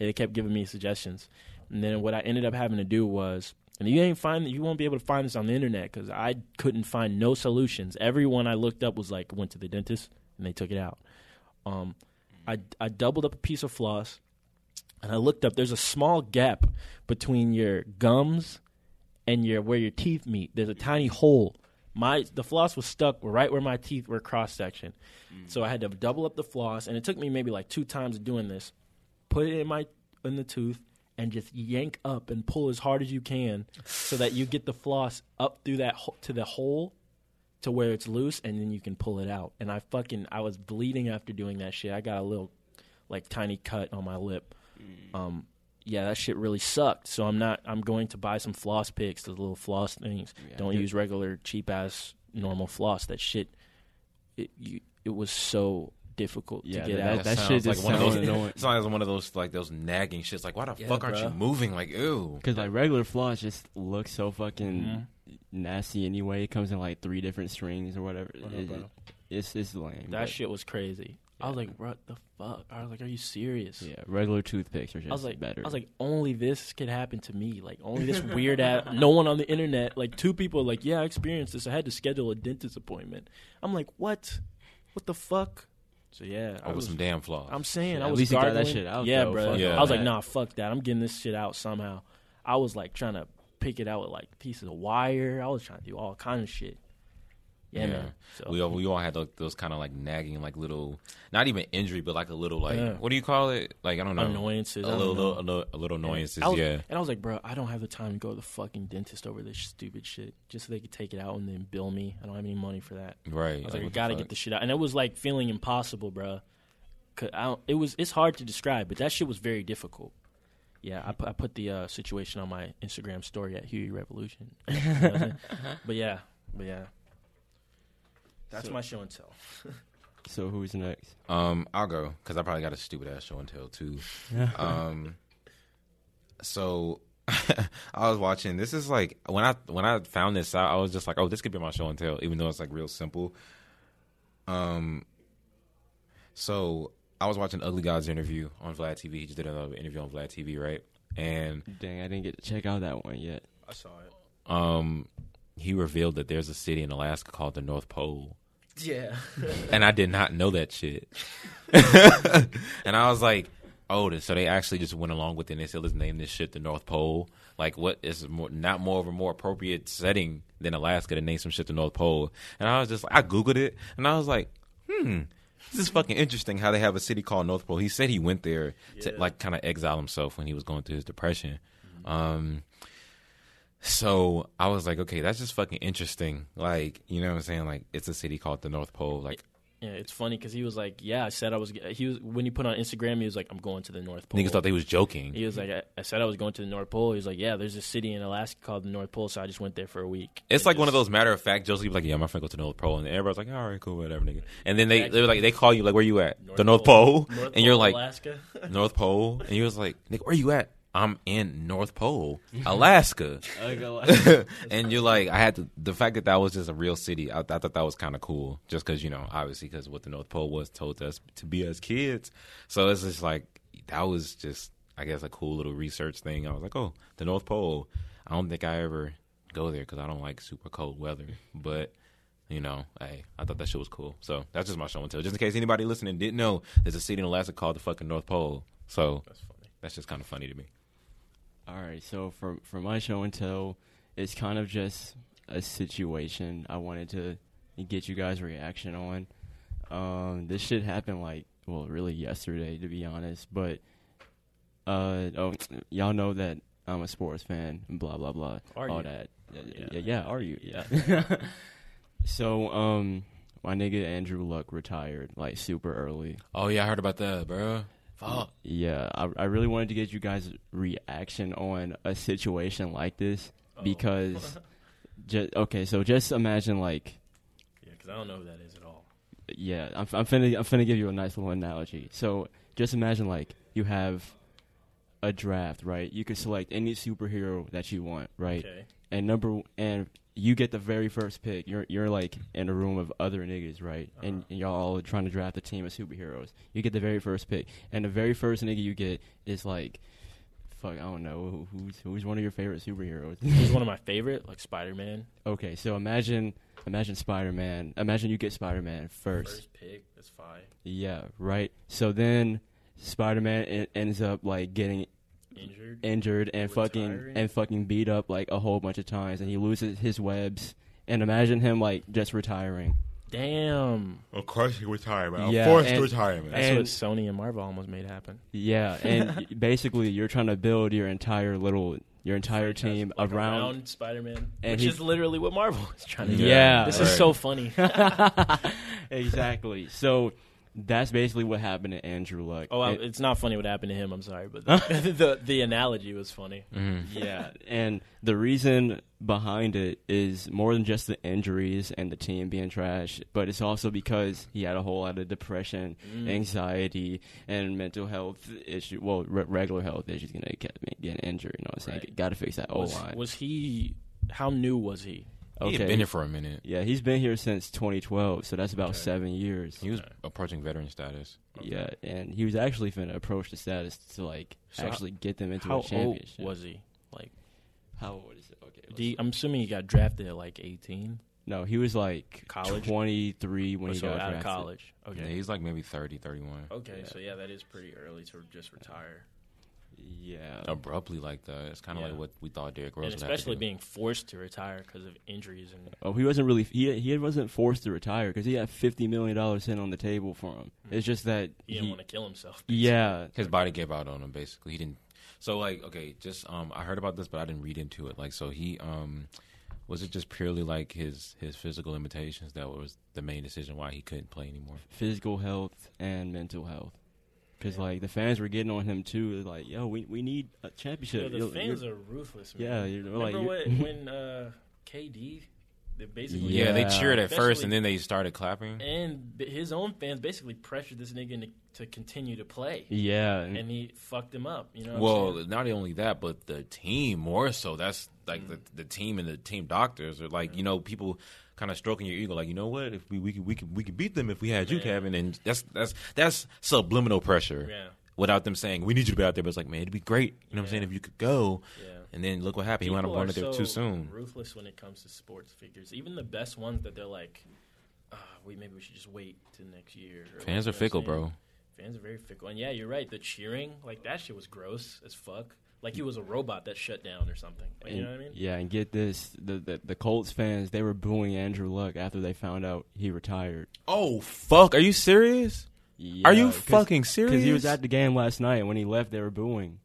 And they kept giving me suggestions. And then what I ended up having to do was, and you ain't find, you won't be able to find this on the internet because I couldn't find no solutions. Everyone I looked up was like, went to the dentist and they took it out. Um, I I doubled up a piece of floss, and I looked up. There's a small gap between your gums and your where your teeth meet. There's a tiny hole. My the floss was stuck right where my teeth were cross section, mm. so I had to double up the floss, and it took me maybe like two times doing this. Put it in my in the tooth and just yank up and pull as hard as you can, so that you get the floss up through that ho- to the hole to where it's loose, and then you can pull it out. And I fucking I was bleeding after doing that shit. I got a little like tiny cut on my lip. Um, yeah, that shit really sucked. So I'm not. I'm going to buy some floss picks, the little floss things. Yeah, Don't dude. use regular cheap ass normal floss. That shit. It you, it was so difficult Yeah, to get that- out. that sounds shit like just one of those. sounds annoying. It's like one of those like those nagging shits. Like, why the Yeah, fuck aren't you moving? Like, ooh, Because like regular floss just looks so fucking Mhm. nasty anyway. It comes in like three different strings or whatever. I know, It- it- it's it's lame. that but- shit was crazy. I was like, what the fuck? I was like, are you serious? Yeah, regular toothpicks are just I was like, better. I was like, only this could happen to me. Like, only this weird ass. No one on the internet. Like, two people. Like, yeah, I experienced this. I had to schedule a dentist appointment. I'm like, what? What the fuck? So yeah, I was. some damn flaws. I'm saying Shit, I at was least you got that shit out, Yeah, though. bro. Yeah. I was like, nah, fuck that. I'm getting this shit out somehow. I was like trying to pick it out with like pieces of wire. I was trying to do all kind of shit. Yeah, Yeah. So we all we all had those, those kind of like nagging, like little, not even injury, but like a little like Yeah. what do you call it? Like I don't know, annoyances. a little, little, a little, a little annoyances. Was, yeah, And I was like, bro, I don't have the time to go to the fucking dentist over this stupid shit just so they could take it out and then bill me. I don't have any money for that. right. I was like, what gotta fuck? get the shit out, and it was like feeling impossible, bro. Cause I don't, it was it's hard to describe, but that shit was very difficult. Yeah, I, pu- I put the uh, situation on my Instagram story at Huey Revolution. You know saying? but yeah, but yeah, that's So- my show and tell. so who's next? Um, I'll go because I probably got a stupid ass show and tell too. um, so I was watching. This is like when I when I found this out, I was just like, oh, this could be my show and tell, even though it's like real simple. Um, so I was watching Ugly God's interview on Vlad TV. He just did another interview on Vlad TV, right? And Dang, I didn't get to check out that one yet. I saw it. um, he revealed that there's a city in Alaska called the North Pole. Yeah, and I did not know that shit. and I was like, "Oh, so they actually just went along with it and they said let's name this shit the North Pole." Like, what is more not more of a more appropriate setting than Alaska to name some shit the North Pole? And I was just, I googled it and I was like, "Hmm, this is fucking interesting how they have a city called North Pole." He said he went there to like kind of exile himself when he was going through his depression. Um, so I was like, okay, that's just fucking interesting. Like, you know what I'm saying? Like, it's a city called the North Pole. Like, yeah. It's funny because he was like, "Yeah, I said I was." He was when he put on Instagram, he was like, "I'm going to the North Pole." niggas thought they was joking. He was like, I, I said I was going to the North Pole. He was like, yeah, there's a city in Alaska called the North Pole, so I just went there for a week. It's And like one of those matter of fact jokes. He was like, "Yeah, my friend goes to the North Pole," and everybody's like, "All right, cool, whatever, nigga." And then they they were like, they call you like, "Where you at?" the North Pole, North and you're like, Alaska. "North Pole," and he was like, "Nigga, where you at?" I'm in North Pole, Alaska, and you're like, I had to. The fact that that was just a real city, I, I thought that was kind of cool, just because you know, obviously, because what the North Pole was told us to be as kids. So it's just like that was just, I guess, a cool little research thing. I was like, oh, the North Pole. I don't think I ever go there because I don't like super cold weather, but. You know, hey, I thought that shit was cool. So that's just my show and tell. Just in case anybody listening didn't know, there's a city in Alaska called the fucking North Pole. So That's funny. that's just kind of funny to me. All right, so for for my show and tell, it's kind of just a situation I wanted to get you guys' reaction on. Um, this shit happened like well, really yesterday to be honest, but uh, oh, y'all know that I'm a sports fan blah blah blah, Are all you? that. Yeah, Yeah. yeah, yeah, are you? Yeah. so um, my nigga Andrew Luck retired like super early. Oh yeah, I heard about that, bro. Fuck. Yeah, I, I really wanted to get you guys' reaction on a situation like this Oh. because, just okay, so just imagine like, Yeah, because I don't know who that is at all. yeah, I'm, I'm finna I'm finna give you a nice little analogy. So just imagine like you have a draft, right? You could select any superhero that you want, right? Okay. And number and you get the very first pick. You're you're like in a room of other niggas, right? Uh-huh. And, and y'all all trying to draft a team of superheroes. You get the very first pick, and the very first nigga you get is like, fuck, I don't know who's who's one of your favorite superheroes. He's one of my favorite, like Spider Man. okay, so imagine imagine Spider Man. Imagine you get Spider Man first. First pick. That's fine. Yeah, right. So then Spider Man ends up like getting Injured. injured and fucking Retiring? and fucking beat up like a whole bunch of times, and he loses his webs. And imagine him like just retiring. Damn. Of course he retirement. Yeah, Forced and- retirement. That's And- what Sony and Marvel almost made happen. Yeah, and basically you're trying to build your entire little your entire team Like around. Spider Man, And which is literally what Marvel is trying to do. Yeah, This right. is so funny. exactly. So that's basically what happened to Andrew Luck. Oh, well, And- it's not funny what happened to him. I'm sorry, but the the, the analogy was funny. yeah, and the reason behind it is more than just the injuries and the team being trash, but it's also because he had a whole lot of depression, Mm. anxiety, and mental health issue. Well, re- regular health issues gonna get getting injured. You know what I'm saying? Right. Got to fix that O Was, was he? How new was he? He had been here for a minute. Yeah, he's been here since 2012, so that's about Okay. seven years. He was approaching veteran status. Yeah, and he was actually finna approach the status to like So actually get them into How a old championship. was he? Like, How old is it? Okay, do you- I'm assuming he got drafted at like 18. no, he was like College? 23 when Or he so got out of drafted. college. Okay. Yeah, he's like maybe 30, 31. okay, so yeah, that is pretty early to just retire, Yeah, Yeah, abruptly like that. It's kind of Yeah. like what we thought Derrick Rose and would have to especially do. being forced to retire because of injuries and. Oh, he wasn't really he he wasn't forced to retire because he had fifty million dollars sitting on the table for him. It's just that He didn't want to kill himself. yeah, His body gave out on him. Basically, he didn't. So like, okay, just um, I heard about this, but I didn't read into it. Like, so he um, was it just purely like his his physical limitations that was the main decision why he couldn't play anymore? physical health and mental health. Because like the fans were getting on him too, like yo, we we need a championship. Yeah, the You're- fans you're- are ruthless. Man. Yeah, you're like- remember you're- when, when uh, KD, they basically Yeah, they cheered at first, and then they started clapping. and his own fans basically pressured this nigga into, to continue to play, yeah, and- and he fucked him up. You know. what I'm Well, not only that, but the team more so. That's like the the team and the team doctors are like you know people kind of stroking your ego, like you know what, if we we could we could we could beat them if we had you, Yeah. Kevin, and that's that's that's subliminal pressure. Yeah. Without them saying we need you to be out there, but it's like man, it'd be great. You know what I'm saying? If you could go, Yeah. and then look what happened. He wound up People going are there too soon. Ruthless when it comes to sports figures. Even the best ones that they're like, uh, we maybe we should just wait till next year. Fans are know what I'm fickle, bro. Fans are very fickle, and yeah, you're right. The cheering, like that shit was gross as fuck. Like he was a robot that shut down or something. Like, you know what I mean? yeah, and get this, the, the the Colts fans they were booing Andrew Luck after they found out he retired. Oh fuck! Are you serious? Are you fucking serious? Because he was at the game last night, and when he left, they were booing.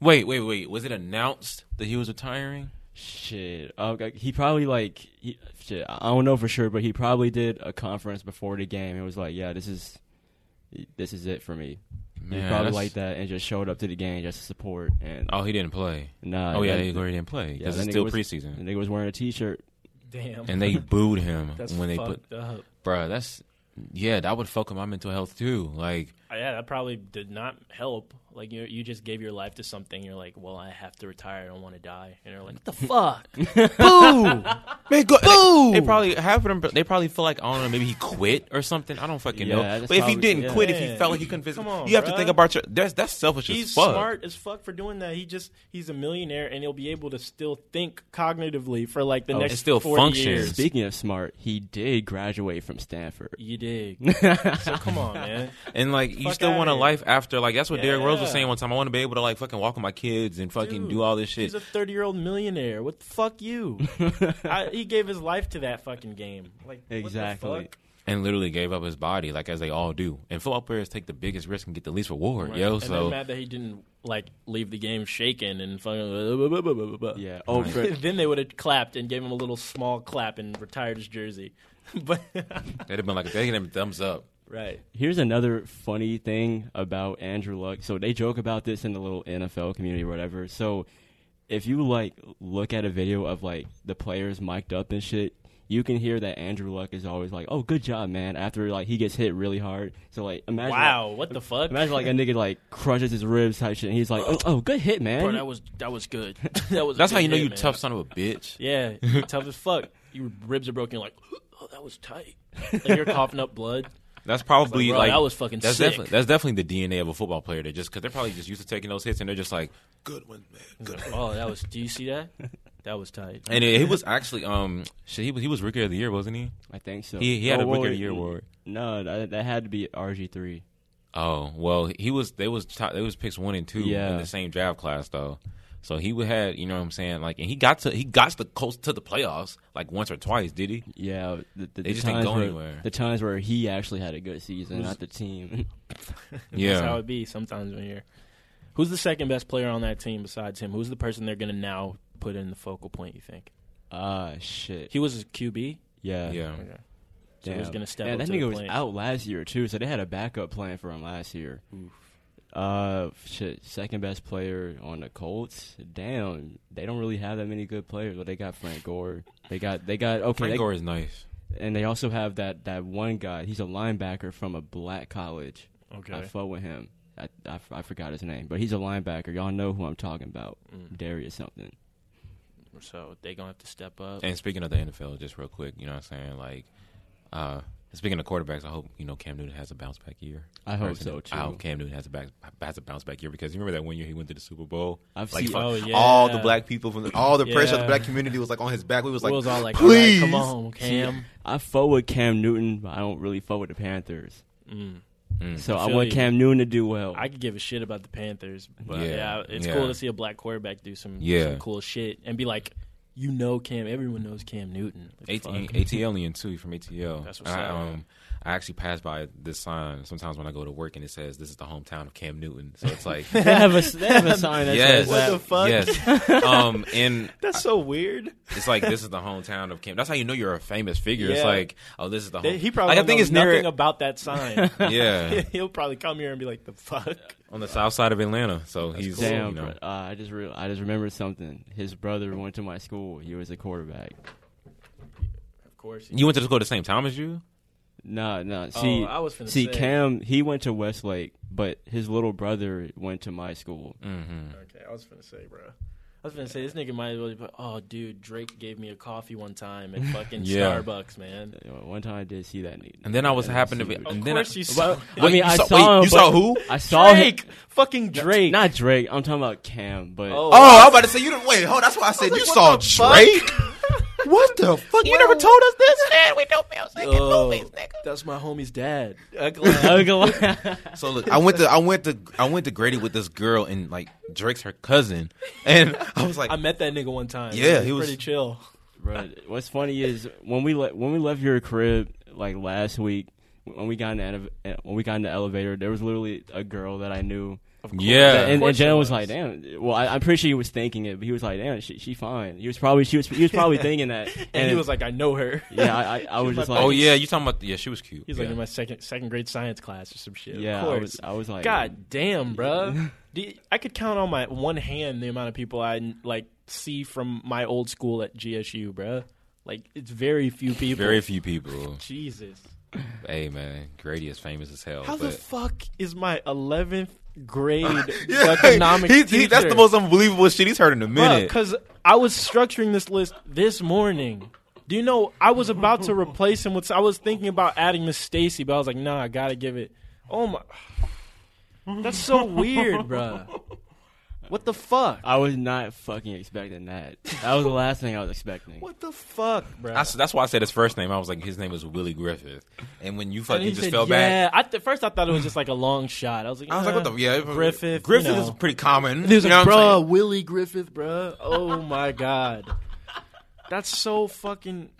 Wait, wait, wait. Was it announced that he was retiring? Shit. Oh, okay, he probably like he, shit. I don't know for sure, but he probably did a conference before the game. It was like, yeah, this is this is it for me. He Man, probably that's- like that and just showed up to the game just to support. And Oh, he didn't play. nah, oh yeah, that- he already didn't play yeah, because that it's nigga still was- preseason. The nigga was wearing a T-shirt. Damn. and they booed him That's when they put, fucked up. bruh, That's yeah, that would fuck with my mental health too. Like, Uh, Yeah, that probably did not help. Like you, you just gave your life to something. You're like, well, I have to retire. I don't want to die. And you're like, what the fuck? boo, man, go, boo. They, they probably half of them. They probably feel like I don't know, maybe he quit or something. I don't fucking Yeah, know. that's But if he probably- didn't yeah. quit, if he Yeah. felt like he couldn't physically, Come on, you have to bruh. think about your. That's that's selfish He's as fuck. He's smart as fuck for doing that. He just he's a millionaire and he'll be able to still think cognitively for like the Oh, next and still 40 function. years. Speaking of smart, he did graduate from Stanford. You dig? so come on, man. And like you Fuck still want a here. life after like that's what Derrick Rose was saying one time. I want to be able to like fucking walk with my kids and fucking Dude, do all this shit. He's a 30 year old millionaire. What the fuck you? I, he gave his life to that fucking game. Like what the Exactly. fuck? and literally gave up his body, like as they all do. And football players take the biggest risk and get the least reward, Right. yo. and So they're mad that he didn't like leave the game shaken and fucking. Yeah. Oh, for, then they would have clapped and gave him a little small clap and retired his jersey. but they'd have been like, they gave him a thumbs up. Right, Here's another funny thing about Andrew Luck. So they joke about this in the little NFL community or whatever. So if you like look at a video of like the players mic'd up and shit, you can hear that Andrew Luck is always like, "Oh, good job, man." After like he gets hit really hard. So like imagine wow, like, what the fuck? imagine like a nigga like crushes his ribs type shit. And he's like, "Oh, oh good hit, man." Bro, that was that was good. that was. That's how you know hit, you man. tough son of a bitch. Yeah, tough as fuck. Your ribs are broken. You're like, oh, that was tight. Like you're coughing up blood. That's probably Like, bro, like that was fucking that's sick. definitely that's definitely the DNA of a football player. That just because they're probably just used to taking those hits and they're just like good one, man. Good. Oh, that was. Do you see that? That was tight. And he was actually um shit, he was he was rookie of the year, wasn't he? I think so. He- he had Oh, a Rookie of the Year award. No, that, that had to be RG three. Oh well, he was they was top, they was picks one and two in Yeah. the same draft class though. So he would had you know what I'm saying like and he got to he got to the close to the playoffs like once or twice did he? Yeah, the, the, They the just didn't times go where, anywhere. The times where he actually had a good season, not the team. That's how it be sometimes when you're. Who's the second best player on that team besides him? Who's the person they're gonna now put in the focal point? You think Ah, shit. he was a QB? yeah. yeah. Okay. So he was gonna step Man, up that to the nigga was out last year too, so they had a backup plan for him last year. Uh, shit, second best player on the Colts. Damn, they don't really have that many good players. But they got Frank Gore. They got they got okay. Frank they- Gore is nice. and they also have that that one guy. He's a linebacker from a black college. Okay. I fuck with him. I, I, I forgot his name, but he's a linebacker. Y'all know who I'm talking about. Mm. Darius something. So they gonna have to step up. And speaking of the NFL, just real quick, you know what I'm saying? Like, uh, speaking of quarterbacks, I hope you know Cam Newton has a bounce back year. I hope Personally, so, too. I hope Cam Newton has a back has a bounce back year because you remember that one year he went to the Super Bowl. I've like seen- Oh, yeah. all the black people from the, all the pressure of the black community was like on his back. We was like, we was all like, please, all right, come on, Cam. I fuck with Cam Newton, but I don't really fuck with the Panthers. Mm. Mm. So I I, want you. Cam Newton to do well. I could give a shit about the Panthers, but Yeah, yeah, it's yeah. cool to see a black quarterback do some, Yeah. some cool shit and be like, you know, Cam. Everyone knows Cam Newton. Like, AT, fuck. ATLian too from ATL. That's what's I, up. um, I actually pass by this sign sometimes when I go to work, and it says this is the hometown of Cam Newton. So it's like, they have a they have a sign that yes, says that. the fuck? yes. um, and That's so weird. it's like this is the hometown of Cam. That's how you know you're a famous figure. It's like, oh, this is the home. They- he probably like, I think know it's near nothing about that sign. yeah He'll probably come here and be like, the fuck. on the south side of Atlanta. So he's Damn, you know. Uh, I just re- I just remembered something. His brother went to my school. He was a quarterback. Of course. you went to school at the same time as you. No, no. See, Oh, I was finna see, say. Cam he went to Westlake, but his little brother went to my school. Mm-hmm. Okay, I was gonna say, bro. I was gonna say this nigga might as well. Be, oh, dude, Drake gave me a coffee one time at fucking Yeah. Starbucks, man. One time I did see that. nigga. And then I was And happened to be. it. Of And then course I, you saw. Well, I mean, I saw- saw wait, him. you saw who? I saw Drake, him. fucking Drake. Not Drake. I'm talking about Cam. But Oh. oh, I was about to say you didn't wait. Hold, that's why I said you saw Drake. what the fuck? You never told us this, man. We don't Oh, that's my homie's dad. Ugly. So look, I went to I went to I went to Grady with this girl and like Drake's her cousin, and I was like, I met that nigga one time. Yeah, he he was was- pretty chill. Bro, what's funny is when we le- when we left your crib like last week when we got in the ele- when we got in the elevator, there was literally a girl that I knew. Yeah, and, and course Jenna was was. like, "Damn." Well, I, I'm pretty sure he was thinking it, but he was like, "Damn, she, she fine." He was probably she was he was probably thinking that, And, he was like, I know her. "Yeah." I, I, I was my just like, oh yeah, you talking about? Yeah, she was cute. He's yeah. like in my second second grade science class or some shit. "Yeah." of I was, I was like, God damn, bro. I could count on my one hand the amount of people I like see from my old school at GSU, bro. Like it's very few people. very few people. Jesus. hey man, Grady is famous as hell. How but the fuck is my 11th grade yeah, economics he- he- teacher? that's the most unbelievable shit he's heard in a minute. Because I was structuring this list this morning. Do you know I was about to replace him with? I was thinking about adding Miss Stacy, but I was like, nah, I gotta give it. Oh my, that's so weird, bruh. What the fuck? I was not fucking expecting that. That was the last thing I was expecting. What the fuck, bro? That's, that's why I said his first name. I was like, his name is Willie Griffith. And when you fucking just said, fell yeah. back, I, at first, I thought it was just like a long shot. I was like, I was like, what "Uh, the yeah, Griffith, Griffith you know. is pretty common. There's he was you know what I'm bruh, saying? Willie Griffith, bro. Oh my god, that's so fucking.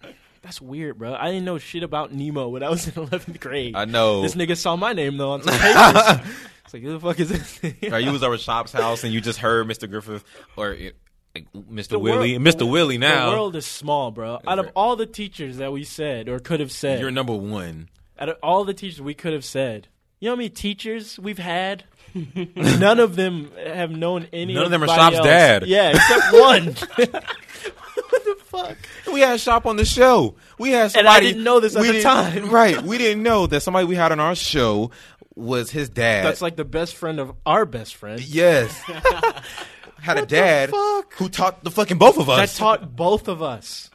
That's weird, bro. I didn't know shit about Nemo when I was in 11th grade. I know. This nigga saw my name though on some papers. It's like, who the fuck is this? Or you was over Shop's house and you just heard Mr. Griffith or uh, like, Mr. The Willie, world- Mr. Willie. Now The world is small, bro. Out of all the teachers that we said or could have said, you're number one. out of all the teachers we could have said, you know how many teachers we've had? None of them have known any. None of them are Shop's else. dad. Yeah, except one. what the fuck? We had Shop on the show. We had And I didn't know this at we the time. right? We didn't know that somebody we had on our show was his dad. That's like the best friend of our best friend. yes. had a What the dad who taught the fucking both of us. That taught both of us.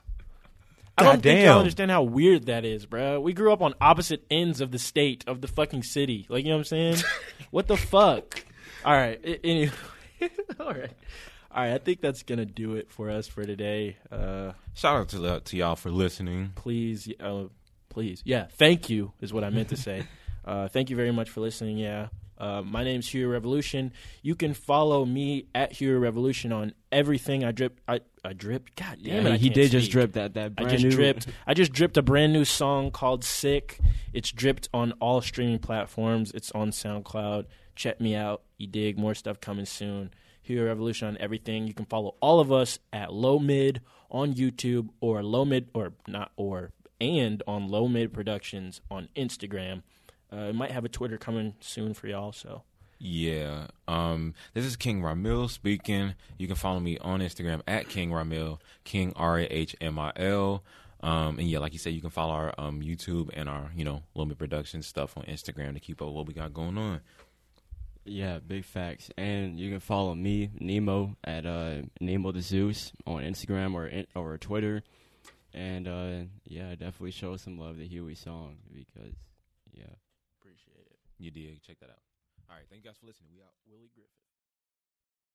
I don't think Goddamn. y'all understand how weird that is, bro. We grew up on opposite ends of the state of the fucking city. Like, you know what I'm saying? what the fuck? All right. a- Anyway. All right. All right. I think that's gonna do it for us for today. Uh, Shout out to the, to y'all for listening. please, uh, please, yeah. Thank you is what I meant to say. Uh, thank you very much for listening. Yeah. Uh, my name's Hugh Revolution. You can follow me at Hugh Revolution on everything. I drip. I I dripped. God damn Yeah, it! I he can't did just drip that that I just new. dripped. I just dripped a brand new song called "Sick." It's dripped on all streaming platforms. It's on SoundCloud. Check me out. You dig? More stuff coming soon. Hero Revolution on everything. You can follow all of us at Low Mid on YouTube or Low Mid or not or and on Low Mid Productions on Instagram. Uh, it might have a Twitter coming soon for y'all. So Yeah. Um, this is King Rahmil speaking. You can follow me on Instagram at King Rahmil, King R A H M I L. Um, and yeah, like you said, you can follow our um, YouTube and our, you know, Low Mid Production stuff on Instagram to keep up with what we got going on. Yeah, big facts. And you can follow me, Nemo, at uh, Nemo the Zeus on Instagram or in, or Twitter. And uh, yeah, definitely show some love to Huey song because yeah. You did. Check that out. All right. Thank you guys for listening. We out. Willie Griffin.